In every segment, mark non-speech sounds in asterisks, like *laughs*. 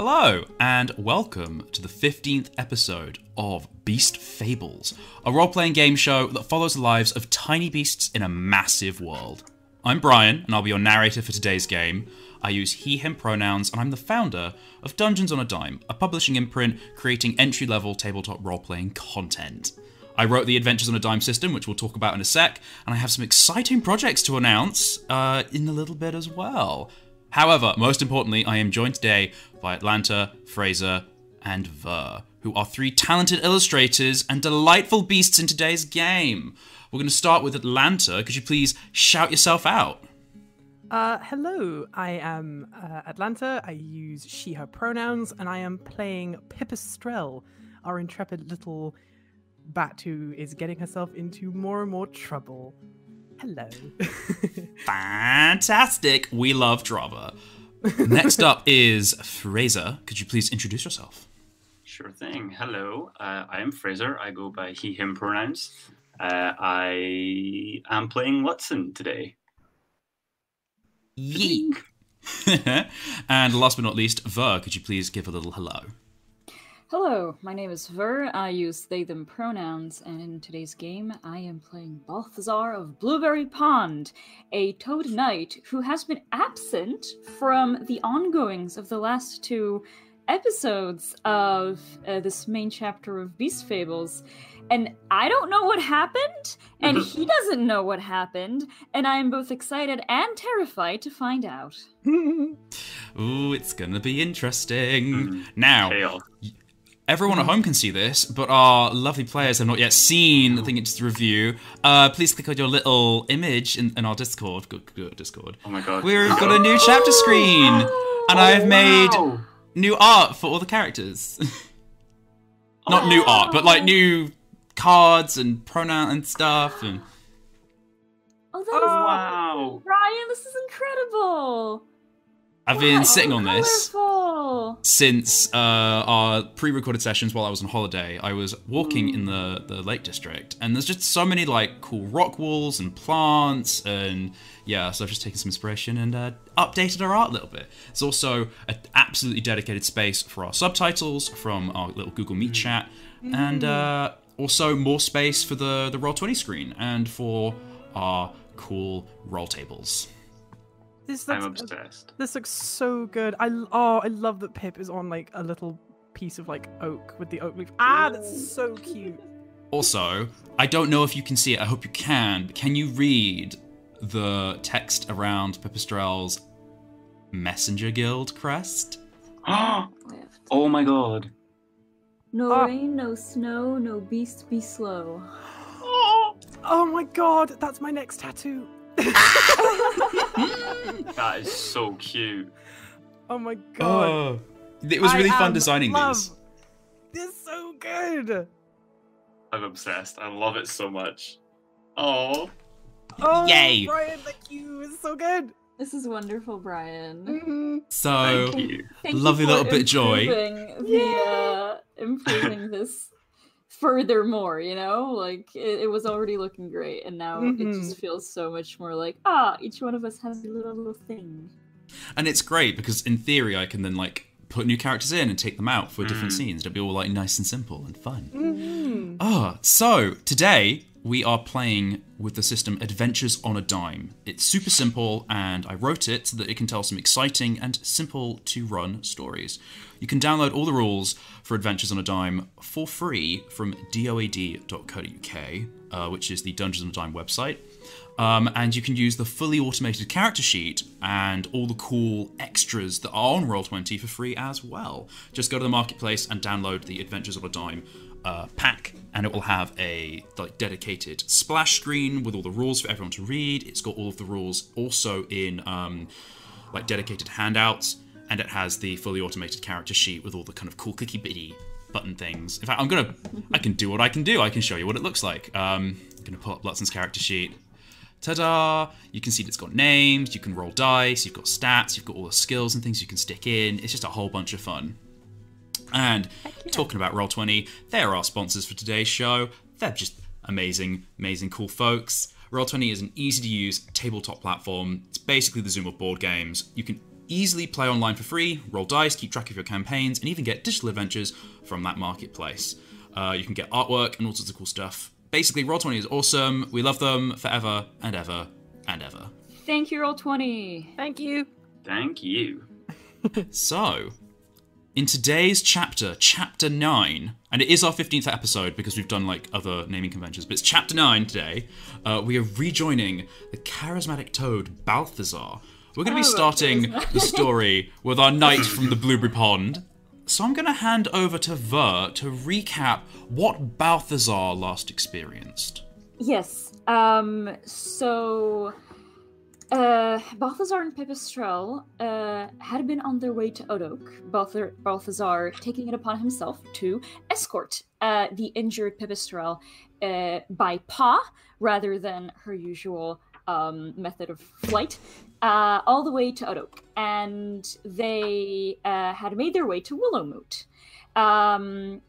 Hello, and welcome to the 15th episode of Beast Fables, a role playing game show that follows the lives of tiny beasts in a massive world. I'm Brian, and I'll be your narrator for today's game. I use he, him pronouns, and I'm the founder of Dungeons on a Dime, a publishing imprint creating entry level tabletop role playing content. I wrote the Adventures on a Dime system, which we'll talk about in a sec, and I have some exciting projects to announce uh, in a little bit as well. However, most importantly, I am joined today by Atlanta, Fraser, and Ver, who are three talented illustrators and delightful beasts in today's game. We're going to start with Atlanta. Could you please shout yourself out? Uh, hello, I am uh, Atlanta. I use she, her pronouns, and I am playing Pipistrel, our intrepid little bat who is getting herself into more and more trouble. Hello. *laughs* Fantastic. We love drama. Next up is Fraser. Could you please introduce yourself? Sure thing. Hello, uh, I am Fraser. I go by he, him pronouns. Uh, I am playing Watson today. Yeek. *laughs* and last but not least, Ver, could you please give a little hello? Hello, my name is Ver. I use they them pronouns, and in today's game, I am playing Balthazar of Blueberry Pond, a toad knight who has been absent from the ongoings of the last two episodes of uh, this main chapter of Beast Fables. And I don't know what happened, and *laughs* he doesn't know what happened, and I am both excited and terrified to find out. *laughs* Ooh, it's gonna be interesting. Now, Chaos. Everyone at home can see this, but our lovely players have not yet seen the thing it's the review. Uh, please click on your little image in, in our Discord. Good, good Discord. Oh my god. We've got a new chapter screen, and I've made Wow. new art for all the characters. *laughs* Not new art, but like new cards and pronoun and stuff. And *gasps* Oh, that is Wow. Ryan, this is incredible! I've been sitting on this colorful. since uh, our pre-recorded sessions while I was on holiday. I was walking in the the Lake District, and there's just so many like cool rock walls and plants, and yeah, so I've just taken some inspiration and uh, updated our art a little bit. It's also an absolutely dedicated space for our subtitles from our little Google Meet chat, and uh, also more space for the the Roll20 screen and for our cool roll tables. This I'm looks, obsessed. this looks so good. I l- oh, I love that Pip is on like a little piece of like oak with the oak leaf. Ah, that's so cute. Also, I don't know if you can see it. I hope you can. But can you read the text around Pipistrel's Messenger Guild crest? Left. *gasps* oh my god. No Ah. rain, no snow, no beast be slow. *gasps* Oh my god, that's my next tattoo. *laughs* That is so cute. Oh my god. Oh, it was I really fun designing love. these. This is so good. I'm obsessed. I love it so much. Oh. Oh, Yay. Brian, thank you. It's so good. This is wonderful, Brian. Mhm. So, Thank you. Thank Lovely for little bit of joy. improving The, uh, improving this furthermore, you know? Like, it, it was already looking great, and now it Mhm. just feels so much more like, ah, each one of us has a little, little thing. and it's great because in theory I can then like put new characters in and take them out for different Mm. scenes. It'll be all like nice and simple and fun. Mhm. Ah, so today we are playing with the system Adventures on a Dime. It's super simple, and I wrote it so that it can tell some exciting and simple to run stories. You can download all the rules for Adventures on a Dime for free from doad.co.uk, uh, which is the Dungeons on a Dime website. Um, and you can use the fully automated character sheet and all the cool extras that are on Roll20 for free as well. Just go to the marketplace and download the Adventures on a Dime uh, pack, and it will have a like dedicated splash screen with all the rules for everyone to read. It's got all of the rules also in um, like dedicated handouts, and it has the fully automated character sheet with all the kind of cool clicky bitty button things. In fact, I'm gonna, I can do what I can do. I can show you what it looks like. Um, I'm gonna put up Lutzen's character sheet. Ta-da! You can see that it's got names, you can roll dice, you've got stats, you've got all the skills and things you can stick in. It's just a whole bunch of fun. And talking about Roll20, they're our sponsors for today's show. They're just amazing, amazing, cool folks. Roll20 is an easy to use tabletop platform. It's basically the Zoom of board games. You can easily play online for free, roll dice, keep track of your campaigns, and even get digital adventures from that marketplace. Uh, you can get artwork and all sorts of cool stuff. Basically, Roll20 is awesome. We love them forever and ever and ever. Thank you, Roll20. Thank you. Thank you. *laughs* So, in today's chapter, chapter 9, and it is our 15th episode because we've done like other naming conventions, but it's chapter 9 today, uh, we are rejoining the charismatic toad Balthazar. We're going to be Oh, starting *laughs* the story with our knight from the Blueberry Pond. So I'm going to hand over to Ver to recap what Balthazar last experienced. Yes. Um. So, uh, Balthazar and Pipistrel uh, had been on their way to Odok. Balthar- Balthazar taking it upon himself to escort uh, the injured Pipistrel uh, by paw rather than her usual um, method of flight, uh, all the way to Odok. And they had made their way to Willowmoot. Um,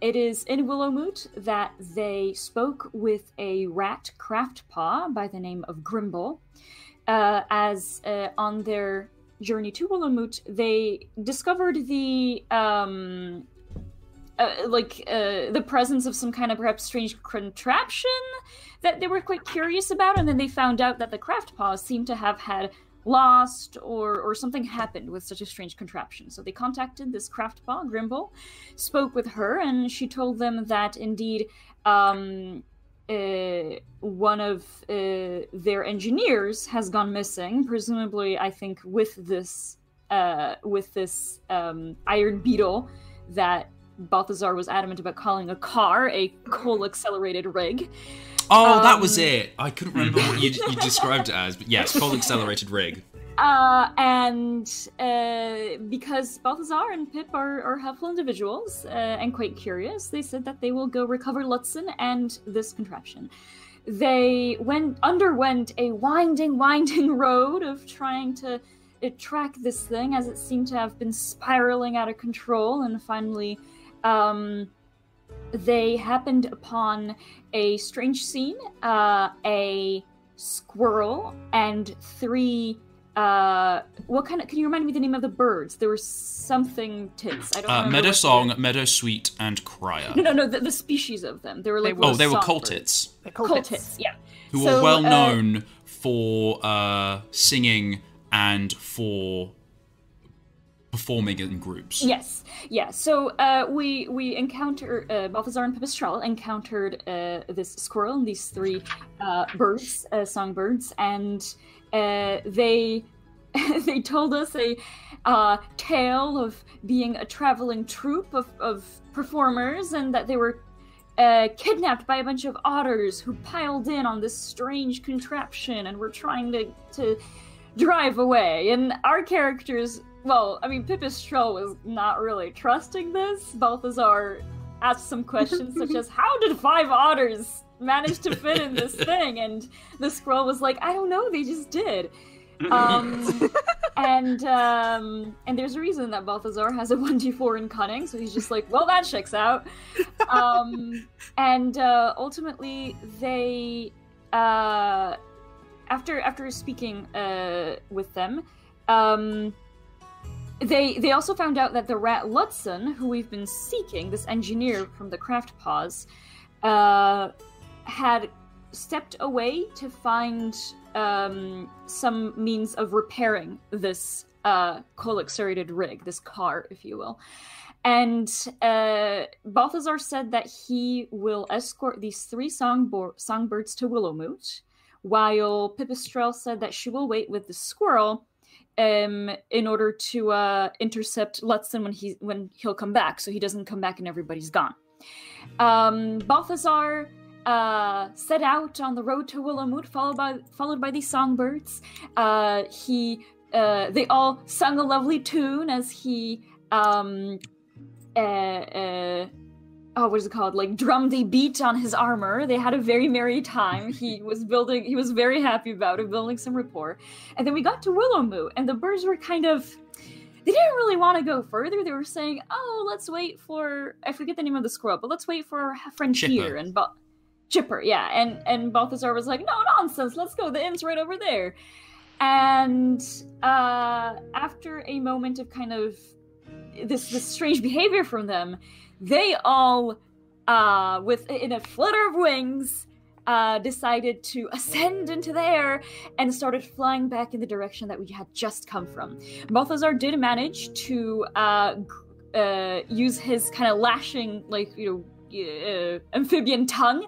it is in Willowmoot that they spoke with a rat craft paw by the name of Grimble. Uh, as uh, on their journey to Willowmoot, they discovered the um, uh, like uh, the presence of some kind of perhaps strange contraption that they were quite curious about, and then they found out that the craft paws seemed to have had lost or or something happened with such a strange contraption. So they contacted this craft paw, Grimble, spoke with her, and she told them that indeed um, uh, one of uh, their engineers has gone missing, presumably, I think, with this uh, with this um, iron beetle that Balthazar was adamant about calling a car, a coal accelerated rig. Oh, that was Um, it. I couldn't remember what you, you described it as, but yes, coal accelerated rig. Uh, and uh, because Balthazar and Pip are, are helpful individuals uh, and quite curious, they said that they will go recover Lutzen and this contraption. They went underwent a winding, winding *laughs* road of trying to track this thing as it seemed to have been spiraling out of control, and finally, um, they happened upon a strange scene, uh, a squirrel, and three uh what kind of can you remind me the name of the birds there was something tits i don't Uh, remember Meadow Song, Meadow Sweet, and Crier. *laughs* no no no the, the species of them they were like They were Oh, they were songbirds. cultits, They're called Cultits, hits. yeah who So, were well uh, known for uh, singing and for performing in groups. Yes, yeah. So uh, we we encounter uh, Balthazar and Pipistrel encountered uh, this squirrel and these three uh, birds, uh, songbirds, and uh, they *laughs* they told us a uh, tale of being a traveling troupe of, of performers and that they were uh, kidnapped by a bunch of otters who piled in on this strange contraption and were trying to to drive away. And our characters, well, I mean, Pipistrel was not really trusting this. Balthazar asked some questions such *laughs* as, "How did five otters manage to fit in this thing?" And the scroll was like, "I don't know. They just did." Um, *laughs* and um, and there's a reason that Balthazar has a one d four in cunning, so he's just like, well, that checks out. Um, and uh, ultimately, they uh, after after speaking uh, with them, um, they they also found out that the rat Lutzen, who we've been seeking, this engineer from the Craft Paws, uh, had stepped away to find um, some means of repairing this uh, coal-accelerated rig, this car, if you will. And uh, Balthazar said that he will escort these three songbo- songbirds to Willowmoot, while Pipistrel said that she will wait with the squirrel um, in order to uh, intercept Lutzen when he when he'll come back, so he doesn't come back and everybody's gone. Um, Balthazar uh, set out on the road to Willowmoot, followed by followed by these songbirds. Uh, he uh, they all sung a lovely tune as he um, uh, uh, oh, what is it called? Like drummed a beat on his armor. They had a very merry time. He *laughs* was building. He was very happy about it, building some rapport. And then we got to Willowmoot, and the birds were kind of. They didn't really want to go further. They were saying, "Oh, let's wait for I forget the name of the squirrel, but let's wait for our friend here." And ba- Chipper, yeah. And and Balthazar was like, "No nonsense. Let's go. The inn's right over there." and uh, after a moment of kind of this this strange behavior from them, they all, uh, with in a flutter of wings, uh, decided to ascend into the air and started flying back in the direction that we had just come from. Balthazar did manage to uh, uh, use his kind of lashing, like you know, uh, amphibian tongue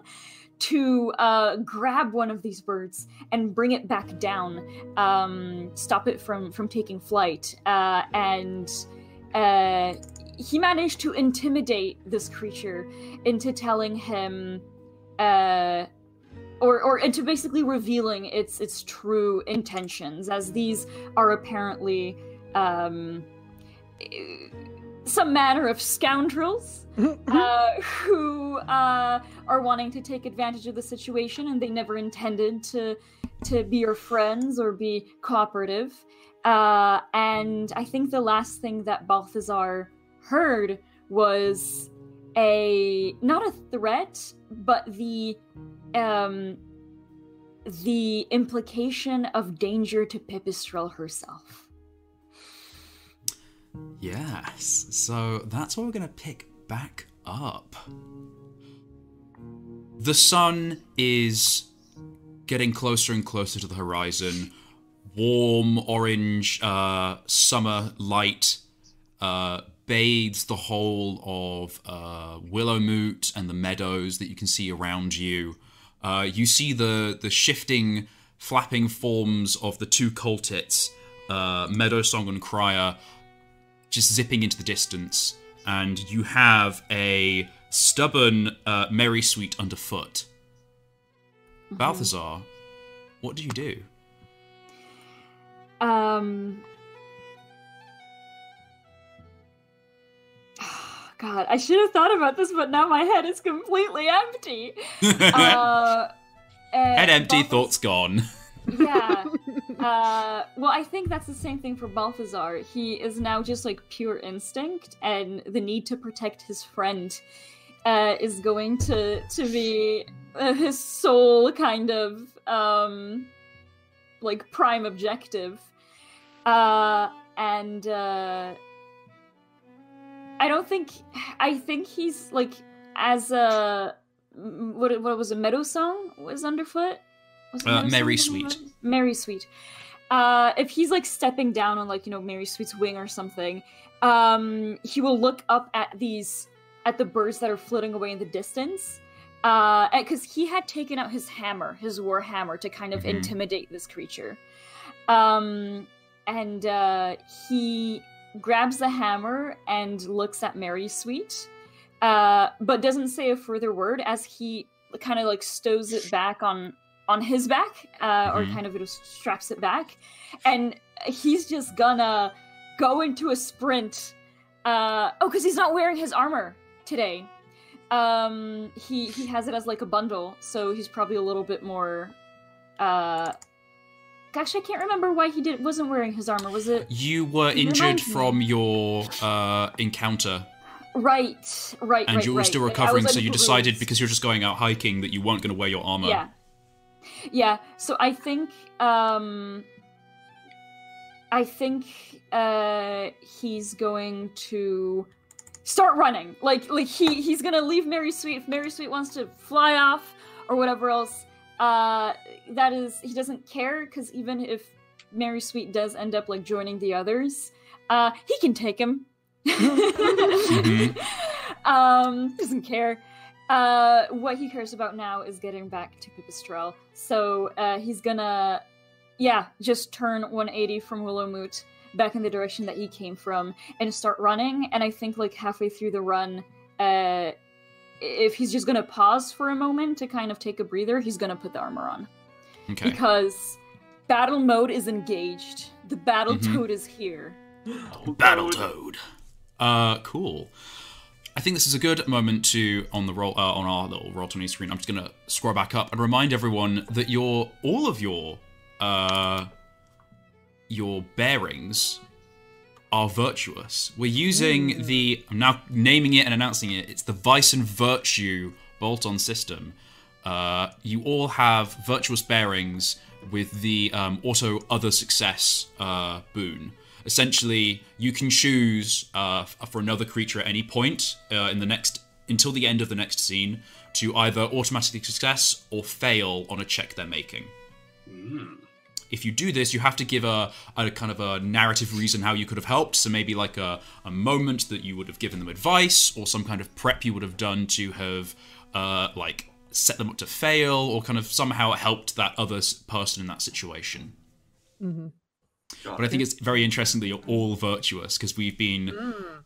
to uh, grab one of these birds and bring it back down, um, stop it from from taking flight, uh, and uh, he managed to intimidate this creature into telling him. Uh, or, or into basically revealing its its true intentions, as these are apparently um, some manner of scoundrels uh, who uh, are wanting to take advantage of the situation, and they never intended to to be your friends or be cooperative. Uh, and I think the last thing that Balthazar heard was a not a threat, but the um, the implication of danger to Pipistrel herself. Yes, so that's where we're going to pick back up. The sun is getting closer and closer to the horizon. Warm orange uh, summer light uh, bathes the whole of uh, Willowmoot and the meadows that you can see around you. Uh, you see the the shifting, flapping forms of the two cultits, uh, Meadowsong and Crier, just zipping into the distance, and you have a stubborn uh, Merry Sweet underfoot. Balthazar, what do you do? Um. God, I should have thought about this, but now my head is completely empty. *laughs* uh, Head empty, Balthaz- thoughts gone. Yeah. *laughs* Uh, well, I think that's the same thing for Balthazar. He is now just like pure instinct, and the need to protect his friend uh, is going to to be uh, his sole kind of um, like prime objective. Uh, and uh, I don't think I think he's like as a what what was a meadow song was underfoot. Uh, Meadow Merry Song the name Sweet. Mary Sweet. Uh, if he's like stepping down on like you know Mary Sweet's wing or something, um, he will look up at these at the birds that are floating away in the distance, uh, because he had taken out his hammer, his war hammer, to kind of Mhm. intimidate this creature. Um, and uh, he grabs the hammer and looks at Mary Sweet, uh, but doesn't say a further word as he kind of like stows it back on on his back, uh, or Mhm. kind of straps it back, and he's just gonna go into a sprint. Uh, oh, because he's not wearing his armor today. Um, he he has it as like a bundle, so he's probably a little bit more. Uh, gosh, I can't remember why he did wasn't wearing his armor. Was it You were injured reminds me. from your uh, encounter, right? Right, and right, you were right. still recovering, so you decided because you're just going out hiking that you weren't going to wear your armor. Yeah. Yeah. So I think um I think uh he's going to start running. Like like he he's gonna leave Mary Sweet if Mary Sweet wants to fly off or whatever else. Uh that is he doesn't care because even if Mary Sweet does end up like joining the others, uh he can take him. *laughs* Um doesn't care. Uh, what he cares about now is getting back to Pipistrel. So uh, he's gonna, yeah, just turn 180 from Willowmoot back in the direction that he came from and start running. And I think like halfway through the run, uh, if he's just gonna pause for a moment to kind of take a breather, he's gonna put the armor on Okay. because battle mode is engaged. The battle Mhm. toad is here. *gasps* Battle toad. Uh, cool. I think this is a good moment to on the roll uh, on our little Roll20 screen. I'm just gonna scroll back up and remind everyone that your all of your uh your bearings are virtuous. We're using the I'm now naming it and announcing it. It's the Vice and Virtue bolt-on system. Uh, you all have virtuous bearings with the um, auto other success uh, boon. Essentially, you can choose uh, for another creature at any point uh, in the next until the end of the next scene to either automatically success or fail on a check they're making. If you do this, you have to give a, a kind of a narrative reason how you could have helped. So maybe like a, a moment that you would have given them advice, or some kind of prep you would have done to have uh, like set them up to fail, or kind of somehow helped that other person in that situation. Got But I think it's very interesting that you're all virtuous because we've been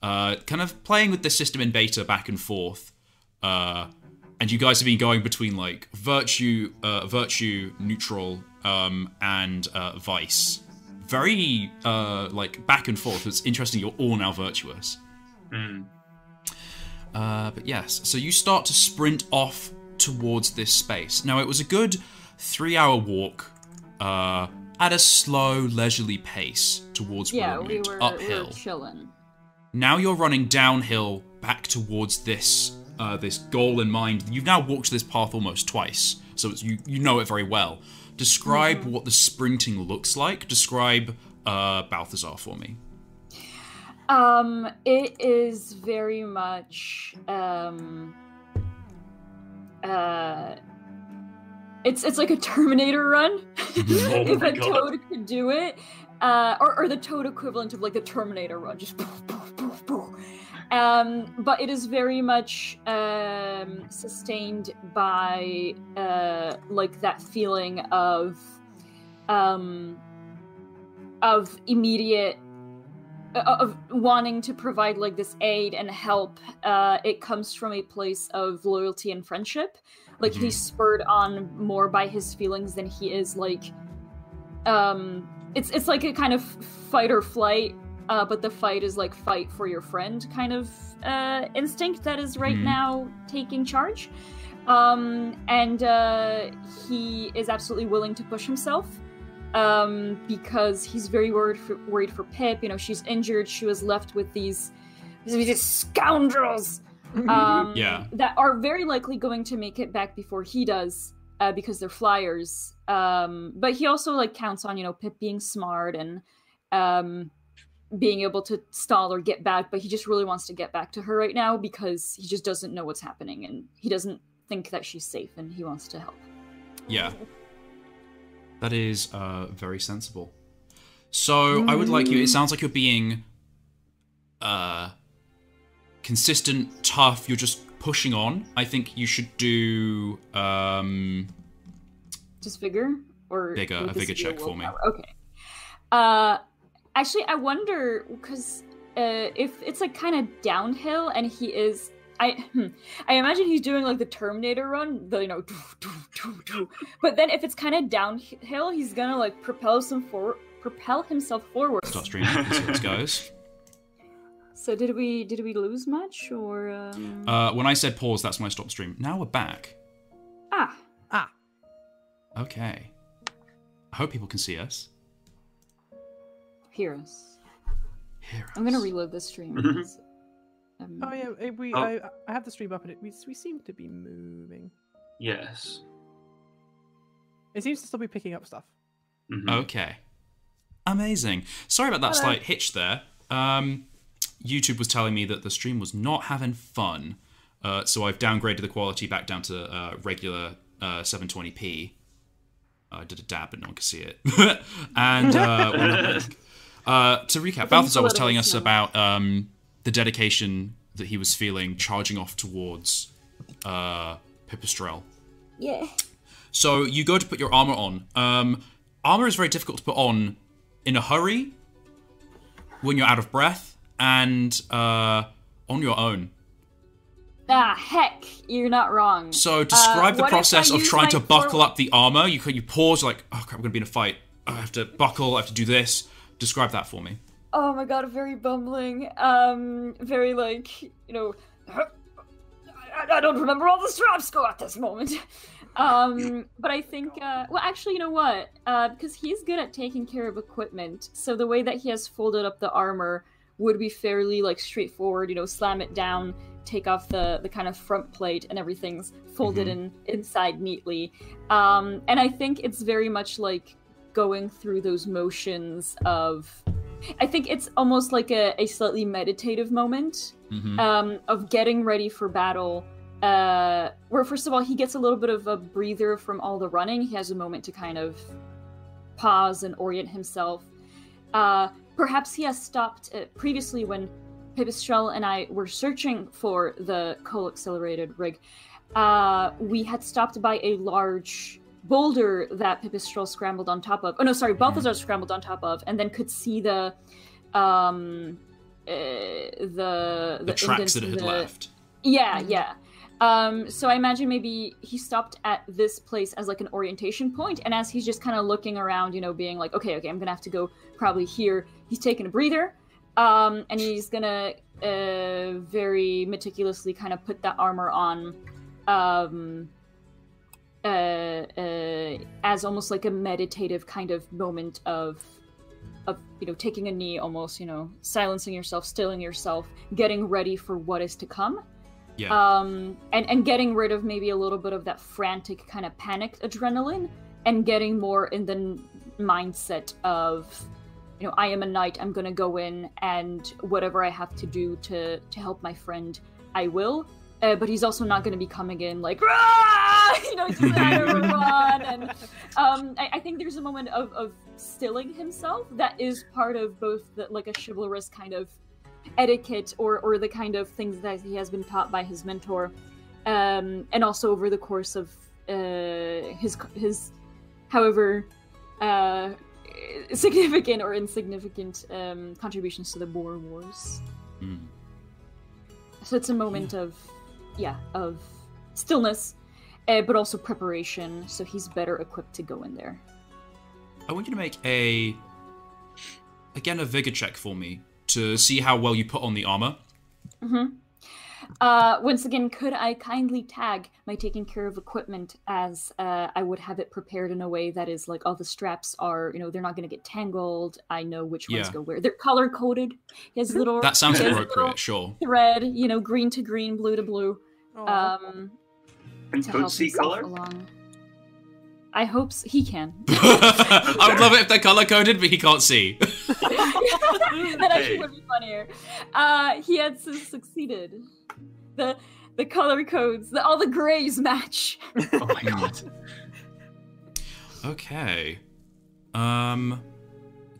uh, kind of playing with the system in beta back and forth, uh, and you guys have been going between like virtue, uh, virtue, neutral, um, and uh, vice. Very uh, like back and forth. It's interesting. You're all now virtuous. Mm. Uh, but yes, so you start to sprint off towards this space. Now, it was a good three hour walk uh, at a slow, leisurely pace towards Yeah, we were, we uphill. were chilling. now you're running downhill back towards this uh, this goal in mind. You've now walked this path almost twice, so it's, you you know it very well. Describe what the sprinting looks like. Describe uh, Balthazar for me. Um, it is very much um uh it's it's like a Terminator run. *laughs* if a God. toad could do it. Uh or, or the toad equivalent of like the Terminator run, just poof, poof, poof, poof. Um, but it is very much um, sustained by uh, like that feeling of um, of immediate uh, of wanting to provide like this aid and help uh it comes from a place of loyalty and friendship like Mhm. he's spurred on more by his feelings than he is like um it's it's like a kind of fight or flight uh but the fight is like fight for your friend kind of uh instinct that is right Mhm. now taking charge um and uh he is absolutely willing to push himself um, because he's very worried for, worried for Pip. You know, she's injured. She was left with these these scoundrels um, Yeah. that are very likely going to make it back before he does uh, because they're flyers. Um, but he also like counts on you know Pip being smart and um, being able to stall or get back. But he just really wants to get back to her right now because he just doesn't know what's happening and he doesn't think that she's safe and he wants to help. Yeah. That is uh, very sensible. So I would like you. It sounds like you're being uh, consistent, tough. You're just pushing on. I think you should do. Um, Just vigor or Vigor, a vigor be check for me. Okay. Uh, actually, I wonder because uh, if it's like kind of downhill and he is. I hmm, I imagine he's doing like the Terminator run, the you know, but then if it's kind of downhill, he's gonna like propel some for propel himself forward. start streaming. how this goes. So did we did we lose much or um... Uh, when I said pause, that's when I stopped stream. Now we're back. ah Ah, Okay. I hope people can see us. hear us? Hear us. I'm gonna reload the stream. *laughs* Mhm. um, oh yeah. We Oh. I, I have the stream up and it we, we seem to be moving. Yes. It seems to still be picking up stuff. Mhm. Okay. Amazing. Sorry about that Hello. slight hitch there. Um, YouTube was telling me that the stream was not having fun, uh, so I've downgraded the quality back down to uh, regular uh, 720p. I did a dab, but no one could see it. *laughs* and uh, we're not like- uh, to recap, Balthazar was telling us us about um, the dedication that he was feeling charging off towards uh, Pipistrel. yeah. So you go to put your armor on. Um, armor is very difficult to put on in a hurry, when you're out of breath, and uh, on your own. Ah, heck, you're not wrong. So describe the Uh, I process of trying to buckle forward- up the armor. You you pause like, oh crap, I'm gonna be in a fight. I have to buckle. I have to do this. Describe that for me. Oh my god, very bumbling. Um, very like, you know, I, I don't remember all the straps go at this moment. Um, but I think, uh, well, actually, you know what? Uh, because he's good at taking care of equipment, so the way that he has folded up the armor would be fairly like straightforward. You know, slam it down, take off the the kind of front plate and everything's folded in inside neatly. Um, and I think it's very much like going through those motions of. I think it's almost like a, a slightly meditative moment Mhm. um, of getting ready for battle. Uh, where first of all he gets a little bit of a breather from all the running. He has a moment to kind of pause and orient himself. Uh, perhaps he has stopped uh, previously when Pipistrel and I were searching for the coal accelerated rig. Uh, we had stopped by a large boulder that Pipistrel scrambled on top of. Oh no, sorry, Balthazar scrambled on top of, and then could see the um uh, the the tracks that it had the- left. yeah, yeah. Um, so I imagine maybe he stopped at this place as like an orientation point, and as he's just kind of looking around, you know, being like, okay, okay, I'm gonna have to go probably here. He's taking a breather, um, and he's gonna uh, very meticulously kind of put that armor on, um, uh, uh, as almost like a meditative kind of moment of of you know taking a knee almost you know silencing yourself stilling yourself getting ready for what is to come Yeah. um and and getting rid of maybe a little bit of that frantic kind of panicked adrenaline and getting more in the n- mindset of you know i am a knight i'm gonna go in and whatever i have to do to to help my friend i will uh, but he's also not going to be coming in like "Rah!" *laughs* you know just out of a run and *laughs* um, I, I think there's a moment of, of stilling himself that is part of both the, like a chivalrous kind of etiquette or or the kind of things that he has been taught by his mentor um, and also over the course of uh, his his however uh, significant or insignificant um, contributions to the Boar Wars. Mm. So it's a moment of, yeah, of stillness, uh, but also preparation. So he's better equipped to go in there. I want you to make a again a vigor check for me to see how well you put on the armor. Uh, once again, could I kindly tag my taking care of equipment as uh, I would have it prepared in a way that is like all the straps are, you know, they're not going to get tangled. I know which ones Yeah. go where. They're color coded. He has little. That sounds he appropriate, sure. Thread, you know, green to green, blue to blue. Aw. Um, And to don't help see color? along. I hope s he can. *laughs* I would love it if they're color coded, but he can't see. *laughs* that actually would be funnier. Uh, he had su- succeeded. The the color codes, the, all the grays match. *laughs* Oh my god. Okay. Um,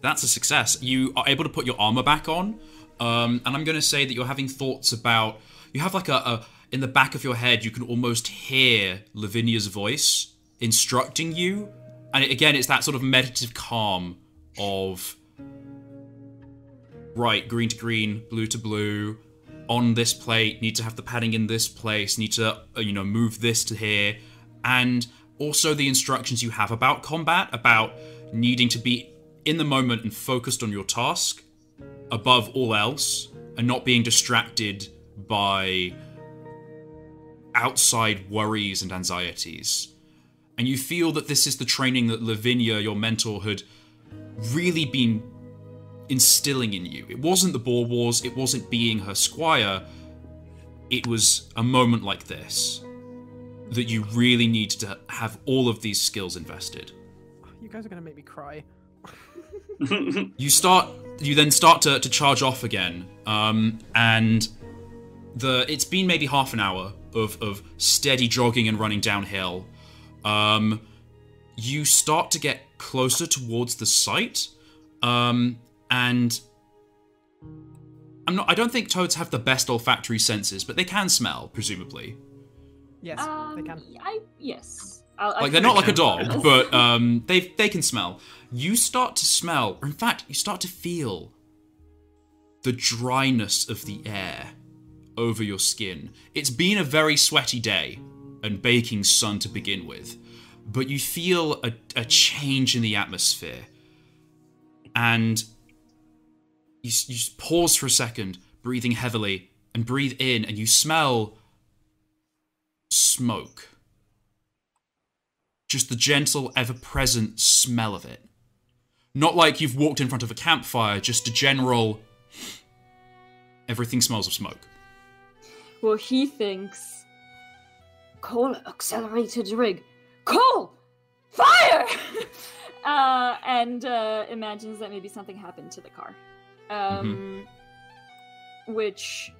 that's a success. You are able to put your armor back on. Um, and I'm going to say that you're having thoughts about. You have like a, a. In the back of your head, you can almost hear Lavinia's voice instructing you. And again, it's that sort of meditative calm of. Right, green to green, blue to blue. On this plate, need to have the padding in this place, need to, uh, you know, move this to here. And also the instructions you have about combat, about needing to be in the moment and focused on your task above all else, and not being distracted by outside worries and anxieties. And you feel that this is the training that Lavinia, your mentor, had really been instilling in you. It wasn't the Boar Wars, it wasn't being her squire, it was a moment like this that you really need to have all of these skills invested. You guys are gonna make me cry. *laughs* You start, you then start to, to charge off again, um, and the it's been maybe half an hour of, of steady jogging and running downhill. Um, you start to get closer towards the site, um, and I'm not. I don't think toads have the best olfactory senses, but they can smell, presumably. Yes, Um, they can. I yes. I'll, I like they're not like a dog, *laughs* but um, they they can smell. You start to smell, or in fact, you start to feel the dryness of the air over your skin. It's been a very sweaty day and baking sun to begin with, but you feel a, a change in the atmosphere, and you you pause for a second, breathing heavily, and breathe in, and you smell smoke just the gentle, ever present smell of it. Not like you've walked in front of a campfire, just a general. Everything smells of smoke. Well, he thinks coal accelerated rig, coal, fire, *laughs* uh, and uh, imagines that maybe something happened to the car, um, which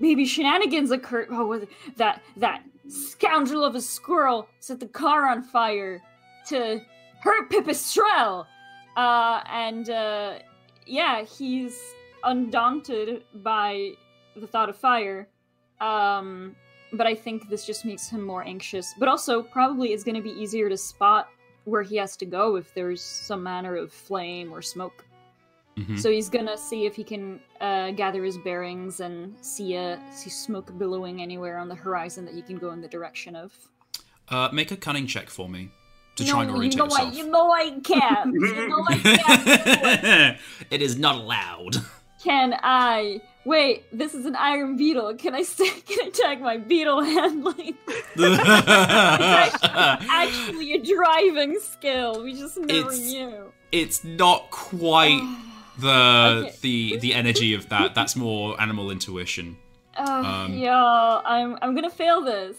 maybe shenanigans occurred. Oh, was that that scoundrel of a squirrel set the car on fire to hurt Pipistrel, uh, and uh, yeah, he's undaunted by the thought of fire. Um, but I think this just makes him more anxious. But also, probably is going to be easier to spot where he has to go if there's some manner of flame or smoke. Mhm. So he's gonna see if he can uh, gather his bearings and see a see smoke billowing anywhere on the horizon that he can go in the direction of. Uh, make a cunning check for me to no, try and you orientate know yourself. I, you know I can't. you know I can't. *laughs* it is not allowed. Can I? Wait, this is an iron beetle. Can I stay? *laughs* Can I tag my beetle handling? *laughs* Actually, a driving skill. We just never It's- knew. it's not quite *sighs* the Okay. the the energy of that. That's more animal intuition. *sighs* Oh, Um, y'all, I'm I'm gonna fail this.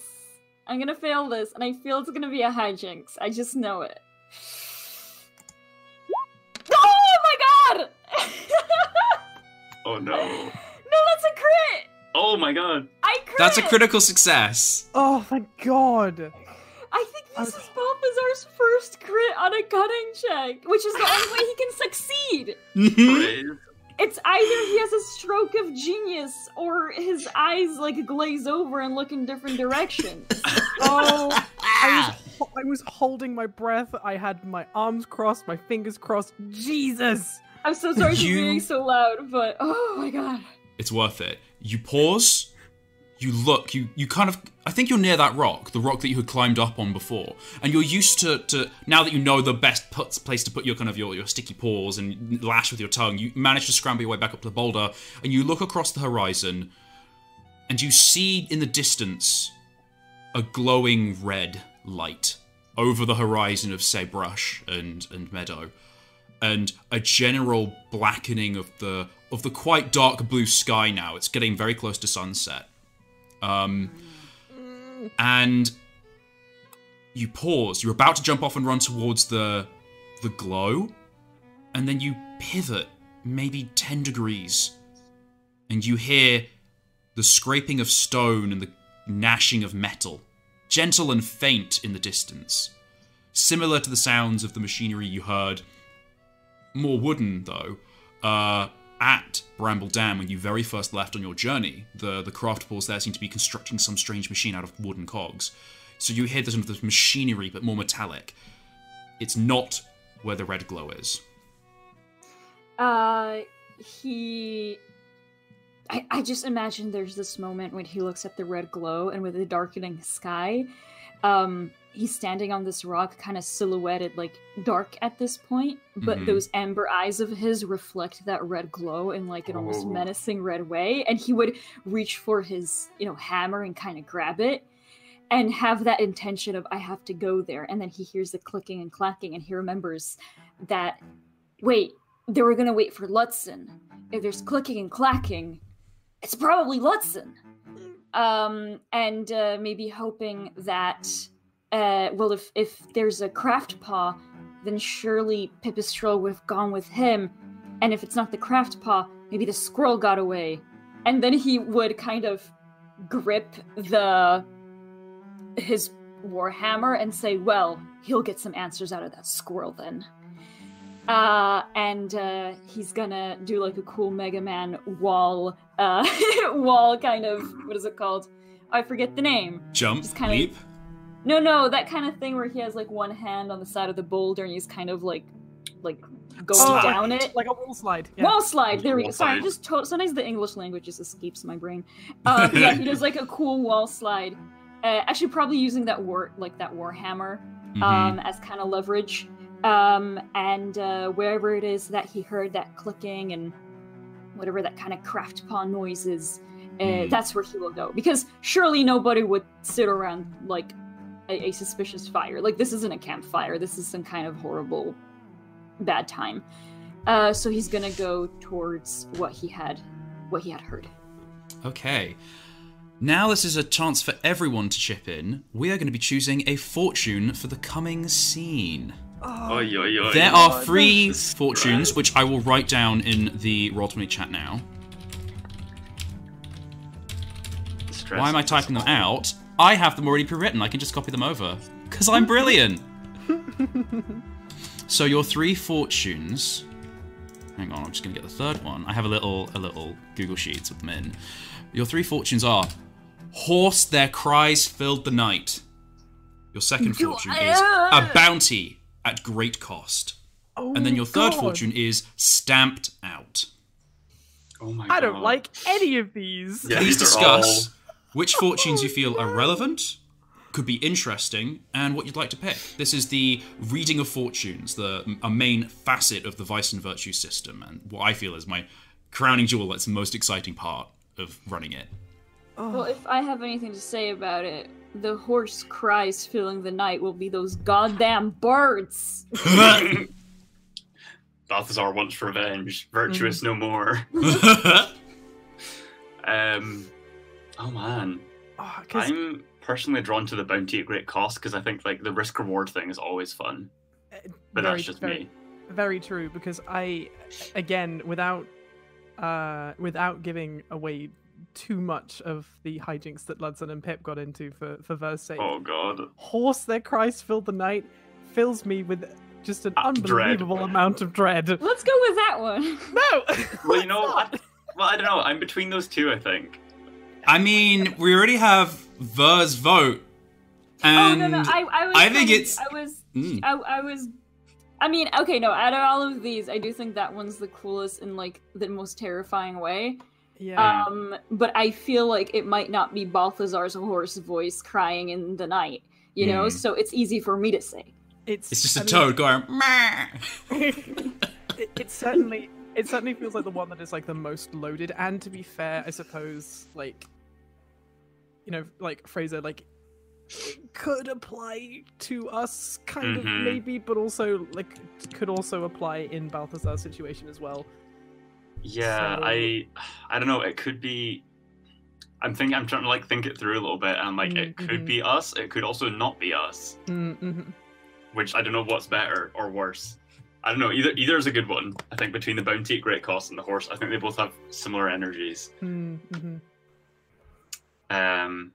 I'm gonna fail this, and I feel it's gonna be a hijinks. I just know it. *gasps* Oh my god! *laughs* Oh no. No, that's a crit. Oh my god. I crit. That's a critical success. Oh, thank God. I think this was- is Balthazar's first crit on a cunning check, which is the only way he can succeed. *laughs* Mm-hmm. It's either he has a stroke of genius or his eyes like glaze over and look in different directions. *laughs* Oh, I was, ah. ho- I was holding my breath. I had my arms crossed, my fingers crossed. Jesus. I'm so sorry for You- being so loud, but oh my god. It's worth it. You pause, you look, you you kind of I think you're near that rock, the rock that you had climbed up on before, and you're used to to now that you know the best put, place to put your kind of your, your sticky paws and lash with your tongue. You manage to scramble your way back up to the boulder, and you look across the horizon, and you see in the distance a glowing red light over the horizon of sagebrush and and meadow and a general blackening of the of the quite dark blue sky now. It's getting very close to sunset. Um, and you pause. You're about to jump off and run towards the the glow, and then you pivot maybe ten degrees, and you hear the scraping of stone and the gnashing of metal, gentle and faint in the distance, similar to the sounds of the machinery you heard more wooden though. Uh, at Bramble Dam, when you very first left on your journey, the the craft paws there seem to be constructing some strange machine out of wooden cogs. So you hear this, this machinery, but more metallic. It's not where the red glow is. Uh he I, I just imagine there's this moment when he looks at the red glow and with the darkening sky, um, he's standing on this rock, kind of silhouetted, like dark at this point, but Mhm. those amber eyes of his reflect that red glow in like an almost Oh. menacing red way, and he would reach for his, you know, hammer and kind of grab it. And have that intention of I have to go there, and then he hears the clicking and clacking, and he remembers that wait, they were gonna wait for Lutzen. If there's clicking and clacking, it's probably Lutzen. Um, and uh, maybe hoping that, uh, well, if if there's a craft paw, then surely Pipistrel would have gone with him. And if it's not the craft paw, maybe the squirrel got away. And then he would kind of grip the his warhammer and say, "Well, he'll get some answers out of that squirrel then." Uh, and uh, he's gonna do like a cool Mega Man wall, uh, *laughs* wall kind of what is it called? I forget the name. Jump, kinda- leap. No, no, that kind of thing where he has like one hand on the side of the boulder and he's kind of like, like going Slide. down it. Like a wall slide. Yeah. Wall slide. There we go. Wall Sorry, slide. just to- sometimes the English language just escapes my brain. Um, yeah, he does like a cool wall slide. Uh, actually, probably using that war like that warhammer Mhm. um, as kind of leverage. Um, and uh, wherever it is that he heard that clicking and whatever that kind of craft paw noise is, uh, Mm. that's where he will go. Because surely nobody would sit around like a, a suspicious fire. Like this isn't a campfire. This is some kind of horrible, bad time. Uh, so he's gonna go towards what he had, what he had heard. Okay. Now, this is a chance for everyone to chip in. We are going to be choosing a fortune for the coming scene. Oy, oy, oy. There are three fortunes, right. which I will write down in the Roll20 chat now. Stress Why am I typing them out? I have them already pre-written. I can just copy them over because I'm brilliant. *laughs* so your three fortunes. Hang on, I'm just gonna get the third one. I have a little a little Google Sheets with them in. Your three fortunes are horse. Their cries filled the night. Your second fortune is a bounty at great cost, and then oh, your third God. fortune is stamped out. Oh my I don't like any of these. Yeah, Please these are discuss all- which fortunes you feel are relevant, could be interesting, and what you'd like to pick. This is the reading of fortunes, the a main facet of the vice and virtue system, and what I feel is my crowning jewel. That's the most exciting part of running it. Well, if I have anything to say about it, the hoarse cries filling the night will be those goddamn birds. *laughs* Balthazar wants revenge. Virtuous no more. *laughs* Um, oh man, Oh, 'cause, I'm personally drawn to the bounty at great cost because I think like the risk reward thing is always fun. uh, But very, that's just very, me. Very true, because I, again, without, uh, without giving away too much of the hijinks that Lutzen and Pip got into for for verse sake, Oh god. horse their Christ filled the night fills me with just an dread. unbelievable amount of dread. Let's go with that one. No. Well, you *laughs* know, I, well, I don't know. I'm between those two. I think. I mean, we already have Ver's vote, and oh no, no, I, I was. I think of- it's- I was. Mm. I, I was. I mean, okay, no. Out of all of these, I do think that one's the coolest in like the most terrifying way. yeah. Um, but I feel like it might not be Balthazar's hoarse voice crying in the night. You know, Mm. so it's easy for me to say. it's it's just a I mean, toad going. "Meh." it, *laughs* it certainly it certainly feels like the one that is like the most loaded and to be fair i suppose like you know like fraser like could apply to us kind Mhm. of maybe but also like could also apply in balthazar's situation as well Yeah, So- I, I don't know. It could be. I'm thinking. I'm trying to like think it through a little bit, and I'm like, it could be us. It could also not be us. mm-hmm. Which I don't know what's better or worse. I don't know. Either either is a good one. I think between the bounty at great cost and the horse, I think they both have similar energies. Mm-hmm. Um,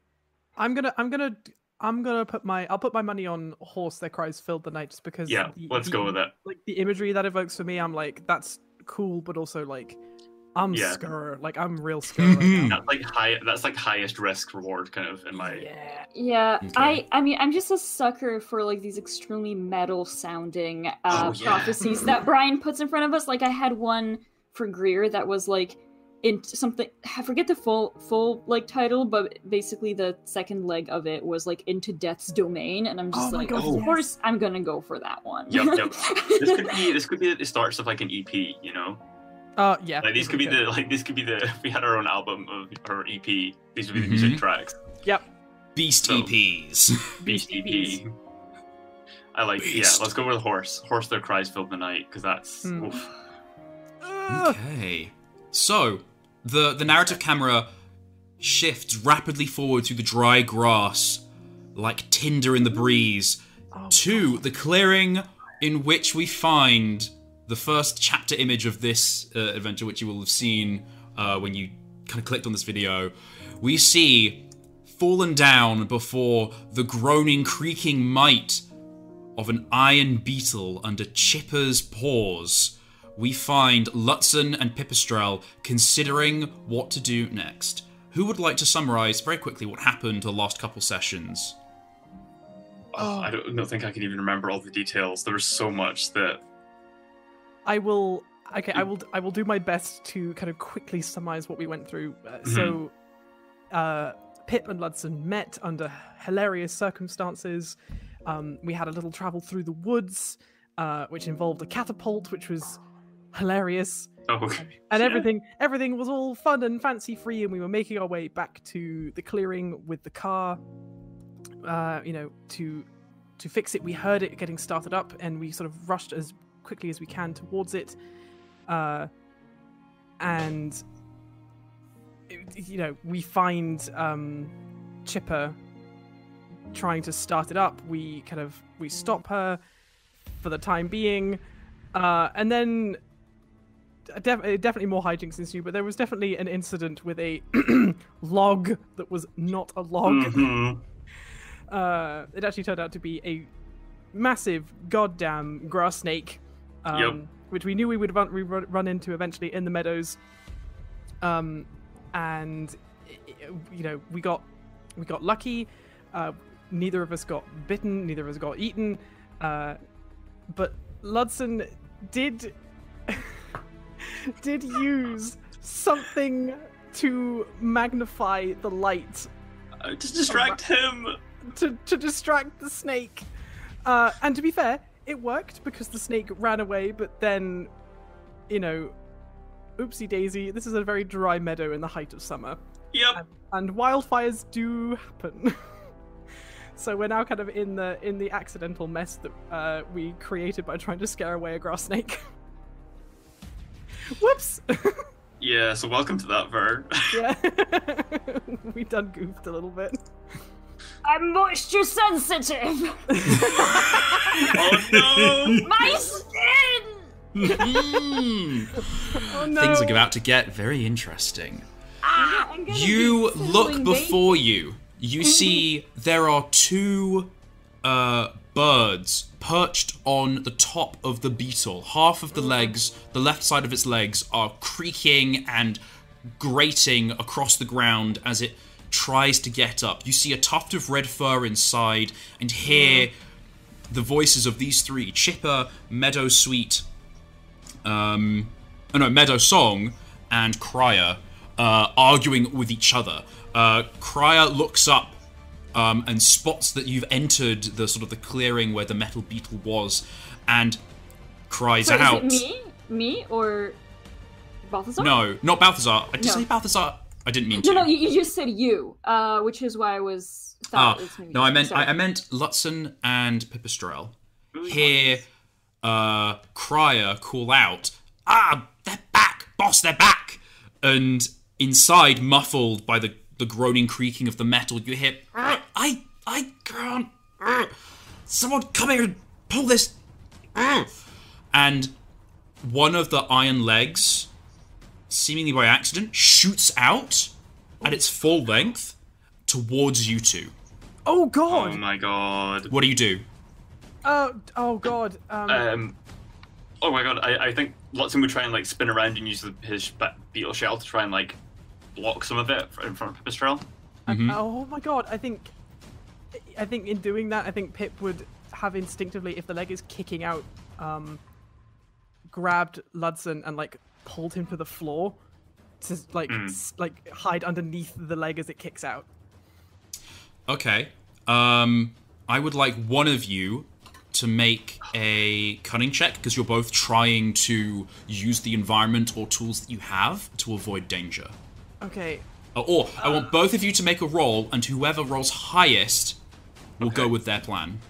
i'm gonna i'm gonna i'm gonna put my i'll put my money on horse their cries filled the night just because yeah, the- let's the- go with it. like the imagery that evokes for me i'm like that's cool but also like i'm Yeah. scared like i'm real *laughs* scared right. That's like high. That's like highest risk reward kind of in my. yeah Yeah, Okay. I I mean I'm just a sucker for like these extremely metal sounding uh, Oh, yeah. prophecies that Brian puts in front of us. Like I had one for Greer that was like in something I forget the full full like title, but basically the second leg of it was like into death's domain, and I'm just Oh like, God, of yes. course I'm gonna go for that one. Yep, yep. *laughs* this could be. This could be the starts of like an EP. You know, uh yeah like these could be okay. the like this could be the. *laughs* If we had our own album of our EP, these would be the Mhm. music tracks. yep Beast So- EPs. *laughs* Beast Beast EP. I like. Beast. Yeah, let's go with the horse. Horse, their cries filled the night because that's. Oof. Okay. So, the the narrative camera shifts rapidly forward through the dry grass like tinder in the breeze Oh, to the clearing in which we find the first chapter image of this uh, adventure which you will have seen uh, when you kind of clicked on this video. We see fallen down before the groaning creaking might of an iron beetle under Chipper's paws, we find Lutzen and Pipistrel considering what to do next. Who would like to summarize very quickly what happened the last couple sessions? Oh, I don't, don't think I can even remember all the details. There was so much that. I will. Okay, I will. I will do my best to kind of quickly summarize what we went through. Uh, So, uh, Pip and Lutzen met under hilarious circumstances. Um, we had a little travel through the woods, uh, which involved a catapult, which was hilarious, Oh, okay. and Yeah. everything. Everything was all fun and fancy free, and we were making our way back to the clearing with the car. Uh, you know, to to fix it. We heard it getting started up, and we sort of rushed as quickly as we can towards it. Uh, and you know, we find um, Chipper trying to start it up. We kind of we stop her for the time being, uh, and then def- uh, definitely more hijinks ensue. But there was definitely an incident with a *clears throat* log that was not a log. Mhm. *laughs* Uh, it actually turned out to be a massive goddamn grass snake, um, Yep. which we knew we would run, we run, into eventually in the meadows. Um, and i- you know we got we got lucky. Uh, neither of us got bitten. Neither of us got eaten. Uh, but Lutzen did *laughs* did use something to magnify the light Uh, Just distract him. to, to distract the snake. Uh, and to be fair, it worked because the snake ran away, but then, you know, oopsie daisy, this is a very dry meadow in the height of summer, Yep. and wildfires do happen. *laughs* so we're now kind of in the in the accidental mess that uh, we created by trying to scare away a grass snake. *laughs* Whoops! Yeah. So welcome to that, Ver. yeah, *laughs* we done goofed a little bit. I'm moisture sensitive. *laughs* oh no! My skin. Mm. *laughs* Oh no! Things are about to get very interesting. Ah, You look sizzling before you. You see there are two uh, birds perched on the top of the beetle. Half of the legs, the left side of its legs, are creaking and grating across the ground as it tries to get up. You see a tuft of red fur inside and hear the voices of these three Chipper, Meadow Sweet, um, oh no, Meadow Song and Crier uh, arguing with each other. Uh, Crier looks up um, and spots that you've entered the sort of the clearing where the metal beetle was, and cries So out. is it me? Me or Balthazar? No, not Balthazar. I did No. say Balthazar. I didn't mean to. No, no, you, you just said you, uh, which is why I was. Ah, it was maybe no, I meant I, I meant Lutzen and Pipistrel. Really Hear uh, Crier call out, "Ah, they're back, boss! They're back!" And inside, muffled by the the groaning creaking of the metal, you hear, "Ah, "I I can't! Someone come here and pull this!" ah." And one of the iron legs, seemingly by accident, shoots out at its full length towards you two. Oh god! Oh my god. What do you do? Oh, oh god! Um, Um. Oh my god. I, I think Lutzen would try and like spin around and use the, his beetle shell to try and like block some of it in front of Pipistrel. Mhm. Oh my god! I think, I think in doing that, I think Pip would have instinctively, if the leg is kicking out, um, grabbed Lutzen and like pulled him to the floor to like Mm. s- like hide underneath the leg as it kicks out. Okay. Um, I would like one of you to make a cunning check because you're both trying to use the environment or tools that you have to avoid danger. Okay. Uh, Or I want both of you to make a roll, and whoever rolls highest will go with their plan.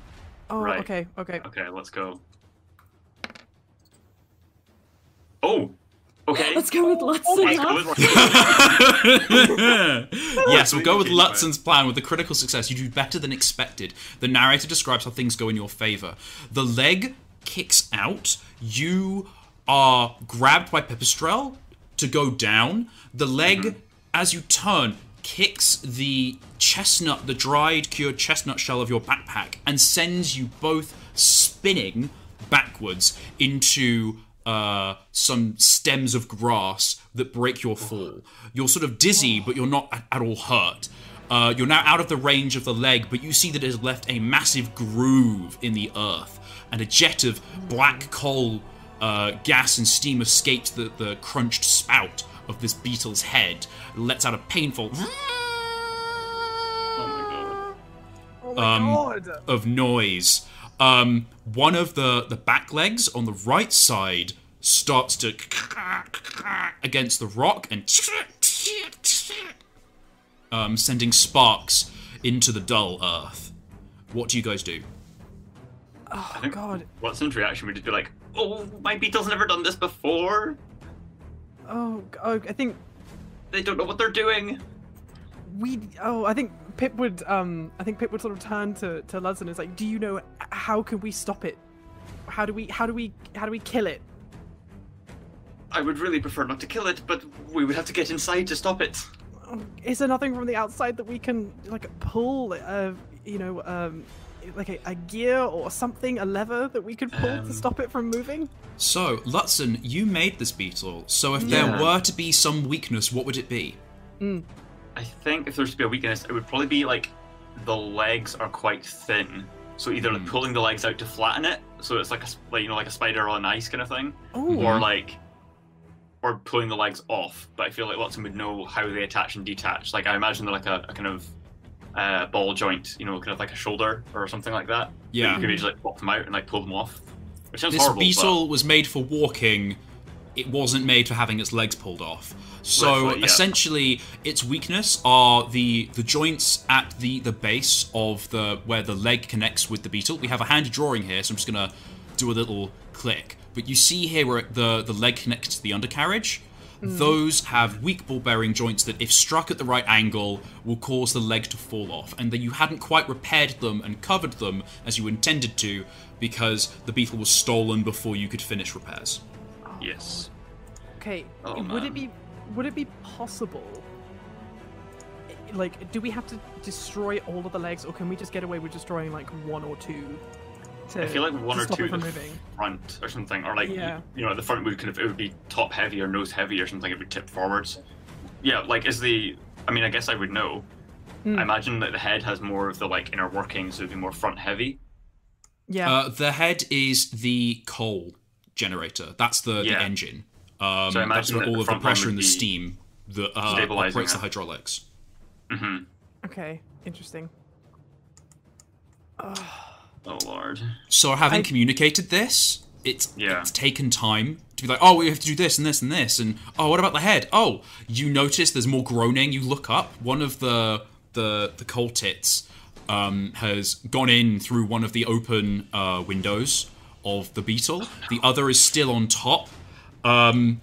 Oh, Right. okay, okay. Okay, let's go. Oh. Okay. Let's go with Lutzen. Let's huh? Lutzen. yes, we'll go with *laughs* Lutzen's plan with the critical success. You do better than expected. The narrator describes how things go in your favor. The leg kicks out. You are grabbed by Pipistrel to go down. The leg, as you turn, kicks the chestnut, the dried, cured chestnut shell of your backpack, and sends you both spinning backwards into uh, some stems of grass that break your fall. You're sort of dizzy, but you're not at, at all hurt. Uh, you're now out of the range of the leg, but you see that it has left a massive groove in the earth, and a jet of black coal uh, gas and steam escapes the, the crunched spout of this beetle's head, and lets out a painful Oh Oh my Um, god! of noise. Um, one of the, the back legs on the right side starts to against the rock and um, sending sparks into the dull earth. What do you guys do? Oh think- god! my god. Lutzen's reaction would just be like, "Oh, my beetle's never done this before." Oh, oh, I think They don't know what they're doing. We oh, I think Pip would um, I think Pip would sort of turn to to Lutzen and is like, do you know how can we stop it? How do we how do we how do we kill it? I would really prefer not to kill it, but we would have to get inside to stop it. Is there nothing from the outside that we can like pull? Uh, you know, um, like a, a gear or something, a lever that we could pull Um, to stop it from moving? So, Lutzen, you made this beetle. So, if there were to be some weakness, what would it be? I think if there's to be a weakness, it would probably be like the legs are quite thin. So either like Hmm. pulling the legs out to flatten it, so it's like a s- like you know like a spider on ice kind of thing, Oh, or like or pulling the legs off. But I feel like Watson would know how they attach and detach. Like I imagine they're like a, a kind of uh, ball joint, you know, kind of like a shoulder or something like that. Yeah. you can just like pop them out and like pull them off. Which sounds This horrible. beetle was made for walking. It wasn't made for having its legs pulled off. So yeah. essentially, its weakness are the the joints at the the base of the where the leg connects with the beetle. We have a handy drawing here, so I'm just gonna do a little click. But you see here where the the leg connects to the undercarriage. Hmm. Those have weak ball bearing joints that, if struck at the right angle, will cause the leg to fall off, and that you hadn't quite repaired them and covered them as you intended to because the beetle was stolen before you could finish repairs. but yes. okay. Oh, would it be would it be possible? Like, do we have to destroy all of the legs, or can we just get away with destroying like one or two? To, I feel like one or two at the moving. front or something, or like you- Yeah. you, know, at the front would kind of it would be top heavy or nose heavy or something. It would tip forwards. Yeah, like is the. I mean, I guess I would know. Hmm. I imagine that the head has more of the like inner workings, so it'd be more front heavy. Yeah. Uh, the head is the coal generator. That's the, the engine. Um, So I that's imagine where that all the of the pressure and the steam that uh, stabilizing operates the it. hydraulics. hmm okay. Interesting. Oh lord. So, having I- communicated this, it's Yeah. it's taken time to be like, oh, we have to do this and this and this, and oh, what about the head? Oh, you notice there's more groaning. You look up. One of the the the coal tits um, has gone in through one of the open uh, windows of the beetle. The other is still on top, um,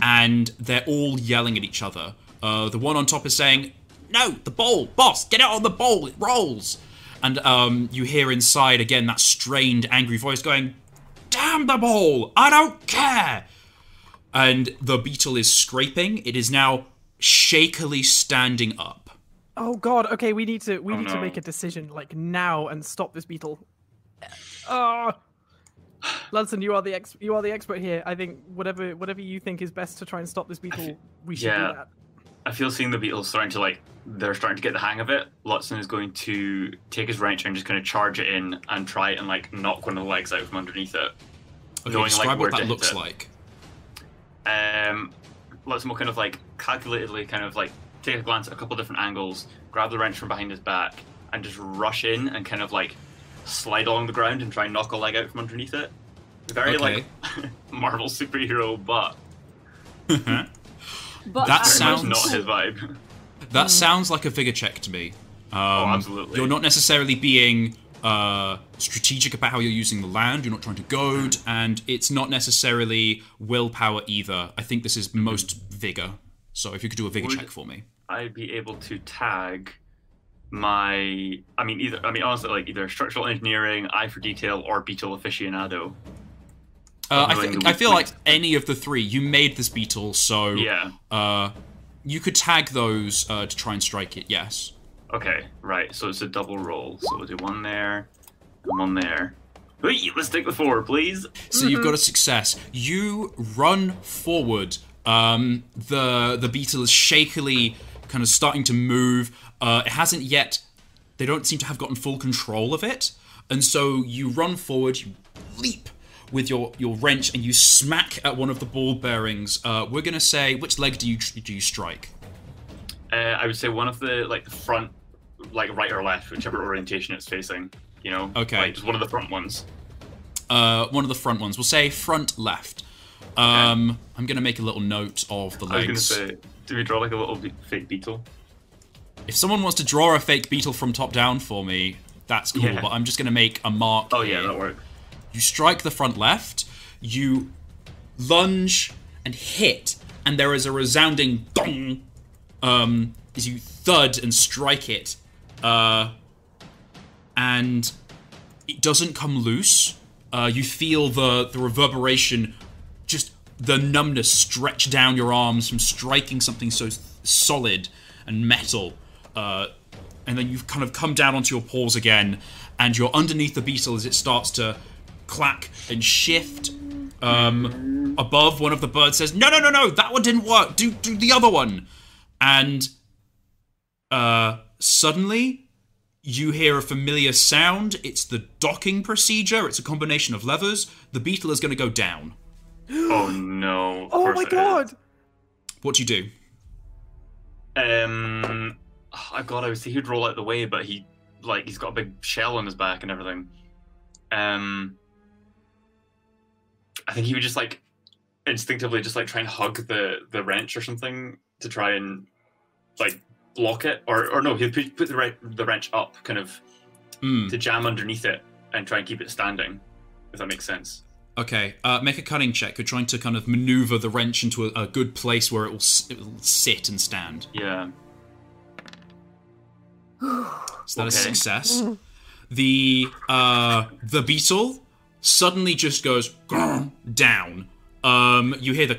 and they're all yelling at each other. Uh, the one on top is saying, "No, the bowl, boss, get out on the bowl, it rolls." And um, you hear inside again that strained, angry voice going, Damn the ball! I don't care! And the beetle is scraping. It is now shakily standing up. Oh god. Okay, we need to we Oh, need to make a decision like now and stop this beetle. Oh. Lutzen, you are the ex- you are the expert here. I think whatever whatever you think is best to try and stop this beetle, we should yeah. do that. I feel seeing the beetle's starting to like they're starting to get the hang of it. Lutzen is going to take his wrench and just kind of charge it in and try and like knock one of the legs out from underneath it. Okay, Knowing, describe where what that looks like. Um, Lutzen will kind of like calculatedly kind of like take a glance at a couple different angles, grab the wrench from behind his back, and just rush in and kind of like slide along the ground and try and knock a leg out from underneath it. Very like *laughs* Marvel superhero, but *laughs* But That sounds- not his vibe. *laughs* That sounds like a vigor check to me. Um, Oh, absolutely. You're not necessarily being uh, strategic about how you're using the land. You're not trying to goad, and it's not necessarily willpower either. I think this is most vigor. So if you could do a vigor Would- check for me. I'd be able to tag my I mean either I mean honestly like either structural engineering, eye for detail, or beetle aficionado. Uh, I, think, I feel like any of the three. You made this beetle, so Yeah. uh, you could tag those uh, to try and strike it. Yes. Okay, right. So it's a double roll. So we'll do one there and one there. Wait, let's take the four, please. So you've got a success. You run forward. Um, the the beetle is shakily kind of starting to move. Uh, it hasn't yet. They don't seem to have gotten full control of it, and so you run forward. You leap with your your wrench and you smack at one of the ball bearings. Uh, we're gonna say which leg do you do you strike? Uh, I would say one of the like the front, like right or left, whichever orientation it's facing. You know. Okay. Like just one of the front ones. Uh, one of the front ones. We'll say front left. Um, I'm gonna make a little note of the legs. I was gonna say, do we draw like a little be- fake beetle? If someone wants to draw a fake beetle from top down for me, that's cool. Yeah. But I'm just to make a mark. Oh yeah, that works. You strike the front left, you lunge and hit, and there is a resounding gong um, as you thud and strike it, uh, and it doesn't come loose. Uh, you feel the the reverberation, just the numbness stretch down your arms from striking something so solid and metal. Uh, and then you've kind of come down onto your paws again, and you're underneath the beetle as it starts to clack and shift. Um, above, one of the birds says, "No, no, no, no! That one didn't work. Do do the other one." And uh, suddenly, you hear a familiar sound. It's the docking procedure. It's a combination of levers. The beetle is going to go down. *gasps* Oh no! Oh my it is. god! What do you do? Um, I God, I would say he'd roll out the way, but he like he's got a big shell on his back and everything. Um, I think he would just like instinctively just like try and hug the the wrench or something to try and like block it, or or no, he'd put, the re- the wrench up, kind of Hmm. to jam underneath it and try and keep it standing. If that makes sense. Okay, uh, make a cunning check. You're trying to kind of maneuver the wrench into a, a good place where it will, s- it will sit and stand. Yeah. Is that a success? The uh, the beetle suddenly just goes down. Um, you hear the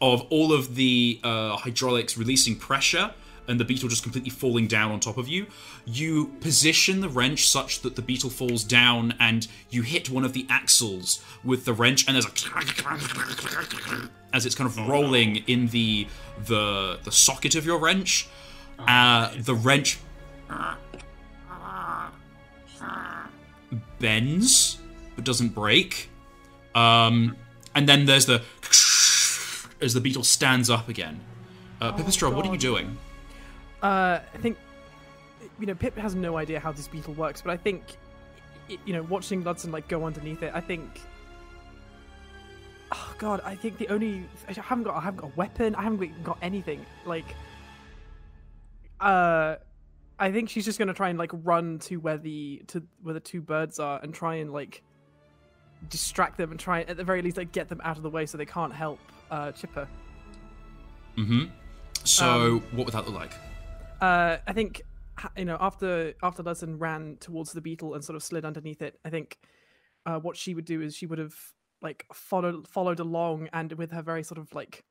of all of the uh, hydraulics releasing pressure, and the beetle just completely falling down on top of you. You position the wrench such that the beetle falls down, and you hit one of the axles with the wrench, and there's a *laughs* as it's kind of rolling in the the the socket of your wrench. Uh, the wrench *laughs* bends but doesn't break. Um, and then there's the as the beetle stands up again. Uh, Pipistrel, what are you doing? Uh, I think you know Pip has no idea how this beetle works, but I think you know watching Lutzen like go underneath it. I think. Oh God! I think the only I haven't got I haven't got a weapon. I haven't got anything. Like, uh, I think she's just gonna try and like run to where the to where the two birds are and try and like distract them and try at the very least like get them out of the way so they can't help uh Chipper. Mm-hmm. So, Um, what would that look like? Uh, I think you know after after Lutzen ran towards the beetle and sort of slid underneath it. I think uh, what she would do is she would have like followed followed along and with her very sort of like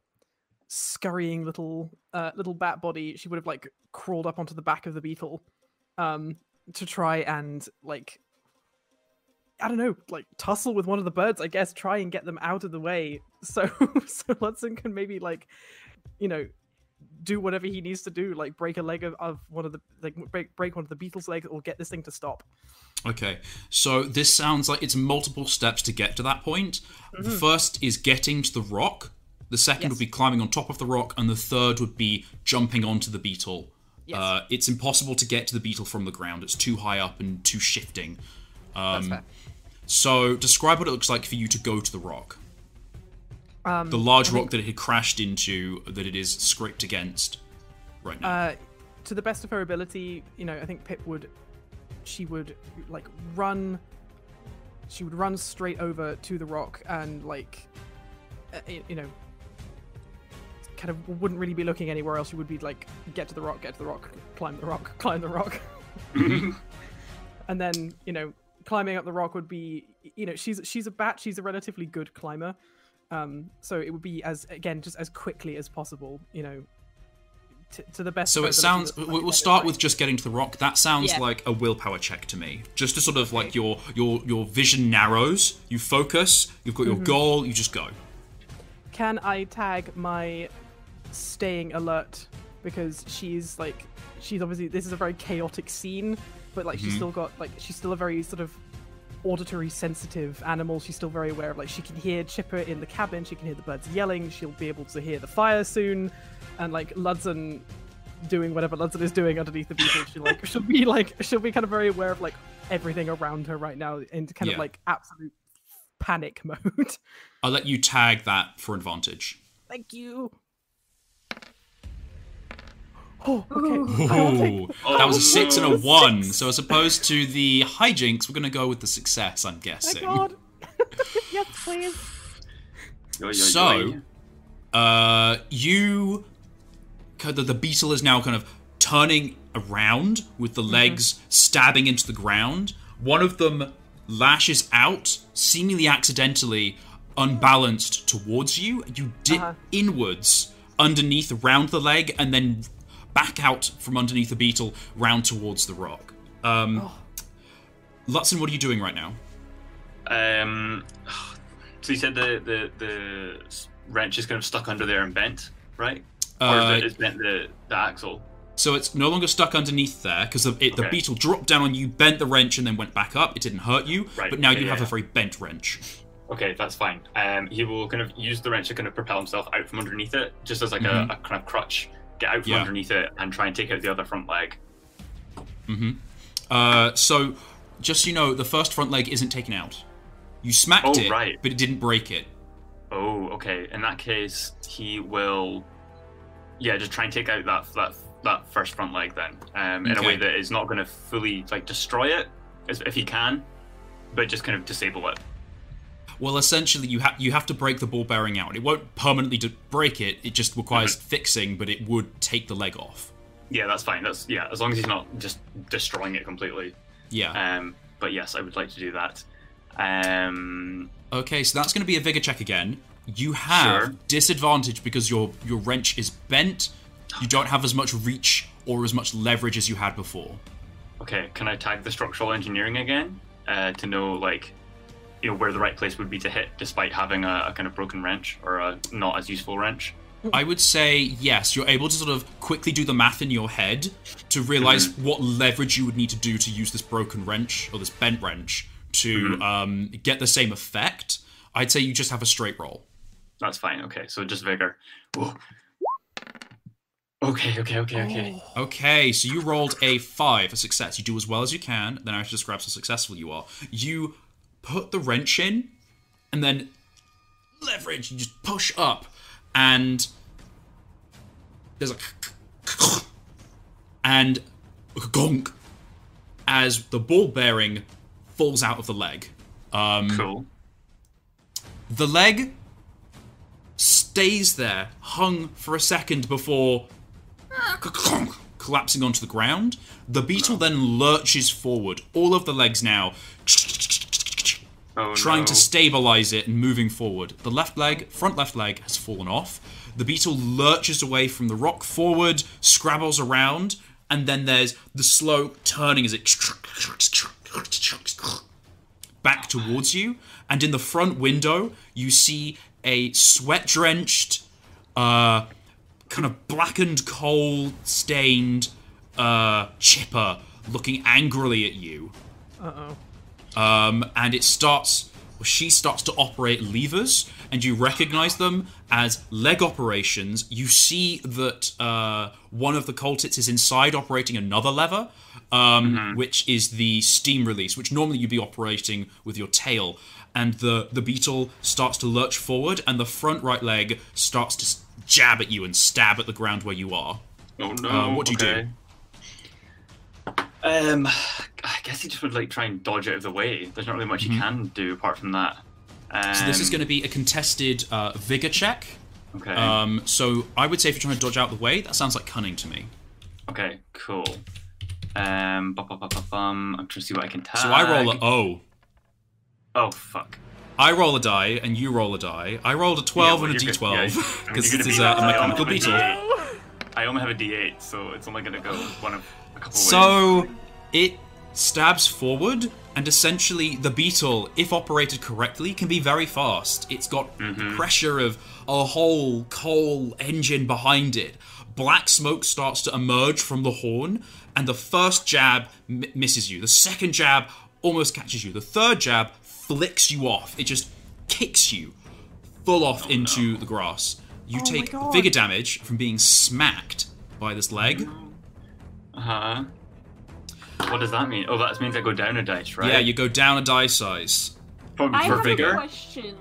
scurrying little uh, little bat body, she would have like crawled up onto the back of the beetle um, to try and like I don't know, like tussle with one of the birds. I guess try and get them out of the way *laughs* so so Lutzen can maybe like you know do whatever he needs to do, like break a leg of, of one of the like break break one of the beetle's legs or get this thing to stop. Okay, so this sounds like it's multiple steps to get to that point. The first is getting to the rock. The second Yes. would be climbing on top of the rock, and the third would be jumping onto the beetle. Yes. Uh, it's impossible to get to the beetle from the ground. It's too high up and too shifting. That's Um, fair. So describe what it looks like for you to go to the rock. Um, The large rock that it had crashed into, that it is scraped against right now. uh, to the best of her ability, you know, I think Pip would, she would like run. She would run straight over to the rock and like, uh, you know, kind of wouldn't really be looking anywhere else. She would be like, get to the rock, get to the rock, climb the rock, *laughs* climb the rock. *laughs* and then you know climbing up the rock would be you know she's she's a bat she's a relatively good climber um so it would be as again just as quickly as possible you know to, to the best so it sounds. to, like, we- We'll start with just getting to the rock. That sounds Yeah. like a willpower check to me. Just to sort of like your your your vision narrows. You focus. You've got your Mm-hmm. goal. You just go. can i tag my staying alert because she's like she's obviously this is a very chaotic scene but like she's mm-hmm. still got like she's still a very sort of auditory sensitive animal she's still very aware of like she can hear chipper in the cabin she can hear the birds yelling she'll be able to hear the fire soon and like lutzen doing whatever lutzen is doing underneath the beetle she like she'll be like she'll be kind of very aware of like everything around her right now in kind Yeah. of like absolute panic *laughs* mode I'll let you tag that for advantage. Thank you. Oh, okay. Oh, that was a six and a no. one. So as opposed to the hijinks, we're going to go with the success. I'm Thank guessing. God. *laughs* yes, please. Yo, yo, So- Uh, you kind of- the beetle is now kind of turning around with the legs stabbing into the ground. One of them lashes out, seemingly accidentally, unbalanced towards you. You dip Uh-huh. inwards underneath around the leg and then back out from underneath the beetle round towards the rock. Um, Lutzen, what are you doing right now? Um, so you said the the the wrench is kind of stuck under there and bent, right? or Uh, is it, is bent the, the axle? So it's no longer stuck underneath there because the, it- the beetle dropped down on you, bent the wrench, and then went back up. It didn't hurt you, Right, but now yeah, you have yeah. a very bent wrench. Okay, that's fine. Um, he will kind of use the wrench to kind of propel himself out from underneath it, just as like Mhm. a, a kind of crutch. Get out from Yeah. underneath it and try and take out the other front leg. Uh, so, just so you know, the first front leg isn't taken out. You smacked Oh, it, right. but it didn't break it. Oh, okay. In that case, he will, yeah, just try and take out that that that first front leg then, um, in Okay. a way that is not going to fully like destroy it, if he can, but just kind of disable it. Well, essentially, you have you have to break the ball bearing out. It won't permanently de- break it. It just requires Mm-hmm. fixing, but it would take the leg off. Yeah, that's fine. That's yeah, as long as he's not just destroying it completely. Yeah. Um, but yes, I would like to do that. Um, Okay, so that's going to be a vigor check again. You have Sure. disadvantage because your your wrench is bent. You don't have as much reach or as much leverage as you had before. okay, can I tag the structural engineering again uh, to know like, you know, where the right place would be to hit, despite having a, a kind of broken wrench or a not as useful wrench? I would say yes. You're able to sort of quickly do the math in your head to realize what leverage you would need to do to use this broken wrench or this bent wrench to um, get the same effect. I'd say you just have a straight roll. That's fine. Okay, so just vigor. Whoa. Okay, okay, okay, okay. Okay, so you rolled a five, a success. You do as well as you can. Then I have to describe how successful you are. You put the wrench in, and then leverage. You just push up, and there's a *laughs* and a gonk as the ball bearing falls out of the leg. Um, Cool. the leg stays there, hung for a second before *laughs* collapsing onto the ground. The beetle then lurches forward, all of the legs now Oh, trying no. to stabilize it and moving forward. The left leg, front left leg, has fallen off. The beetle lurches away from the rock forward, scrabbles around, and then there's the slow turning as it back towards you. And in the front window, you see a sweat drenched, uh, kind of blackened, coal stained uh, chipper looking angrily at you Uh oh. Um, and it starts she starts to operate levers and you recognize them as leg operations. You see that uh, one of the coal tits is inside operating another lever um, which is the steam release which normally you'd be operating with your tail. And the, the beetle starts to lurch forward and the front right leg starts to jab at you and stab at the ground where you are. Oh no! Uh, what do you do? Okay. Um, I guess he just would like try and dodge out of the way. There's not really much he can do apart from that. Um, Mm-hmm. so this is going to be a contested uh, vigor check Okay. um, so i would say if you're trying to dodge out of the way that sounds like cunning to me okay. Cool. Um. Bum. I'm trying to see what I can tag. So I roll a O. Oh Oh fuck. I roll a die, and you roll a die. I rolled a 12 Yeah, well, and a you're D12 good- yeah, I mean, because you're *laughs* this gonna is be- a, a I mechanical only beetle. have a D8. I only have a D8, so it's only gonna go one of a ways. So it stabs forward, and essentially the beetle, if operated correctly, can be very fast. It's got Mm-hmm. pressure of a whole coal engine behind it. Black smoke starts to emerge from the horn, and the first jab m- misses you. The second jab almost catches you. The third jab flicks you off. It just kicks you full off into the grass. You Oh take God. vigor damage from being smacked by this leg. Uh huh. What does that mean? Oh, that means I go down a dice, right? Yeah, you go down a die size. For, I for have vigor. a question.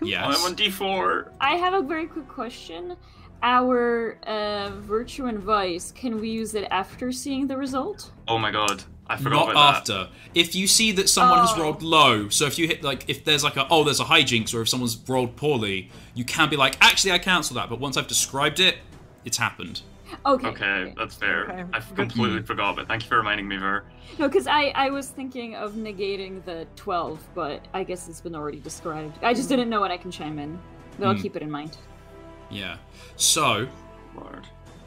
Yes. I'm on D4. I have a very quick question. Our uh, virtue and vice, can we use it after seeing the result? Oh my god, I forgot Not about that. after. If you see that someone has Oh. rolled low, so if you hit like if there's like a oh there's a hijinks or if someone's rolled poorly, you can be like actually I cancel that. But once I've described it, it's happened. Okay. Okay, that's fair. Okay, I good. completely forgot, but thank you for reminding me, Ver. No, because I, I was thinking of negating the 12, but I guess it's been already described. I just didn't know when I can chime in, but I'll Hmm. keep it in mind. Yeah. So, Lord.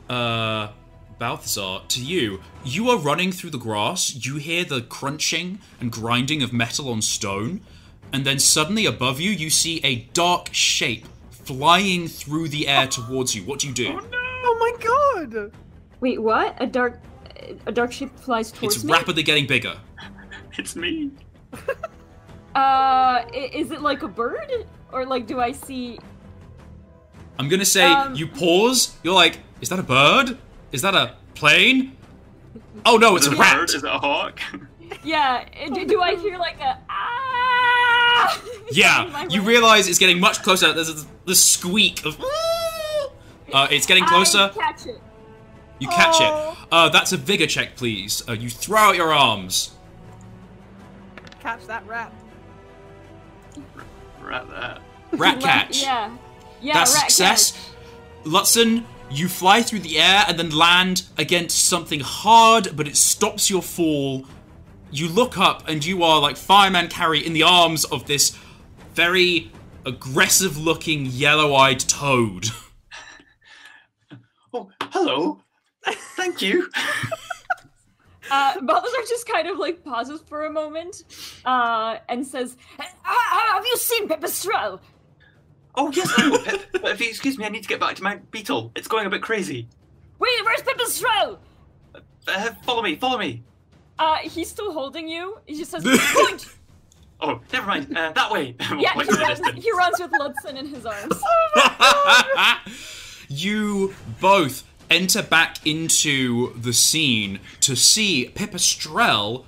uh, Balthazar, to you, you are running through the grass. You hear the crunching and grinding of metal on stone, and then suddenly above you, you see a dark shape flying through the air towards you. What do you do? Oh my god! Wait, what? A dark a dark shape flies towards it's me? It's rapidly getting bigger. *laughs* It's me. *laughs* Uh, is it like a bird? Or like, do I see... I'm gonna say Um, you pause. You're like, is that a bird? Is that a plane? Oh no, it's Is a a rat. bird? Is it a hawk? *laughs* Yeah, do, do I hear like a... Ah! Yeah, you realize it's getting much closer. There's a, the squeak of. Uh, it's getting closer. I catch it. You catch Oh. it. Uh, that's a vigor check, please. Uh, you throw out your arms. Catch that rat. Rat that. *laughs* Rat Rat- catch. Yeah. Yeah, That's rat success. catch. Lutzen, you fly through the air and then land against something hard, but it stops your fall. You look up and you are like Fireman carry in the arms of this very aggressive looking yellow eyed toad. *laughs* Oh, hello. Thank you. *laughs* Uh, Balthazar just kind of like pauses for a moment, uh, and says, "Ah, "Have you seen Pipistrel?" Oh yes, I know. Pip, but if you excuse me, I need to get back to my beetle. It's going a bit crazy. Wait, where's Pipistrel? Uh, follow me. Follow me. Uh, he's still holding you. He just says, "Point." *laughs* Oh, never mind. Uh, that way. *laughs* Yeah, he to runs, he runs with Lutzen in his arms. You both enter back into the scene to see Pipistrel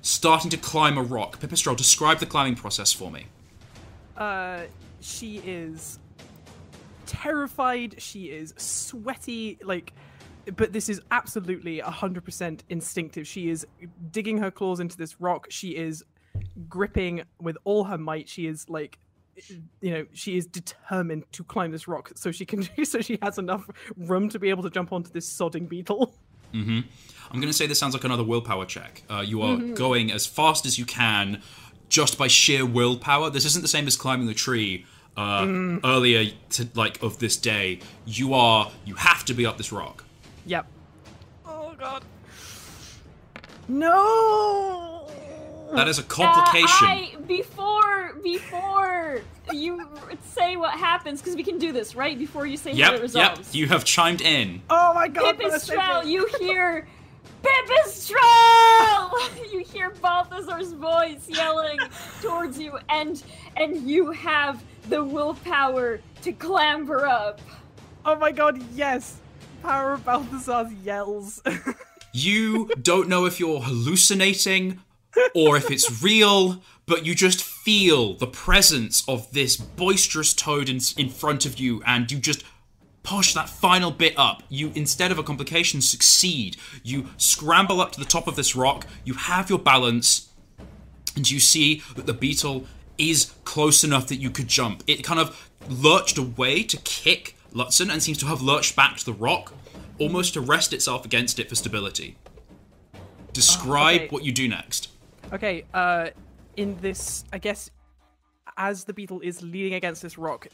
starting to climb a rock. Pipistrel, describe the climbing process for me. Uh, she is terrified. She is sweaty. Like, but this is absolutely hundred percent instinctive. She is digging her claws into this rock. She is gripping with all her might. She is like, you know, she is determined to climb this rock so she can, *laughs* so she has enough room to be able to jump onto this sodding beetle. I'm going to say this sounds like another willpower check. Uh, you are going as fast as you can just by sheer willpower. This isn't the same as climbing the tree uh, earlier to, like of this day. You are you have to be up this rock. Yep. Oh god. No. That is a Uh, complication. I, before before you say what happens, because we can do this right before you say how it Yep, yep. resolves. You have chimed in. Oh my god. that was so Pipistrel, you *laughs* hear Pipistrel! *laughs* you hear Balthazar's voice yelling towards you, and and you have the willpower to clamber up. Oh my god, yes! Power of Balthazar's yells. *laughs* You don't know if you're hallucinating or if it's real, but you just feel the presence of this boisterous toad in, in front of you, and you just push that final bit up. You, instead of a complication, succeed. You scramble up to the top of this rock, you have your balance, and you see that the beetle is close enough that you could jump. It kind of lurched away to kick Lutzen and seems to have lurched back to the rock, almost to rest itself against it for stability. Ah, Describe okay. what you do next. Okay, uh, in this, I guess, as the beetle is leaning against this rock,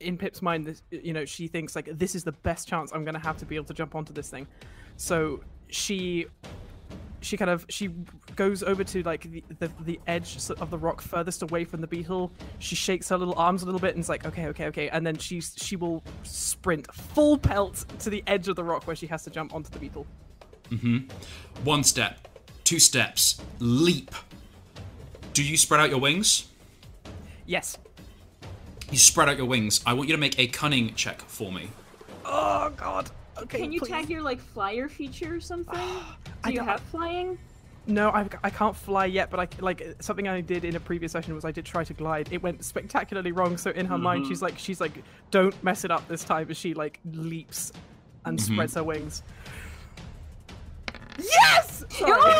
in Pip's mind, this, you know, she thinks like this is the best chance I'm gonna have to be able to jump onto this thing. So she, she kind of she goes over to like the the, the edge of the rock furthest away from the beetle. She shakes her little arms a little bit and is like, okay, okay, okay, and then she she will sprint full pelt to the edge of the rock where she has to jump onto the beetle. Mm-hmm. One step, two steps, leap. Do you spread out your wings? Yes. You spread out your wings. I want you to make a cunning check for me. Oh God. Okay. Can you please. tag your like flyer feature or something? *gasps* Do I you have flying? No, I, I can't fly yet, but I like something I did in a previous session was I did try to glide. It went spectacularly wrong. So in her mind, mm-hmm. she's like, she's like, don't mess it up this time. As she like leaps and mm-hmm. spreads her wings. Yes. Sorry.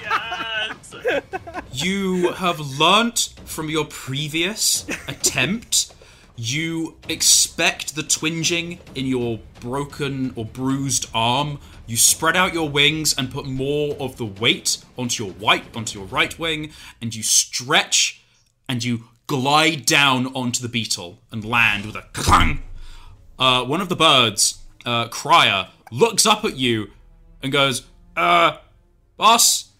Yes. *laughs* You have learnt from your previous attempt. You expect the twinging in your broken or bruised arm, you spread out your wings and put more of the weight onto your white onto your right wing, and you stretch and you glide down onto the beetle and land with a clang. Uh, one of the birds, uh, Crier, looks up at you and goes, "Uh, boss,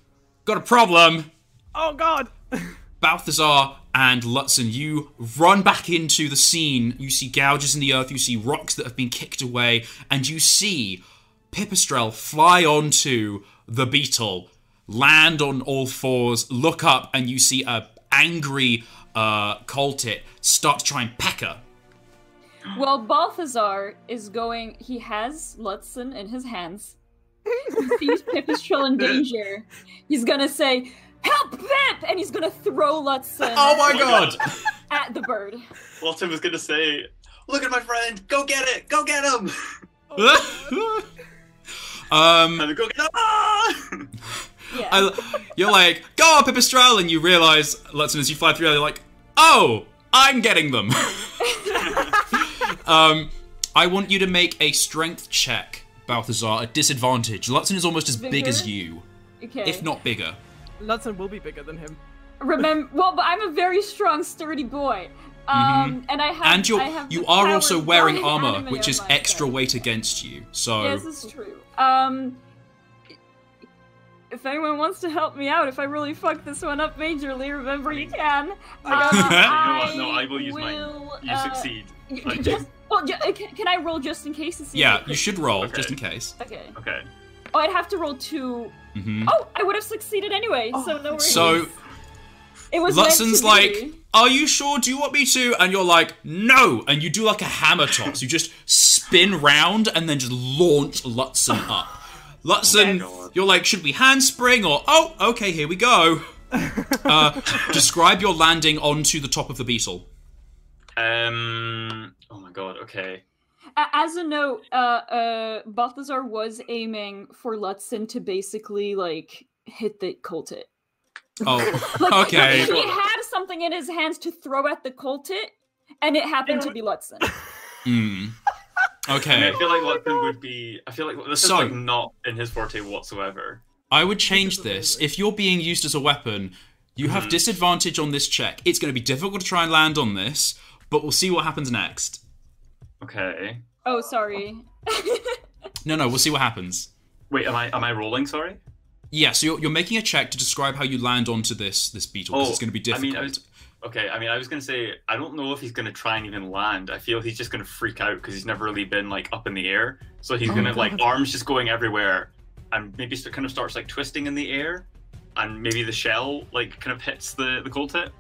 got a problem." Oh God! *laughs* Balthazar and Lutzen, you run back into the scene. You see gouges in the earth, you see rocks that have been kicked away, and you see Pipistrel fly onto the beetle, land on all fours, look up, and you see a angry uh, coal tit start to try and peck her. Well, Balthazar is going. He has Lutzen in his hands. *laughs* He sees Pipistrel in danger. He's gonna say, "Help, Pip!" and he's gonna throw Lutzen Oh my god! *laughs* at the bird. Walton was gonna say, "Look at my friend! Go get it! Go get him!" *laughs* um, And go get him! Ah! Yeah. I, you're like, go on, Pipistrel, and you realize, Lutzen, as you fly through, you're like, oh, I'm getting them. um, I want you to make a strength check, Balthazar, a disadvantage. Lutzen is almost as big as you, okay. if not bigger. Lutzen will be bigger than him. remember. *laughs* Well, but I'm a very strong, sturdy boy. Um, and I have. Mm-hmm. And you're, I have you are also wearing armor, which is extra weight against you. So, Yes, this is true. Um, if anyone wants to help me out, if I really fuck this one up majorly, remember you can. Uh, *laughs* You know I what? No, I will use mine. will, You uh, succeed. y- I just, well, ju- uh, can, can I roll just in case to see? yeah, you should roll, Okay. just in case. Okay. Okay. Oh, I'd have to roll two hmm Oh, I would have succeeded anyway, so no worries. So, it was meant Lutzen's like. Are you sure? Do you want me to? And you're like, No. And you do like a hammer toss. You just spin round and then just launch Lutzen up. Lutzen, God. You're like, Should we handspring or, Oh, okay, here we go. *laughs* Uh, describe your landing onto the top of the beetle. Um. Oh my god. Okay. As a note, uh, uh, Balthazar was aiming for Lutzen to basically like hit the coal tit. Oh, *laughs* Like, *laughs* okay. He had something in his hands to throw at the coal tit, and it happened to be Lutzen. Hmm. I, mean, Okay. I feel like Lupton would be. I feel like this So- is like not in his forte whatsoever. I would change this. If you're being used as a weapon, you have disadvantage on this check. It's going to be difficult to try and land on this, but we'll see what happens next. Okay. Oh, sorry. *laughs* No, no, we'll see what happens. Wait. Am I? Am I rolling? Sorry. Yeah, so you're, you're making a check to describe how you land onto this this beetle because Oh, it's going to be I difficult. mean, I was- Okay. I mean, I was gonna say I don't know if he's gonna try and even land. I feel he's just gonna freak out because he's never really been like up in the air. So he's Oh, gonna like arms just going everywhere, and maybe st- kind of starts like twisting in the air, and maybe the shell like kind of hits the the coal tit.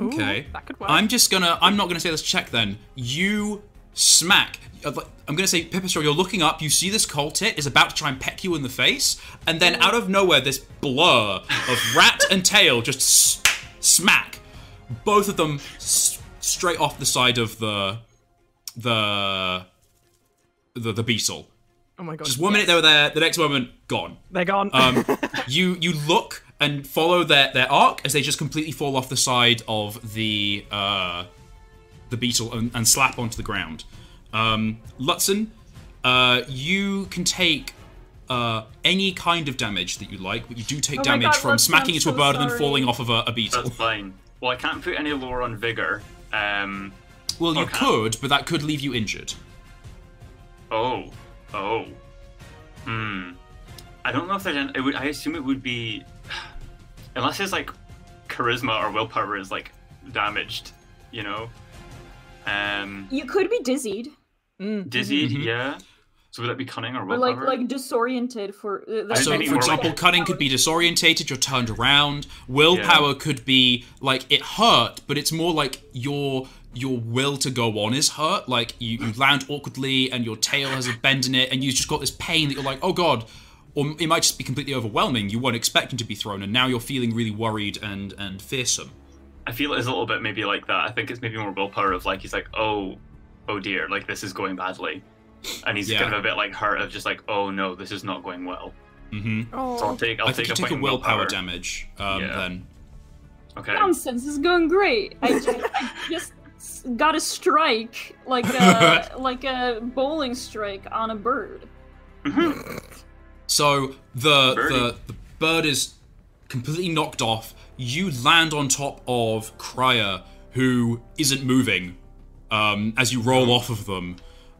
Ooh, Okay. that could work. I'm just gonna. I'm not gonna say this check then. You smack. uh, I'm gonna say, Pipistrel, you're looking up. You see this coal tit is about to try and peck you in the face, and then out of nowhere, this blur of rat and tail just s- smack. Both of them s- straight off the side of the the the, the beetle. oh my god. Just one minute they were there. The next moment, gone. They're gone. Um, *laughs* you you look and follow their, their arc as they just completely fall off the side of the uh, the beetle and, and slap onto the ground. Um, Lutzen, uh, you can take uh, any kind of damage that you like, but you do take Oh damage God, from Lutzen, smacking I'm into a so bird and then falling off of a, a beetle. That's fine. Well, I can't put any lower on vigor. Um. Well, you Okay. could, but that could leave you injured. Oh. Oh. Hmm. I don't know if there's. Any, it would. I assume it would be, unless it's like charisma or willpower is like damaged. You know. Um. You could be dizzied, Mm. Dizzied. Mhm. Yeah. So would that be cunning or or willpower? like like disoriented for. Uh, I So, for more example, like- cunning could be disorientated, you're turned around. Willpower could be like it hurt, but it's more like your your will to go on is hurt. Like you, you land awkwardly and your tail has a bend in it, and you've just got this pain that you're like, oh god. Or it might just be completely overwhelming. You weren't expecting to be thrown, and now you're feeling really worried and and fearsome. I feel it is a little bit maybe like that. I think it's maybe more willpower of like he's like, oh, oh dear, like this is going badly, and he's Yeah. kind of a bit like hurt of just like, oh no, this is not going well. Mm-hmm. Oh. So I'll take, I'll I take think you a take a point in willpower damage. Um, Yeah. Then Okay. nonsense. This is going great. I just, I just got a strike like a *laughs* like a bowling strike on a bird. So the, Birdie. the the bird is completely knocked off. You land on top of Crier, who isn't moving. Um, as you roll off of them,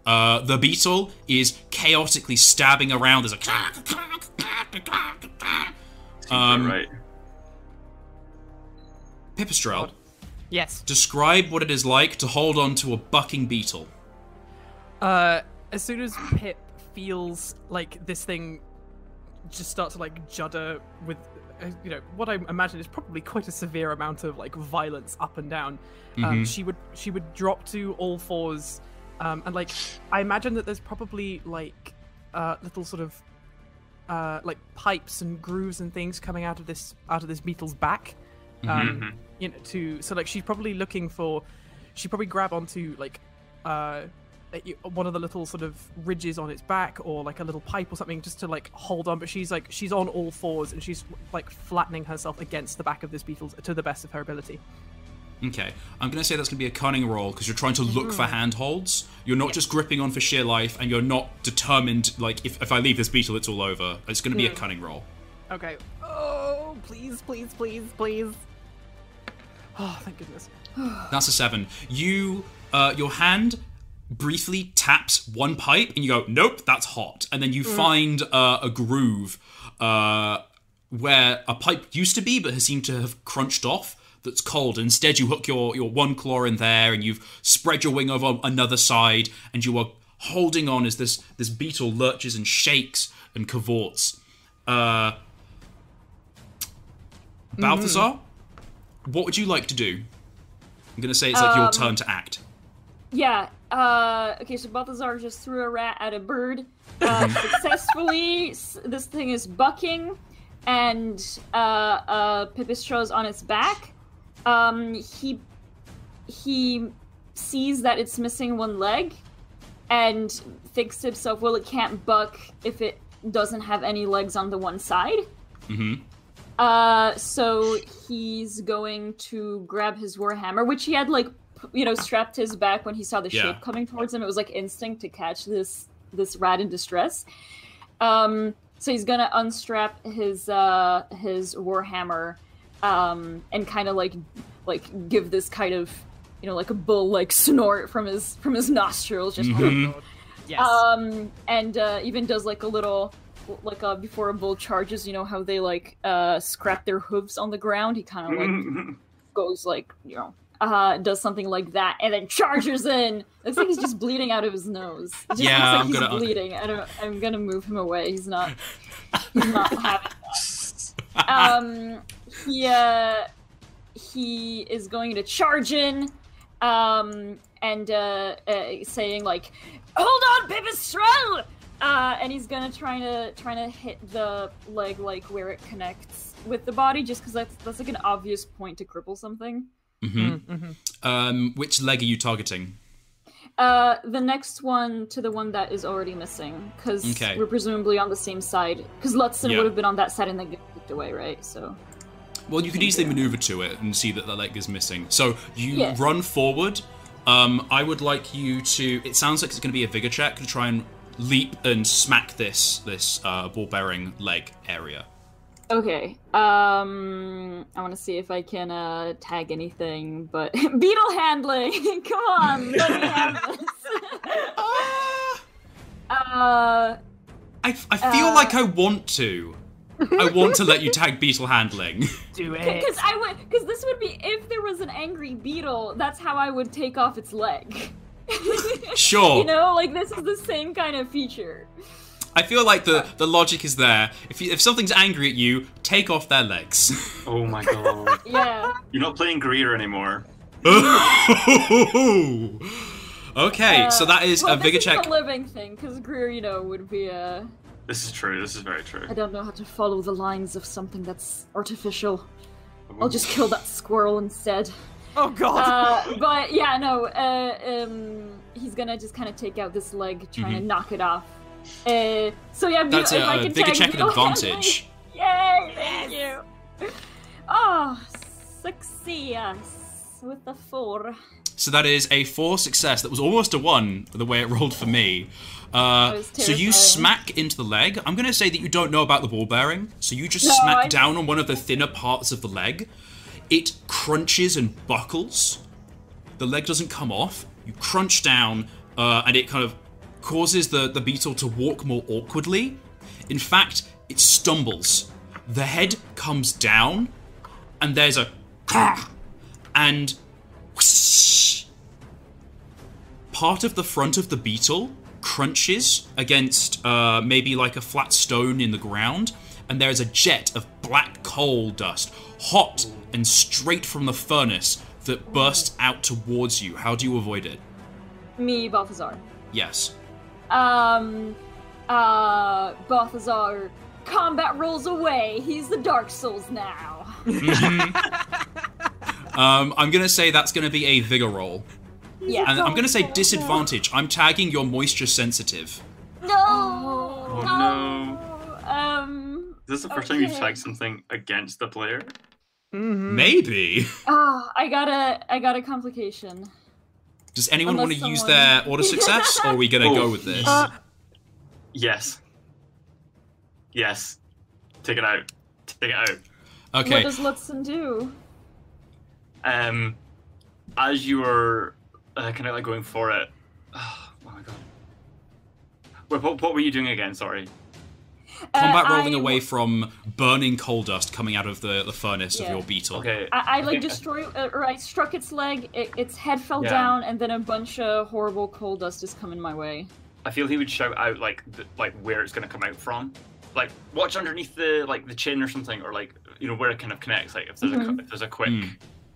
uh, the beetle is chaotically stabbing around. There's a um, right. Pipistrel. Yes. Describe what it is like to hold on to a bucking beetle. Uh, as soon as Pip feels like this thing just start to like judder with, uh, you know, what I imagine is probably quite a severe amount of like violence up and down, um, she would she would drop to all fours, um, and like I imagine that there's probably like uh, little sort of uh, like pipes and grooves and things coming out of this out of this beetle's back. Um, you know, to so like she's probably looking for, she probably grab onto like, uh, one of the little sort of ridges on its back or like a little pipe or something just to like hold on. But she's like she's on all fours and she's like flattening herself against the back of this beetle to the best of her ability. Okay, I'm going to say that's going to be a cunning roll because you're trying to look for handholds. You're not just gripping on for sheer life, and you're not determined. Like if, if I leave this beetle, it's all over. It's going to be a cunning roll. Okay. Oh, please, please, please, please. Oh, thank goodness. *sighs* That's a seven. You, uh, your hand briefly taps one pipe, and you go, "Nope, that's hot." And then you find uh, a groove uh, where a pipe used to be, but has seemed to have crunched off. That's cold. Instead, you hook your your one claw in there, and you've spread your wing over another side, and you are holding on as this this beetle lurches and shakes and cavorts. Uh, Balthazar, what would you like to do? I'm gonna say it's like your turn to act. Yeah. Uh, okay, so Balthazar just threw a rat at a bird. Uh, *laughs* successfully, this thing is bucking, and uh, uh, Pipistrel's on its back. Um, he he sees that it's missing one leg, and thinks to himself, "Well, it can't buck if it doesn't have any legs on the one side." Mm-hmm. Uh, so he's going to grab his warhammer, which he had like, you know, strapped to his back when he saw the Yeah. shape coming towards him. It was like instinct to catch this this rat in distress. Um, so he's gonna unstrap his uh his warhammer, um, and kind of like like give this kind of you know like a bull like *laughs* snort from his from his nostrils just Yes. um, and uh, even does like a little, like uh, before a bull charges, you know how they like uh, scrap their hooves on the ground. He kind of like *laughs* goes like you know, uh, does something like that, and then charges in. Looks like he's just bleeding out of his nose. Just Yeah, looks like I'm he's gonna- bleeding. I don't. I'm gonna move him away. He's not. He's not *laughs* having that. Um, he uh, he is going to charge in, um, and uh, uh saying like, "Hold on, Pipistrel!" Uh, and he's gonna try to try to hit the leg like where it connects with the body, just because that's that's like an obvious point to cripple something. Mhm, Um, which leg are you targeting? Uh, the next one to the one that is already missing, because Okay. we're presumably on the same side. Because Lutzen Yeah. would have been on that side and then get kicked away, right? So Well, you could easily maneuver to it and see that the leg is missing. So you Yeah. run forward. Um, I would like you to. It sounds like it's going to be a vigor check to try and leap and smack this this uh, ball bearing leg area. Okay. Um, I want to see if I can uh tag anything, but *laughs* beetle handling. *laughs* Come on, let me have *laughs* this. uh, I, I feel Uh, like I want to. I *laughs* want to let you tag beetle handling. Do it. because I would, because this would be if there was an angry beetle. That's how I would take off its leg. *laughs* Sure. you know, like this is the same kind of feature. I feel like the, the logic is there. If you, if something's angry at you, take off their legs. *laughs* oh my god. Yeah. You're not playing Greer anymore. okay, so that is well, a vigor this check. Is a living thing, because Greer, you know, would be uh This is true. This is very true. I don't know how to follow the lines of something that's artificial. I'll just kill that squirrel instead. oh God. Uh, but yeah, no. Uh, um, he's gonna just kind of take out this leg, trying to knock it off. Uh, so yeah, Mm-hmm. That's if a, I a can vigor tag check at *laughs* Beetle advantage. Yay! Thank you. Oh, success with the four. So that is a four success. That was almost a one, the way it rolled for me. Uh, so you smack into the leg. I'm going to say that you don't know about the ball bearing. So you just No, smack I- down on one of the thinner parts of the leg. It crunches and buckles. The leg doesn't come off. You crunch down, uh, and it kind of causes the, the beetle to walk more awkwardly. In fact, it stumbles. The head comes down, and there's a and whoosh, part of the front of the beetle crunches against uh, maybe like a flat stone in the ground, and there is a jet of black coal dust, hot and straight from the furnace, that bursts out towards you. How do you avoid it? Me, Balthazar. Yes. Um, uh, Balthazar, combat rolls away. He's the Dark Souls now. *laughs* Um, I'm gonna say that's gonna be a vigor roll, Yeah. and I'm gonna say disadvantage. I'm tagging your moisture sensitive. No. Oh, no. Um. Is this the first time you've tagged something against the player? Mhm. Maybe. Ah, I got a, I got a complication. Does anyone Unless want to use their *laughs* order success, or are we gonna Oh. go with this? Uh, Yes. Yes. Take it out. Take it out. Okay. What Okay. does Lutzen do? Um, as you were uh, kind of like going for it. *sighs* Oh, my god. Wait, what, what were you doing again? Sorry. Combat Uh, rolling I- away from burning coal dust coming out of the, the furnace of your beetle. Okay. I, I like Okay. destroy, uh, or I struck its leg. It, its head fell Yeah. down, and then a bunch of horrible coal dust is coming my way. I feel he would shout out like th- like where it's going to come out from, like watch underneath the like the chin or something, or like you know where it kind of connects. Like if there's a Mhm. if there's a quick Hmm.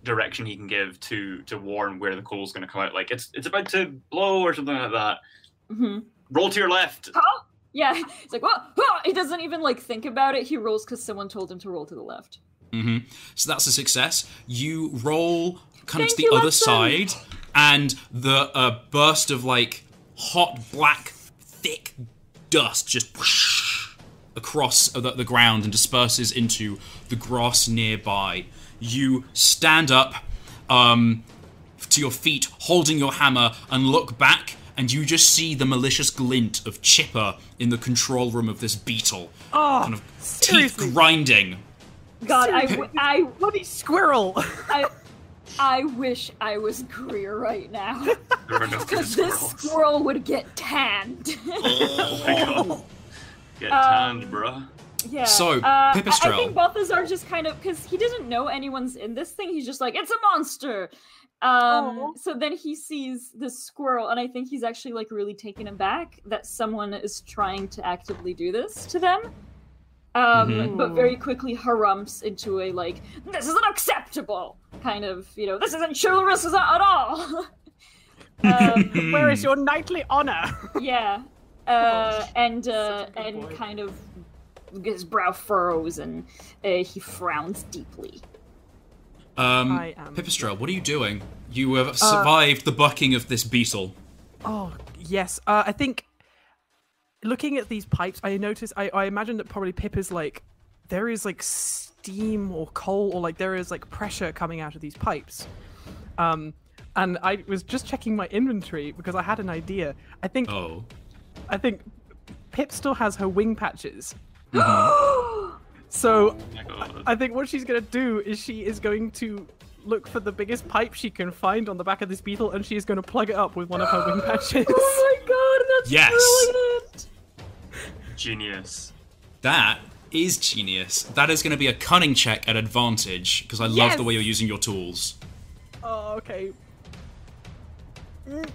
Direction he can give to to warn where the coal's going to come out. Like it's it's about to blow or something like that. hmm Roll to your left. Oh, yeah. *laughs* It's like, what? He doesn't even like think about it. He rolls because someone told him to roll to the left. hmm So that's a success. You roll kind of to the you, other Watson. side, and the uh, burst of like hot black thick dust just whoosh across the, the ground and disperses into the grass nearby. You stand up um, to your feet, holding your hammer, and look back. And you just see the malicious glint of Chipper in the control room of this beetle, oh, kind of seriously, teeth grinding. God, I, Seriously. w- *laughs* I, bloody squirrel! I, I wish I was Greer right now. There are no good Because this squirrel would get tanned. *laughs* Oh my god. *laughs* Get Um, tanned, bruh. Yeah. So, uh, I, I Pipistrel. think Balthazar just kind of because he doesn't know anyone's in this thing. He's just like, it's a monster. Um. Aw. So then he sees this squirrel, and I think he's actually like really taken aback that someone is trying to actively do this to them. Um, Mhm. but very quickly harumps into a like, this is unacceptable kind of, you know, this isn't chivalrous at all. *laughs* um, Where is *laughs* your knightly honor? yeah, uh, *laughs* and uh, Such a good and point. kind of his brow furrows and uh, he frowns deeply. Um, I am- Pipistrel, what are you doing? You have survived the bucking of this beetle. Oh yes, uh, I think looking at these pipes, I noticed. I, I imagine that probably Pip is like there is like steam or coal or like there is like pressure coming out of these pipes. Um, and I was just checking my inventory because I had an idea. I think Oh. I think Pip still has her wing patches. Mm-hmm. *gasps* So Oh. I think what she's gonna do is she is going to look for the biggest pipe she can find on the back of this beetle, and she is going to plug it up with one of her wing *gasps* patches. Oh my god, that's Yes. brilliant! Genius. That is genius. That is going to be a cunning check at advantage because I love the way you're using your tools. Oh, okay. Mm.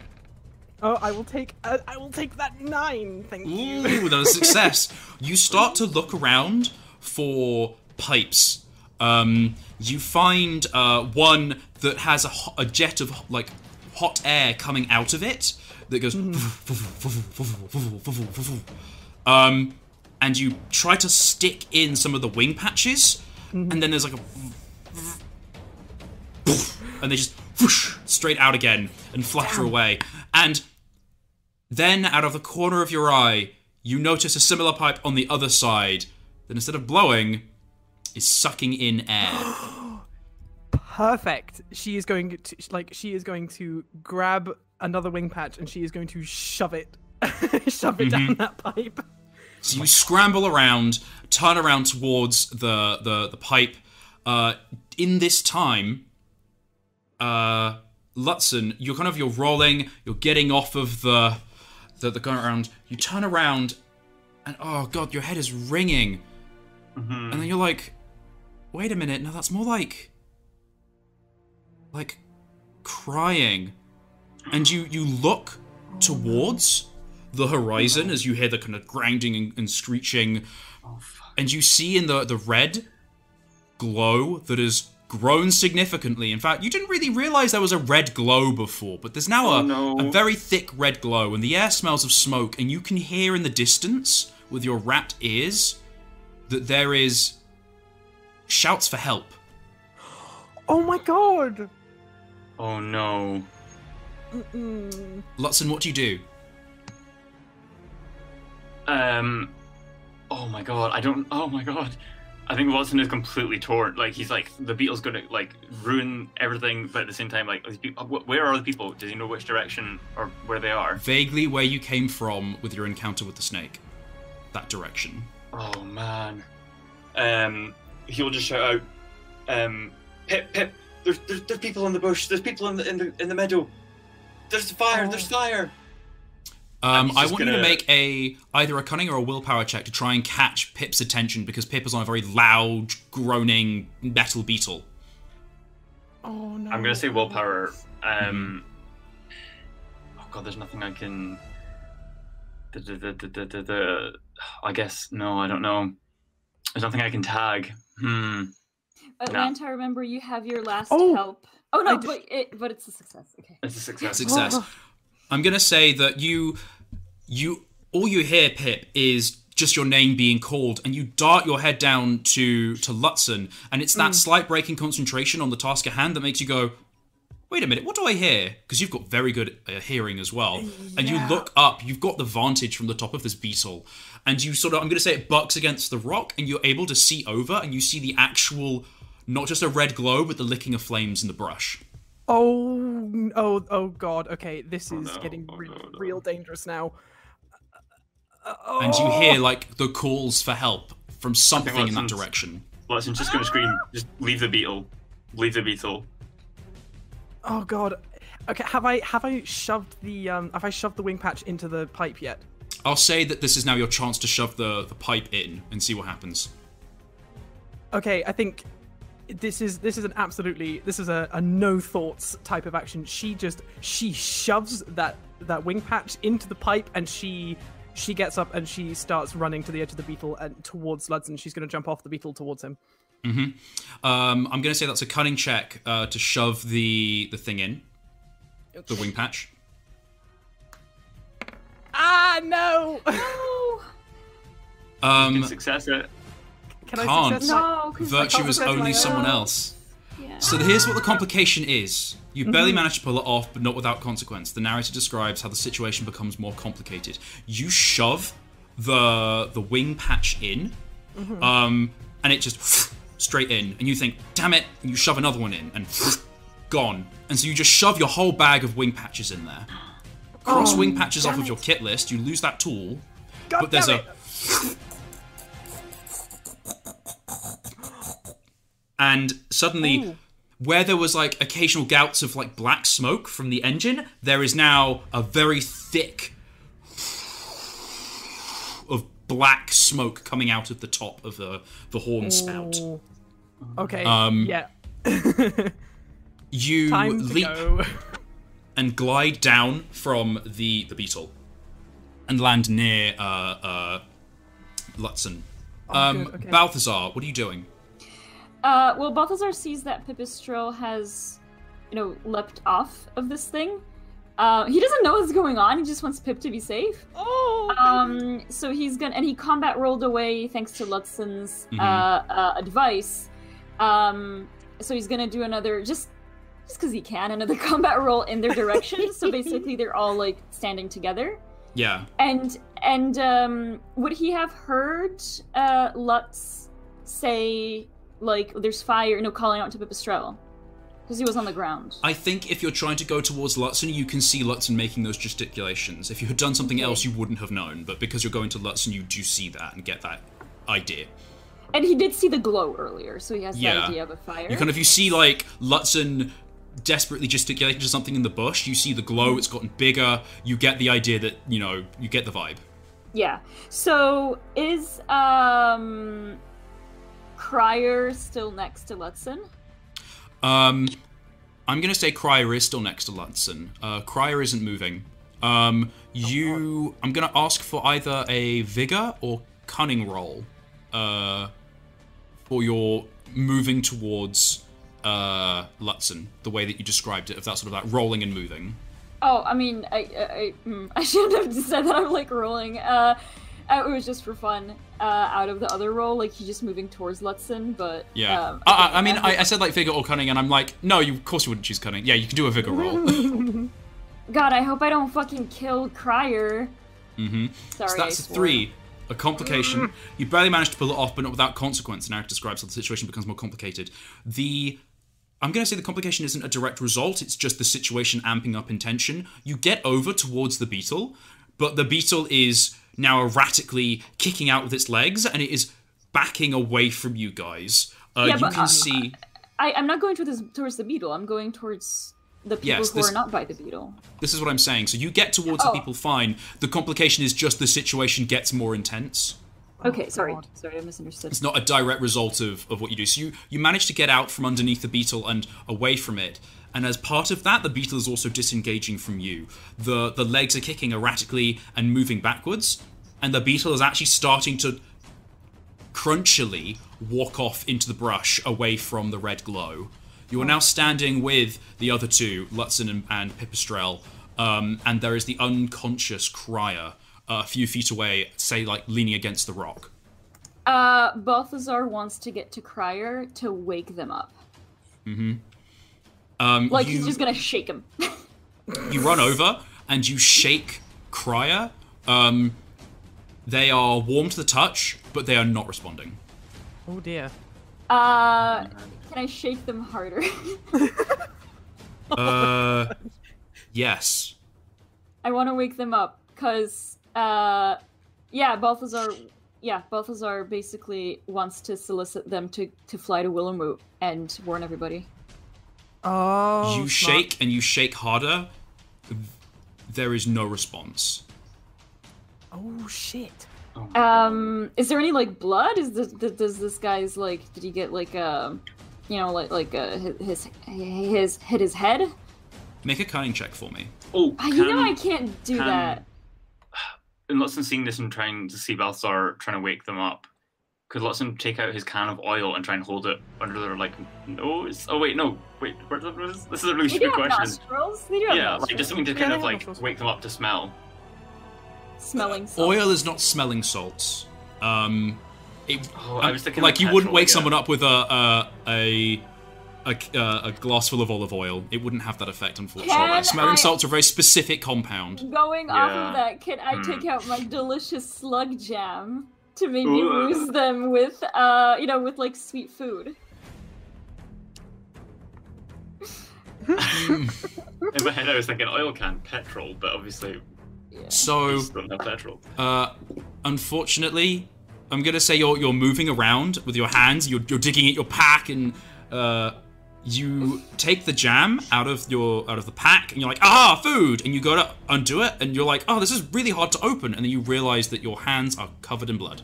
Oh, I will take. Uh, I will take that nine. Thank you. Ooh, that is a *laughs* success. you start to look around for pipes. Um, you find uh, one that has a, ho- a jet of like hot air coming out of it that goes. *laughs* um, and you try to stick in some of the wing patches, and then there's like a. *laughs* And they just whoosh, straight out again and flutter away. And then, out of the corner of your eye, you notice a similar pipe on the other side that instead of blowing, is sucking in air. *gasps* Perfect. She is going to like she is going to grab another wing patch and she is going to shove it, *laughs* shove it Mm-hmm. down that pipe. So you scramble around, turn around towards the the, the pipe. Uh, in this time, uh, Lutzen, you're kind of you're rolling, you're getting off of the the, the going around. You turn around, and oh god, your head is ringing, mm-hmm. and then you're like, wait a minute, no, that's more like like crying, and you you look towards the horizon as you hear the kind of grinding and, and screeching, oh, and you see in the the red glow that has grown significantly. In fact, you didn't really realize there was a red glow before, but there's now a, Oh, no. a very thick red glow, and the air smells of smoke, and you can hear in the distance with your rat ears that there is shouts for help. Oh my god. Oh no. Mm-mm. Lutzen, what do you do? Um. Oh my god. I don't. Oh my god. I think Watson is completely torn. Like he's like the beetle's gonna like ruin everything, but at the same time, like people, where are the people? Does he know which direction or where they are? Vaguely where you came from with your encounter with the snake. That direction. Oh man. Um. He'll just shout out, um, Pip, Pip. There's, there's there's people in the bush. There's people in the in the in the meadow. There's fire. There's fire. Um, I just want you to gonna- make a either a cunning or a willpower check to try and catch Pip's attention because Pip is on a very loud, groaning metal beetle. Oh no. I'm gonna say willpower. Um. Oh god, there's nothing I can. The, the, the, the, the, the, the, I guess no, I don't know. There's nothing I can tag. Hmm. Atlanta, remember you have your last Oh, help. Oh no, but it, but it's a success. Okay. It's a success. Success. I'm gonna say that you, you, all you hear, Pip, is just your name being called, and you dart your head down to to Lutzen, and it's that slight break in concentration on the task at hand that makes you go, "Wait a minute, what do I hear?" Because you've got very good uh, hearing as well, and you look up. You've got the vantage from the top of this beetle, and you sort of, I'm gonna say, it bucks against the rock, and you're able to see over, and you see the actual. Not just a red glow, but the licking of flames in the brush. Oh, oh, oh God. Okay, this is no, getting oh re- no, no. real dangerous now. oh and you Oh. hear like the calls for help from something in that Watson's- direction. Watson's just gonna scream. Just leave the beetle. Leave the beetle. Oh God. Okay, have I have I shoved the um have I shoved the wing patch into the pipe yet? I'll say that this is now your chance to shove the, the pipe in and see what happens. Okay, I think this is this is an absolutely this is a, a no thoughts type of action. She just she shoves that that wing patch into the pipe and she she gets up and she starts running to the edge of the beetle and towards Lutzen. She's going to jump off the beetle towards him. Mm-hmm. Um, I'm going to say that's a cunning check uh, to shove the the thing in, the wing patch. Ah no! Oh Um, Good success at. Can I Can't. success? my- no, virtue is only someone own. else. Yeah. So here's what the complication is. You barely manage to pull it off, but not without consequence. The narrator describes how the situation becomes more complicated. You shove the the wing patch in, um, and it just straight in, and you think, "Damn it!" And you shove another one in, and gone. And so you just shove your whole bag of wing patches in there. Cross wing patches off of your kit list. You lose that tool, God but there's a and suddenly Ooh. where there was like occasional gouts of like black smoke from the engine there is now a very thick of black smoke coming out of the top of the the horn spout Okay. Um, yeah. you Time leap and glide down from the the beetle and land near uh uh Lutzen. um good, okay. Balthazar what are you doing Uh, well, Balthazar sees that Pipistrel has, you know, leapt off of this thing. Uh, he doesn't know what's going on. He just wants Pip to be safe. oh. Um, so he's gonna, and he combat rolled away thanks to Lutzen's Mhm. uh, uh, advice. Um, so he's gonna do another, just just because he can, another *laughs* combat roll in their direction. so basically, they're all like standing together. yeah And and um, would he have heard uh, Lutz say like there's fire, no calling out to Pipistrel? Because he was on the ground. I think if you're trying to go towards Lutzen, you can see Lutzen making those gesticulations. If you had done something Okay. else, you wouldn't have known. But because you're going to Lutzen, you do see that and get that idea. And he did see the glow earlier, so he has Yeah. the idea of a fire. You kind of you see like Lutzen desperately gesticulating to something in the bush. You see the glow; it's gotten bigger. You get the idea that you know you get the vibe. Yeah. So is um Crier still next to Lutzen? Um, I'm gonna say Crier is still next to Lutzen. Uh, Crier isn't moving. Um, you, I'm gonna ask for either a vigor or cunning roll, uh, for your moving towards uh Lutzen, the way that you described it, of that sort of like rolling and moving. Oh, I mean, I I, I, mm, *laughs* I shouldn't have said that. I'm like rolling. Uh, it was just for fun. Uh, out of the other role, like he's just moving towards Lutzen, but Yeah. Um, I, I, I mean, I, I said like vigor or cunning, and I'm like, no, you of course you wouldn't choose cunning. Yeah, you can do a vigor roll. *laughs* God, I hope I don't fucking kill Crier. mm-hmm. Sorry, So that's a three. A complication. you barely managed to pull it off, but not without consequence. Now it describes how the situation becomes more complicated. The I'm going to say the complication isn't a direct result, it's just the situation amping up in tension. You get over towards the beetle, but the beetle is now erratically kicking out with its legs and it is backing away from you guys. Uh, Yeah, you but, can uh, see. I, I'm not going towards towards the beetle. I'm going towards the people Yes, who this- are not by the beetle. This is what I'm saying. So you get towards Oh. the people fine. The complication is just the situation gets more intense. Okay, sorry, God. sorry, I misunderstood. It's not a direct result of, of what you do. So you, you manage to get out from underneath the beetle and away from it. And as part of that, the beetle is also disengaging from you. The the legs are kicking erratically and moving backwards, and the beetle is actually starting to crunchily walk off into the brush away from the red glow. You are now standing with the other two, Lutzen and, and Pipistrel, um, and there is the unconscious Crier uh, a few feet away, say like leaning against the rock. Uh, Balthazar wants to get to Crier to wake them up. Um, Like you, he's just gonna shake him. *laughs* you run over and you shake Crier. Um, they are warm to the touch, but they are not responding. Oh dear. Uh, can I shake them harder? *laughs* Uh, yes. I want to wake them up because, uh, yeah, Balthazar, yeah, Balthazar basically wants to solicit them to to fly to Willowmoot and warn everybody. Oh. you smart. shake and you shake harder. There is no response. Oh shit. Um, is there any like blood? Is this, does this guy's like? Did he get like um, you know, like like uh, his his his hit his head? Make a cunning check for me. Oh, Ah, you know I can't do can- that. *sighs* And Lutzen seeing this and trying to see Balthazar trying to wake them up. Could Lutzen take out his can of oil and try and hold it under their like nose? Oh wait, no, wait. where- This this is a really They do stupid have question. nostrils. They do have Yeah, like just something to kind they of like nostrils. wake them up to smell. smelling. salt. Oil is not smelling salts. Um, it, Oh, I was thinking like like you wouldn't wake yeah. someone up with a a a, a, uh, a glass full of olive oil. It wouldn't have that effect, unfortunately. Can smelling I- salts are a very specific compound. Going off of that, can I Hmm. take out my delicious slug jam to maybe Ooh. ruse them with, uh, you know, with like sweet food? *laughs* In my head, I was thinking oil can, petrol, but obviously Yeah. So we just don't have petrol. Uh, unfortunately, I'm gonna say you're you're moving around with your hands. You're you're digging at your pack, and uh, you take the jam out of your out of the pack, and you're like, ah, food, and you go to undo it, and you're like, oh, this is really hard to open, and then you realize that your hands are covered in blood.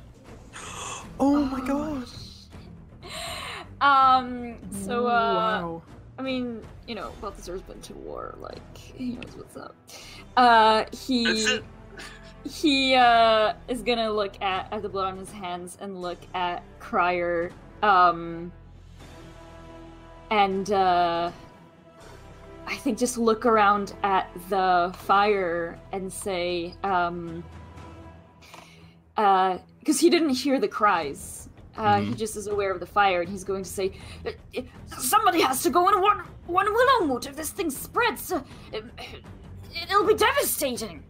*gasps* Oh my god. Um. So, uh, wow. I mean, you know, Balthazar's been to war. Like, he knows what's up. Uh, he he uh is gonna look at at the blood on his hands and look at Crier. Um. And uh. I think just look around at the fire and say, um. Uh, because he didn't hear the cries. Uh, He just is aware of the fire, and he's going to say, "Uh, uh, "Somebody has to go and warn, warn Willowmoot if this thing spreads. Uh, it, it'll be devastating."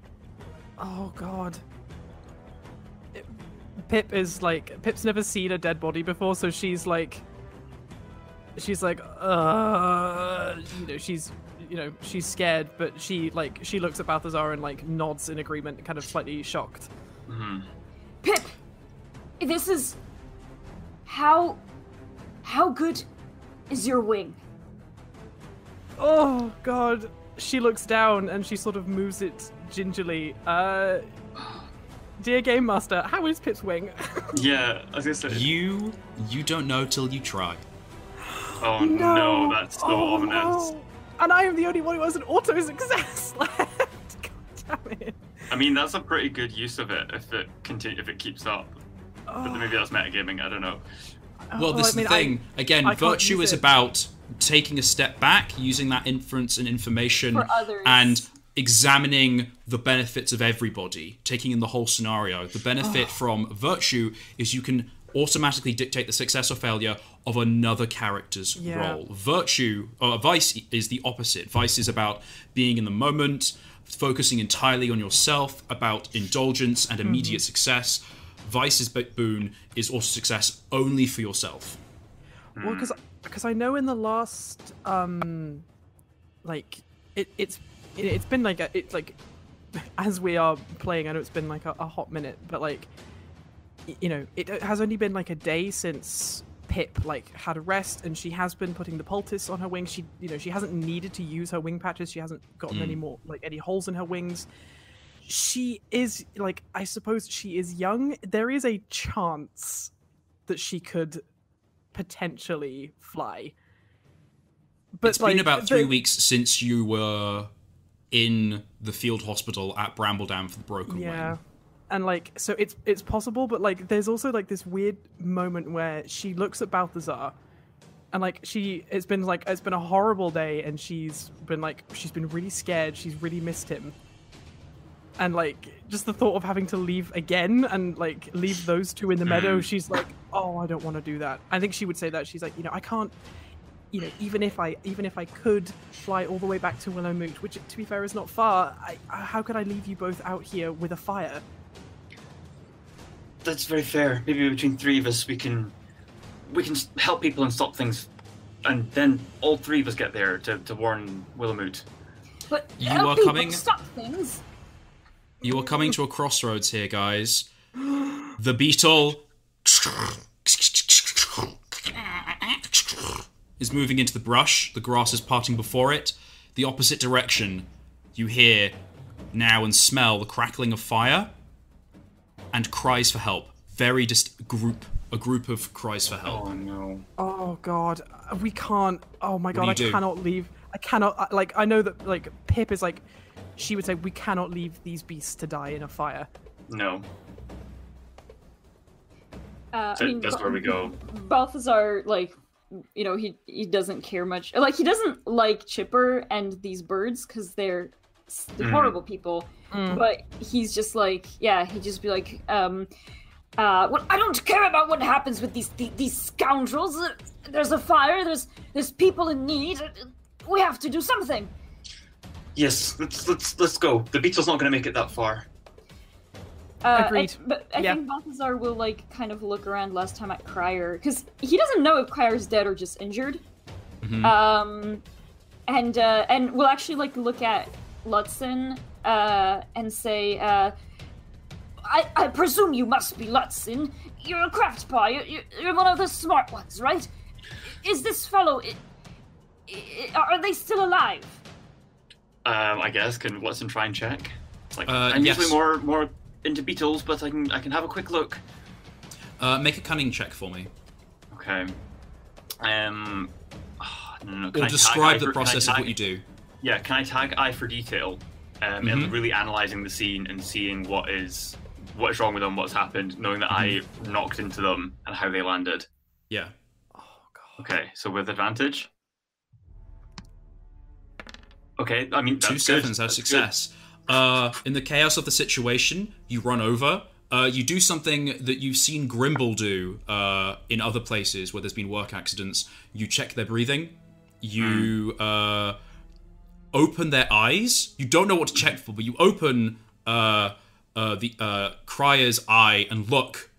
Oh god. It- Pip is like Pip's never seen a dead body before, so she's like she's like, uh, you know, she's, you know, she's scared, but she like she looks at Balthazar and like nods in agreement, kind of slightly shocked. Pip, this is how how good is your wing? Oh God! She looks down and she sort of moves it gingerly. Uh, dear game master, how is Pip's wing? *laughs* Yeah, I was gonna say. You you don't know till you try. Oh no, that's so Oh, ominous. no. And I am the only one who has an auto success *laughs* left. *laughs* God damn it. I mean, that's a pretty good use of it if it continue if it keeps up. But maybe that's metagaming. I don't know. Oh, well, Oh, this I is mean, the I- thing. Again, I virtue is it. about taking a step back, using that inference and information, and examining the benefits of everybody, taking in the whole scenario. The benefit from virtue is you can automatically dictate the success or failure of another character's Yeah. role. Virtue, or vice, is the opposite. Vice is about being in the moment, focusing entirely on yourself, about indulgence and immediate mm-hmm. success. Vice's bo- boon is also success only for yourself. Well, mm. because because I know in the last um, like it it's it, it's been like a, it's like *laughs* as we are playing, I know it's been like a, a hot minute, but like y- you know, it has only been like a day since Pip like had a rest, and she has been putting the poultice on her wings. She you know she hasn't needed to use her wing patches. She hasn't gotten mm. any more like any holes in her wings. She is like I suppose she is young. There is a chance that she could potentially fly. But It's like, been about three the- weeks since you were in the field hospital at Brambledown for the broken Yeah. wing. And like so it's it's possible, but like there's also like this weird moment where she looks at Balthazar and like she it's been like it's been a horrible day and she's been like she's been really scared, she's really missed him. And like just the thought of having to leave again and like leave those two in the meadow, mm. she's like, Oh, I don't want to do that. I think she would say that. She's like, you know, I can't you know, even if I even if I could fly all the way back to Willowmoot, which to be fair is not far, I, how could I leave you both out here with a fire? That's very fair. Maybe between three of us, we can we can help people and stop things, and then all three of us get there to, to warn Willowmoot. But You help are people coming- stop things. You are coming to a crossroads here, guys. The beetle is moving into the brush. The grass is parting before it. The opposite direction, you hear now and smell the crackling of fire and cries for help. Very just group, a group of cries for help. Oh no! Oh god, we can't. Oh my god, I do? cannot leave. I cannot. Like I know that like Pip is like, she would say we cannot leave these beasts to die in a fire. No, Uh, So I mean, that's Ba- where we go. Balthazar, like, you know, he he doesn't care much. Like, he doesn't like Chipper and these birds because they're, s- they're Mhm. horrible people. But he's just like, yeah, he'd just be like, um, uh, well, I don't care about what happens with these these, these scoundrels. There's a fire. There's there's people in need. We have to do something. Yes, let's let's let's go. The beetle's not going to make it that far. Uh, Agreed. and- but I Yeah. think Balthazar will like kind of look around last time at Crier because he doesn't know if Crier's dead or just injured. Mhm. Um, and uh, and we'll actually like look at Lutzen uh, and say, uh, I, I presume you must be Lutzen. You're a craft pie. You're, you're- you're one of the smart ones, right? Is this fellow? i i are they still alive? Um, I guess can Watson try and check. Like Uh, I'm yes. usually more more into beetles, but I can I can have a quick look. Uh, make a cunning check for me. Okay. Um. no, no, no. Or I describe eye the for- process of what you do. Yeah, can I tag eye for detail? Um, Mhm. and really analyzing the scene and seeing what is what is wrong with them, what's happened, knowing that I Mm-hmm. knocked into them and how they landed. Yeah. Oh god. Okay, so with advantage. Okay, I mean that's Two good. sevens, that's That's success. Uh, in the chaos of the situation, you run over. Uh, you do something that you've seen Grimble do uh, in other places where there's been work accidents. You check their breathing. You uh, open their eyes. You don't know what to check for, but you open uh, uh, the uh, Crier's eye and look,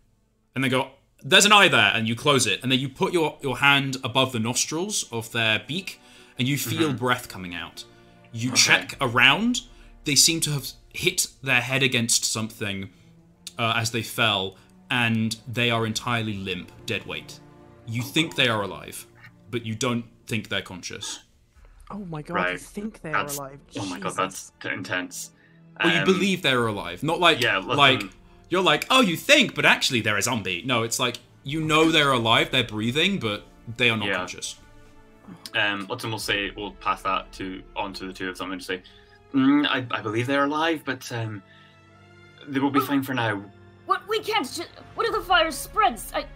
and they go, there's an eye there, and you close it, and then you put your, your hand above the nostrils of their beak, and you feel breath coming out. You check around, they seem to have hit their head against something uh, as they fell, and they are entirely limp, dead weight. You think they are alive, but you don't think they're conscious. Oh my god, I Right. think they're That's, alive. oh my god, that's t- intense. Or you Um, believe they're alive. Not like yeah, like them- you're like, oh, you think, but actually they're a zombie. No, it's like you know they're alive, they're breathing, but they are not Yeah. conscious. Um, Lutton will say, we'll pass that to on to the two of them and say, mm, I, I believe they're alive, but um, they will be fine for now. What we can't. Ju- what if the fire spreads? I,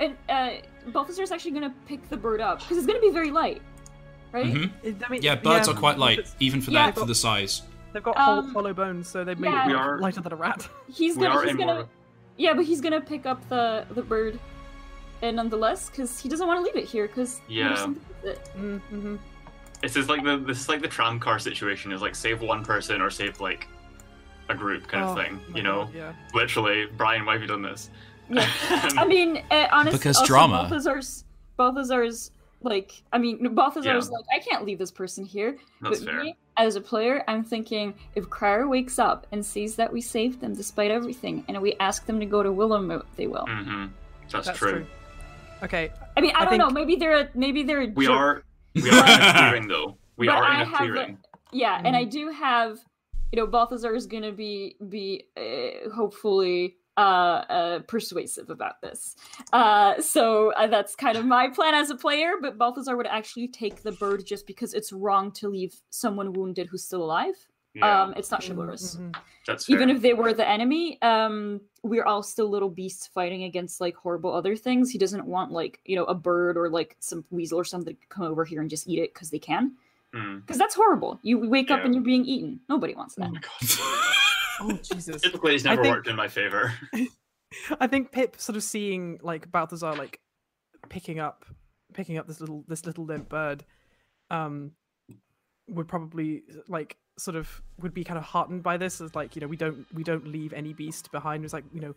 and uh, Balthazar's actually gonna pick the bird up because it's gonna be very light, right? Mhm. I mean, Yeah, birds are quite light, even for Yeah. that for the size. They've got hol- Um, hollow bones, so they've made yeah. it are, lighter than a rat. *laughs* He's gonna. He's gonna. more. Yeah, but he's gonna pick up the the bird, and nonetheless, because he doesn't want to leave it here. Because Yeah. mm-hmm. This is like the this is like the tram car situation. Is like save one person or save like a group kind Oh of thing. You know, yeah. literally, Brian, why have you done this? Yeah. *laughs* I mean, uh, honestly, Because also, drama. Balthazar's Balthazar's like. I mean, Balthazar's Yeah. like, I can't leave this person here. That's but fair. me, as a player, I'm thinking if Crier wakes up and sees that we saved them despite everything, and we ask them to go to Willowmoot, they will. hmm That's, That's true. true. Okay, I mean, I, I don't know. Maybe they're a, maybe they're a We jerk. are we *laughs* are in a clearing though. We But are I in a have a- clearing. Yeah, and Mm. I do have, you know, Balthazar is gonna be be uh, hopefully uh, uh persuasive about this. Uh, so uh, that's kind of my plan as a player. But Balthazar would actually take the bird just because it's wrong to leave someone wounded who's still alive. Yeah, Um, it's not chivalrous. Mhm. that's fair. Even if they were the enemy, um, we're all still little beasts fighting against like horrible other things. He doesn't want like you know a bird or like some weasel or something to come over here and just eat it because they can. Mm. Because that's horrible. You wake up and you're being eaten. Nobody wants that. Oh my god. *laughs* Oh Jesus! Typically, it's never think- worked in my favor. *laughs* I think Pip sort of seeing like Balthazar like picking up picking up this little this little limp bird um would probably like sort of would be kind of heartened by this as like you know we don't we don't leave any beast behind it's like you know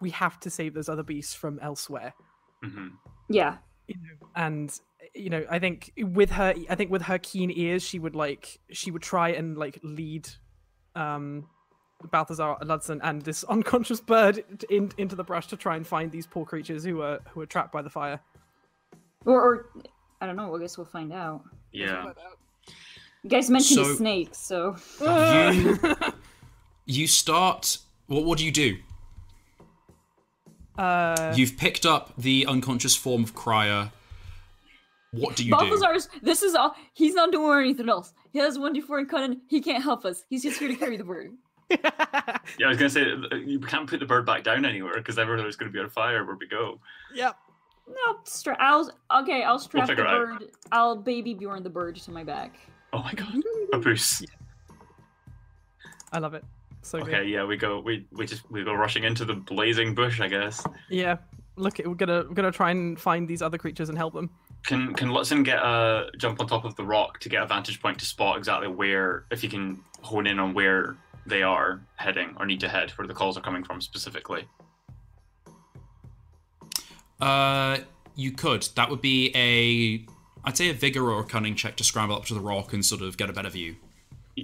we have to save those other beasts from elsewhere hmm Yeah. you know and you know i think with her i think with her keen ears she would like she would try and like lead um balthazar lutzen and this *laughs* unconscious bird in, into the brush to try and find these poor creatures who are who are trapped by the fire Or, or I don't know. I guess we'll find out. Yeah. You guys mentioned So- a snake, so you you start what what do you do? uh You've picked up the unconscious form of Crier. What do you do? Balthazar's. This is all. He's not doing anything else. He has one d4 in cunning. He can't help us. He's just here to carry the bird. Yeah, I was gonna say uh, you can't put the bird back down anywhere because everywhere's gonna be on fire where we go. yep No, stra- I'll okay. I'll strap the figure it out. bird. I'll baby Bjorn the bird to my back. Oh my god, Papoose. *laughs* i love it so good Okay, yeah, we go. We we just we go rushing into the blazing bush. I guess. yeah look we're gonna we're gonna try and find these other creatures and help them Can can Lutzen get a jump on top of the rock to get a vantage point to spot exactly where, if you can hone in on where they are heading or need to head, where the calls are coming from specifically. Uh, you could. That would be a, I'd say a vigor or a cunning check to scramble up to the rock and sort of get a better view.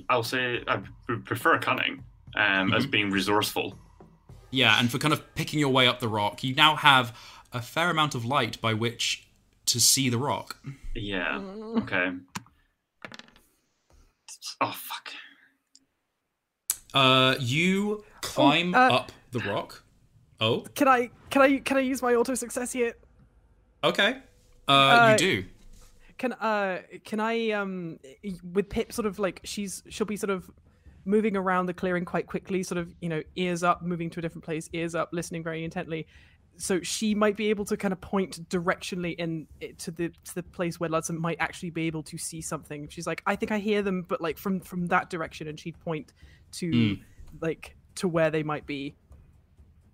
I'll say I would prefer cunning um, as being resourceful. Yeah, and for kind of picking your way up the rock, you now have a fair amount of light by which to see the rock. Yeah. Okay. Oh fuck. Uh, you climb uh, up the rock. Oh, can i can i can i use my auto success here okay. Uh, Uh, you do. Can uh can I um with Pip sort of like she's she'll be sort of moving around the clearing quite quickly, sort of you know ears up, moving to a different place, ears up, listening very intently. So she might be able to kind of point directionally in to the to the place where Lutzen might actually be able to see something. She's like, I think I hear them, but like from from that direction, and she'd point to like to where they might be.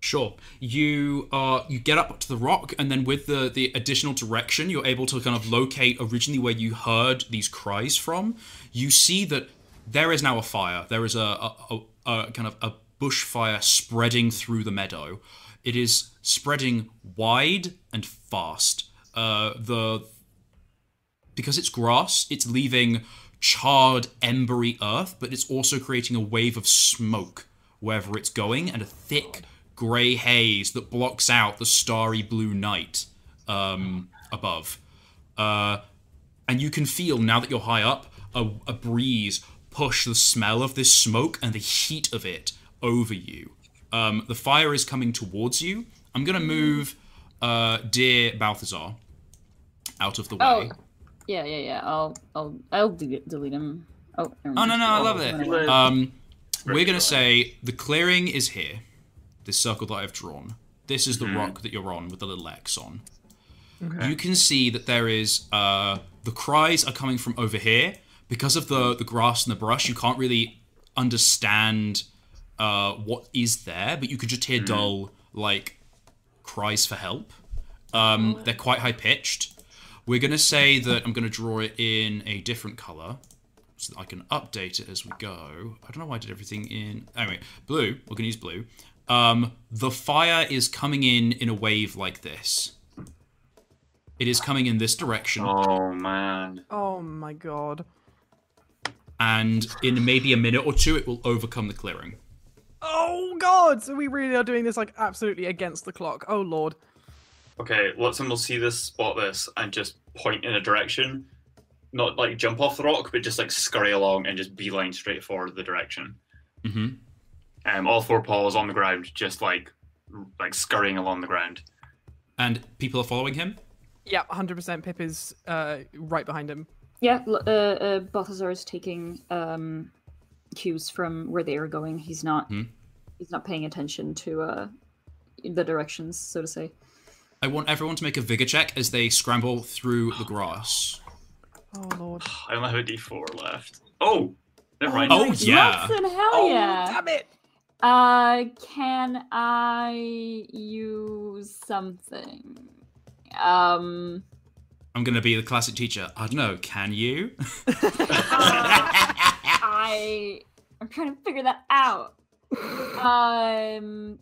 Sure. You are you get up to the rock, and then with the the additional direction, you're able to kind of locate originally where you heard these cries from. You see that there is now a fire. There is a a, a, a kind of a bushfire spreading through the meadow. it is spreading wide and fast. Uh, the because it's grass, it's leaving charred, embery earth, but it's also creating a wave of smoke wherever it's going, and a thick grey haze that blocks out the starry blue night um, above. Uh, and you can feel now that you're high up a, a breeze push the smell of this smoke and the heat of it over you. Um, the fire is coming towards you. I'm gonna move uh, dear Balthazar out of the way. Oh, yeah, yeah, yeah. I'll, I'll, I'll de- delete him. Oh, Oh no no, I love Oh, it. anyway. Um, we're gonna say the clearing is here. This circle that I've drawn. This is the rock that you're on with the little X on. Okay. You can see that there is uh, the cries are coming from over here because of the the grass and the brush. You can't really understand uh, what is there, but you could just hear dull like cries for help. Um, they're quite high pitched. We're gonna say that I'm gonna draw it in a different color so that I can update it as we go. I don't know why I did everything in. Anyway, blue. We're gonna use blue. Um, the fire is coming in in a wave like this. It is coming in this direction, Oh man. Oh my god. and in maybe a minute or two, it will overcome the clearing. Oh god! So we really are doing this like absolutely against the clock. Oh lord. Okay, Lutzen will see this, spot this, and just point in a direction. Not like jump off the rock, but just like scurry along and just beeline straight for the direction. hmm Um, all four paws on the ground, just like like scurrying along the ground. And people are following him. Yeah, 100% Pip is uh, right behind him. Yeah, l- uh, uh, Balthazar is taking um, cues from where they are going. He's not. Hmm. He's not paying attention to uh, the directions, so to say. I want everyone to make a vigor check as they scramble through the grass. Oh lord. I only have a D4 left. Oh, never mind. Oh, yeah. Watson, hell Oh, yeah! damn it! Uh, can I use something? Um, I'm gonna be the classic teacher. I don't know. Can you? *laughs* I I'm trying to figure that out. *laughs* Um,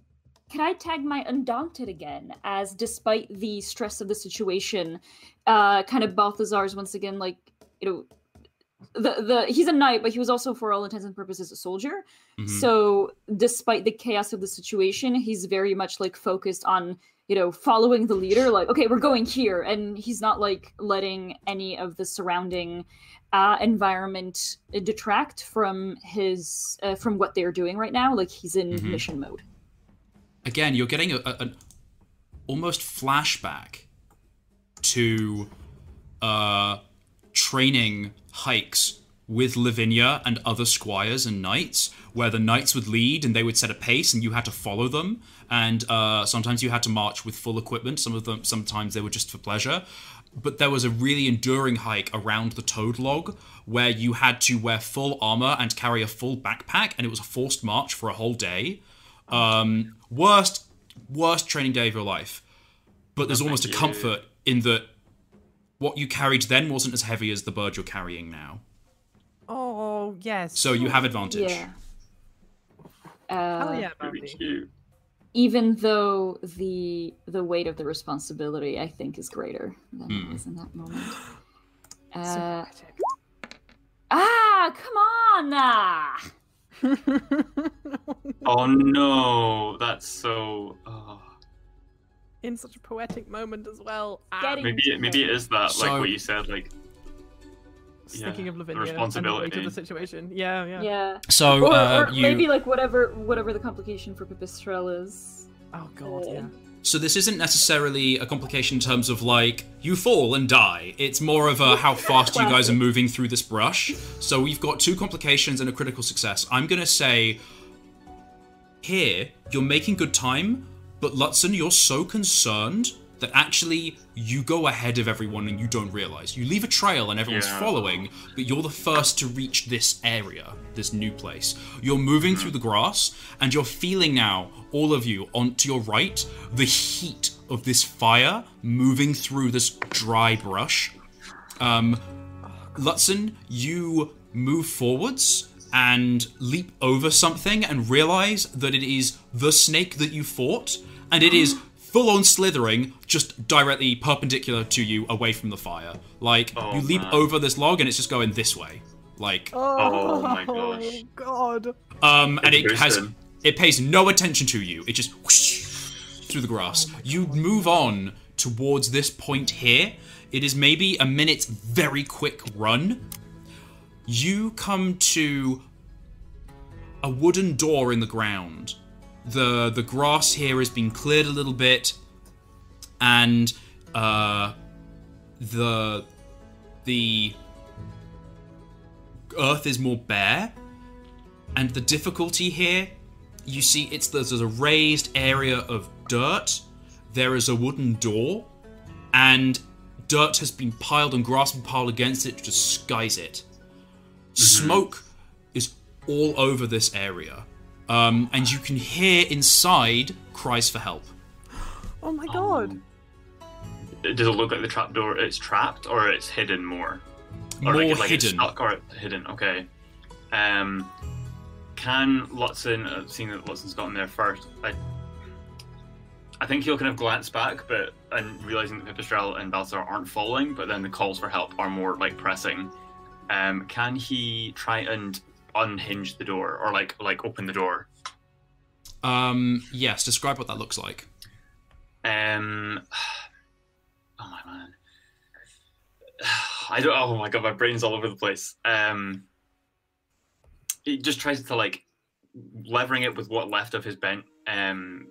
can I tag my undaunted again? As despite the stress of the situation, uh, kind of Balthazar's once again like you know. The, the he's a knight, but he was also, for all intents and purposes, a soldier. Mhm. So, despite the chaos of the situation, he's very much like focused on you know following the leader. Like, okay, we're going here, and he's not like letting any of the surrounding uh, environment detract from his uh, from what they're doing right now. Like, he's in Mhm. mission mode. Again, you're getting a, a, an almost flashback to uh, training hikes with Lavinia and other squires and knights, where the knights would lead and they would set a pace, and you had to follow them. And uh, sometimes you had to march with full equipment. Some of them, sometimes they were just for pleasure. But there was a really enduring hike around the Toad Log where you had to wear full armor and carry a full backpack, and it was a forced march for a whole day. Um, worst, worst training day of your life. But there's almost a you. comfort in that what you carried then wasn't as heavy as the bird you're carrying now. Oh yes. So you have advantage. Yeah. Hell Uh, yeah, Really cute. even though the the weight of the responsibility I think is greater than it Hmm. was in that moment. Uh, poetic. ah, come on! Ah! *laughs* Oh no, that's so. Oh. In such a poetic moment as well. Ah, Maybe it, maybe it is that, like what you said, like thinking yeah, of the Lavinia and the responsibility. of the situation. Yeah, yeah. Yeah. So Or, uh, or you. maybe like whatever whatever the complication for Pipistrel is. Oh god, yeah. So this isn't necessarily a complication in terms of like you fall and die. It's more of a how *laughs* fast you guys are moving through this brush. So we've got two complications and a critical success. I'm gonna say here you're making good time, but Lutzen, you're so concerned that actually you go ahead of everyone and you don't realize. You leave a trail and everyone's Yeah. following, but you're the first to reach this area, this new place. You're moving through the grass and you're feeling now, all of you, on to your right, the heat of this fire moving through this dry brush. Um, Lutzen, you move forwards and leap over something and realize that it is the snake that you fought and it is full on slithering just directly perpendicular to you away from the fire. Like Oh, you leap man. over this log and it's just going this way. Like Oh *laughs* my gosh. God. um and it has it pays no attention to you. It just whoosh through the grass. You move on towards this point here. It is maybe a minute's very quick run. You come to a wooden door in the ground. The the grass here has been cleared a little bit, and uh, the the earth is more bare. And the difficulty here, you see, it's there's a raised area of dirt. There is a wooden door, and dirt has been piled and grass been piled against it to disguise it. Smoke is all over this area, um, and you can hear inside cries for help. *gasps* Oh my God. Does it look like the trapdoor it's trapped or it's hidden more? Or More like, like It's hidden. stuck or it's hidden. Okay. Um, can Lutzen, uh, seeing that Lutzen's gotten there first, I, I think he'll kind of glance back, but and realizing that Pipistrel and Balthazar aren't falling, but then the calls for help are more like pressing. Um, can he try and unhinge the door or like like open the door? Um, yes, describe what that looks like. Um, *sighs* oh my man, *sighs* I don't. Oh my god, my brain's all over the place. Um, he just tries to like levering it with what left of his bent. Um,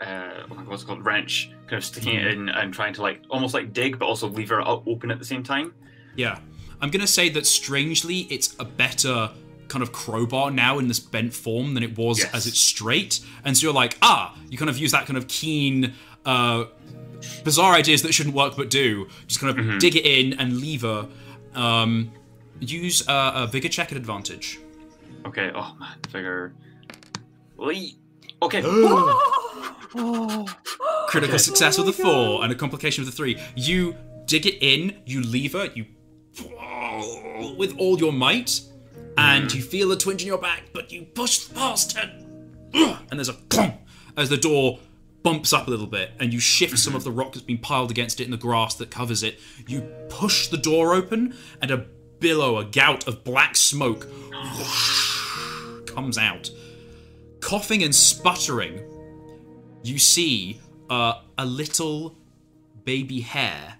uh, what's it called wrench? Kind of sticking it in and trying to like almost like dig, but also leave her open at the same time. Yeah. I'm to say that strangely, it's a better kind of crowbar now in this bent form than it was Yes. as it's straight. And so you're like, ah, you kind of use that kind of keen, uh, bizarre ideas that shouldn't work but do. Just kind of dig it in and lever. Um, use uh, a vigor check at advantage. Okay. Oh man, figure. Lee. Okay. Oh. *gasps* Critical Okay. success Oh with a four God. and a complication with a three. You dig it in, you lever, you with all your might, and you feel a twinge in your back, but you push past it, and there's a clunk as the door bumps up a little bit, and you shift some of the rock that's been piled against it in the grass that covers it. You push the door open, and a billow, a gout of black smoke comes out. Coughing and sputtering, you see uh, a little baby hare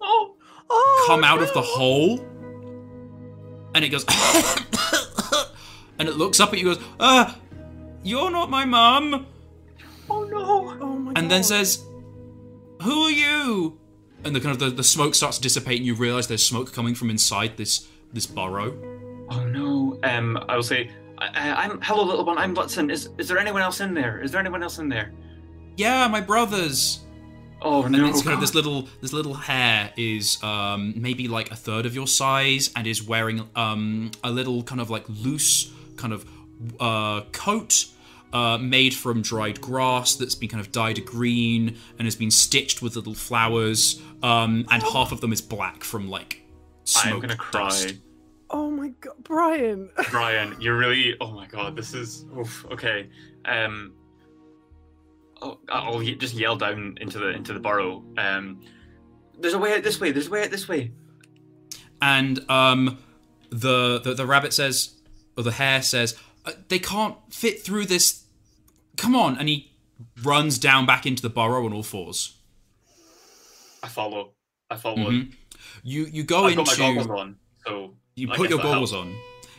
Oh. Oh, come out of the hole, and it goes, *coughs* and it looks up at you, and goes, "Ah, you're not my mum," Oh no. Oh my and then says, "Who are you?" And the kind of the, the smoke starts to dissipate, and you realize there's smoke coming from inside this this burrow. Oh no. Um, I will say, I, I, I'm hello, little one. I'm Lutzen. Is is there anyone else in there? Is there anyone else in there? Yeah, my brothers. Oh And no. it's kind of this little this little hare is um, maybe like a third of your size and is wearing um, a little kind of like loose kind of uh, coat uh, made from dried grass that's been kind of dyed green and has been stitched with little flowers um, and half of them is black from like smoke I'm gonna cry. dust. Oh my God, Brian. *laughs* Brian, you're really. Oh my god, this is. Oof, okay. Um. Oh, I'll just yell down into the into the burrow. Um. There's a way out this way. There's a way out this way. And um, the, the the rabbit says, or the hare says, "Uh, they can't fit through this. Come on! And he runs down back into the burrow on all fours. I follow. I follow. Mhm. You you go I've into on, so you I put your goggles on.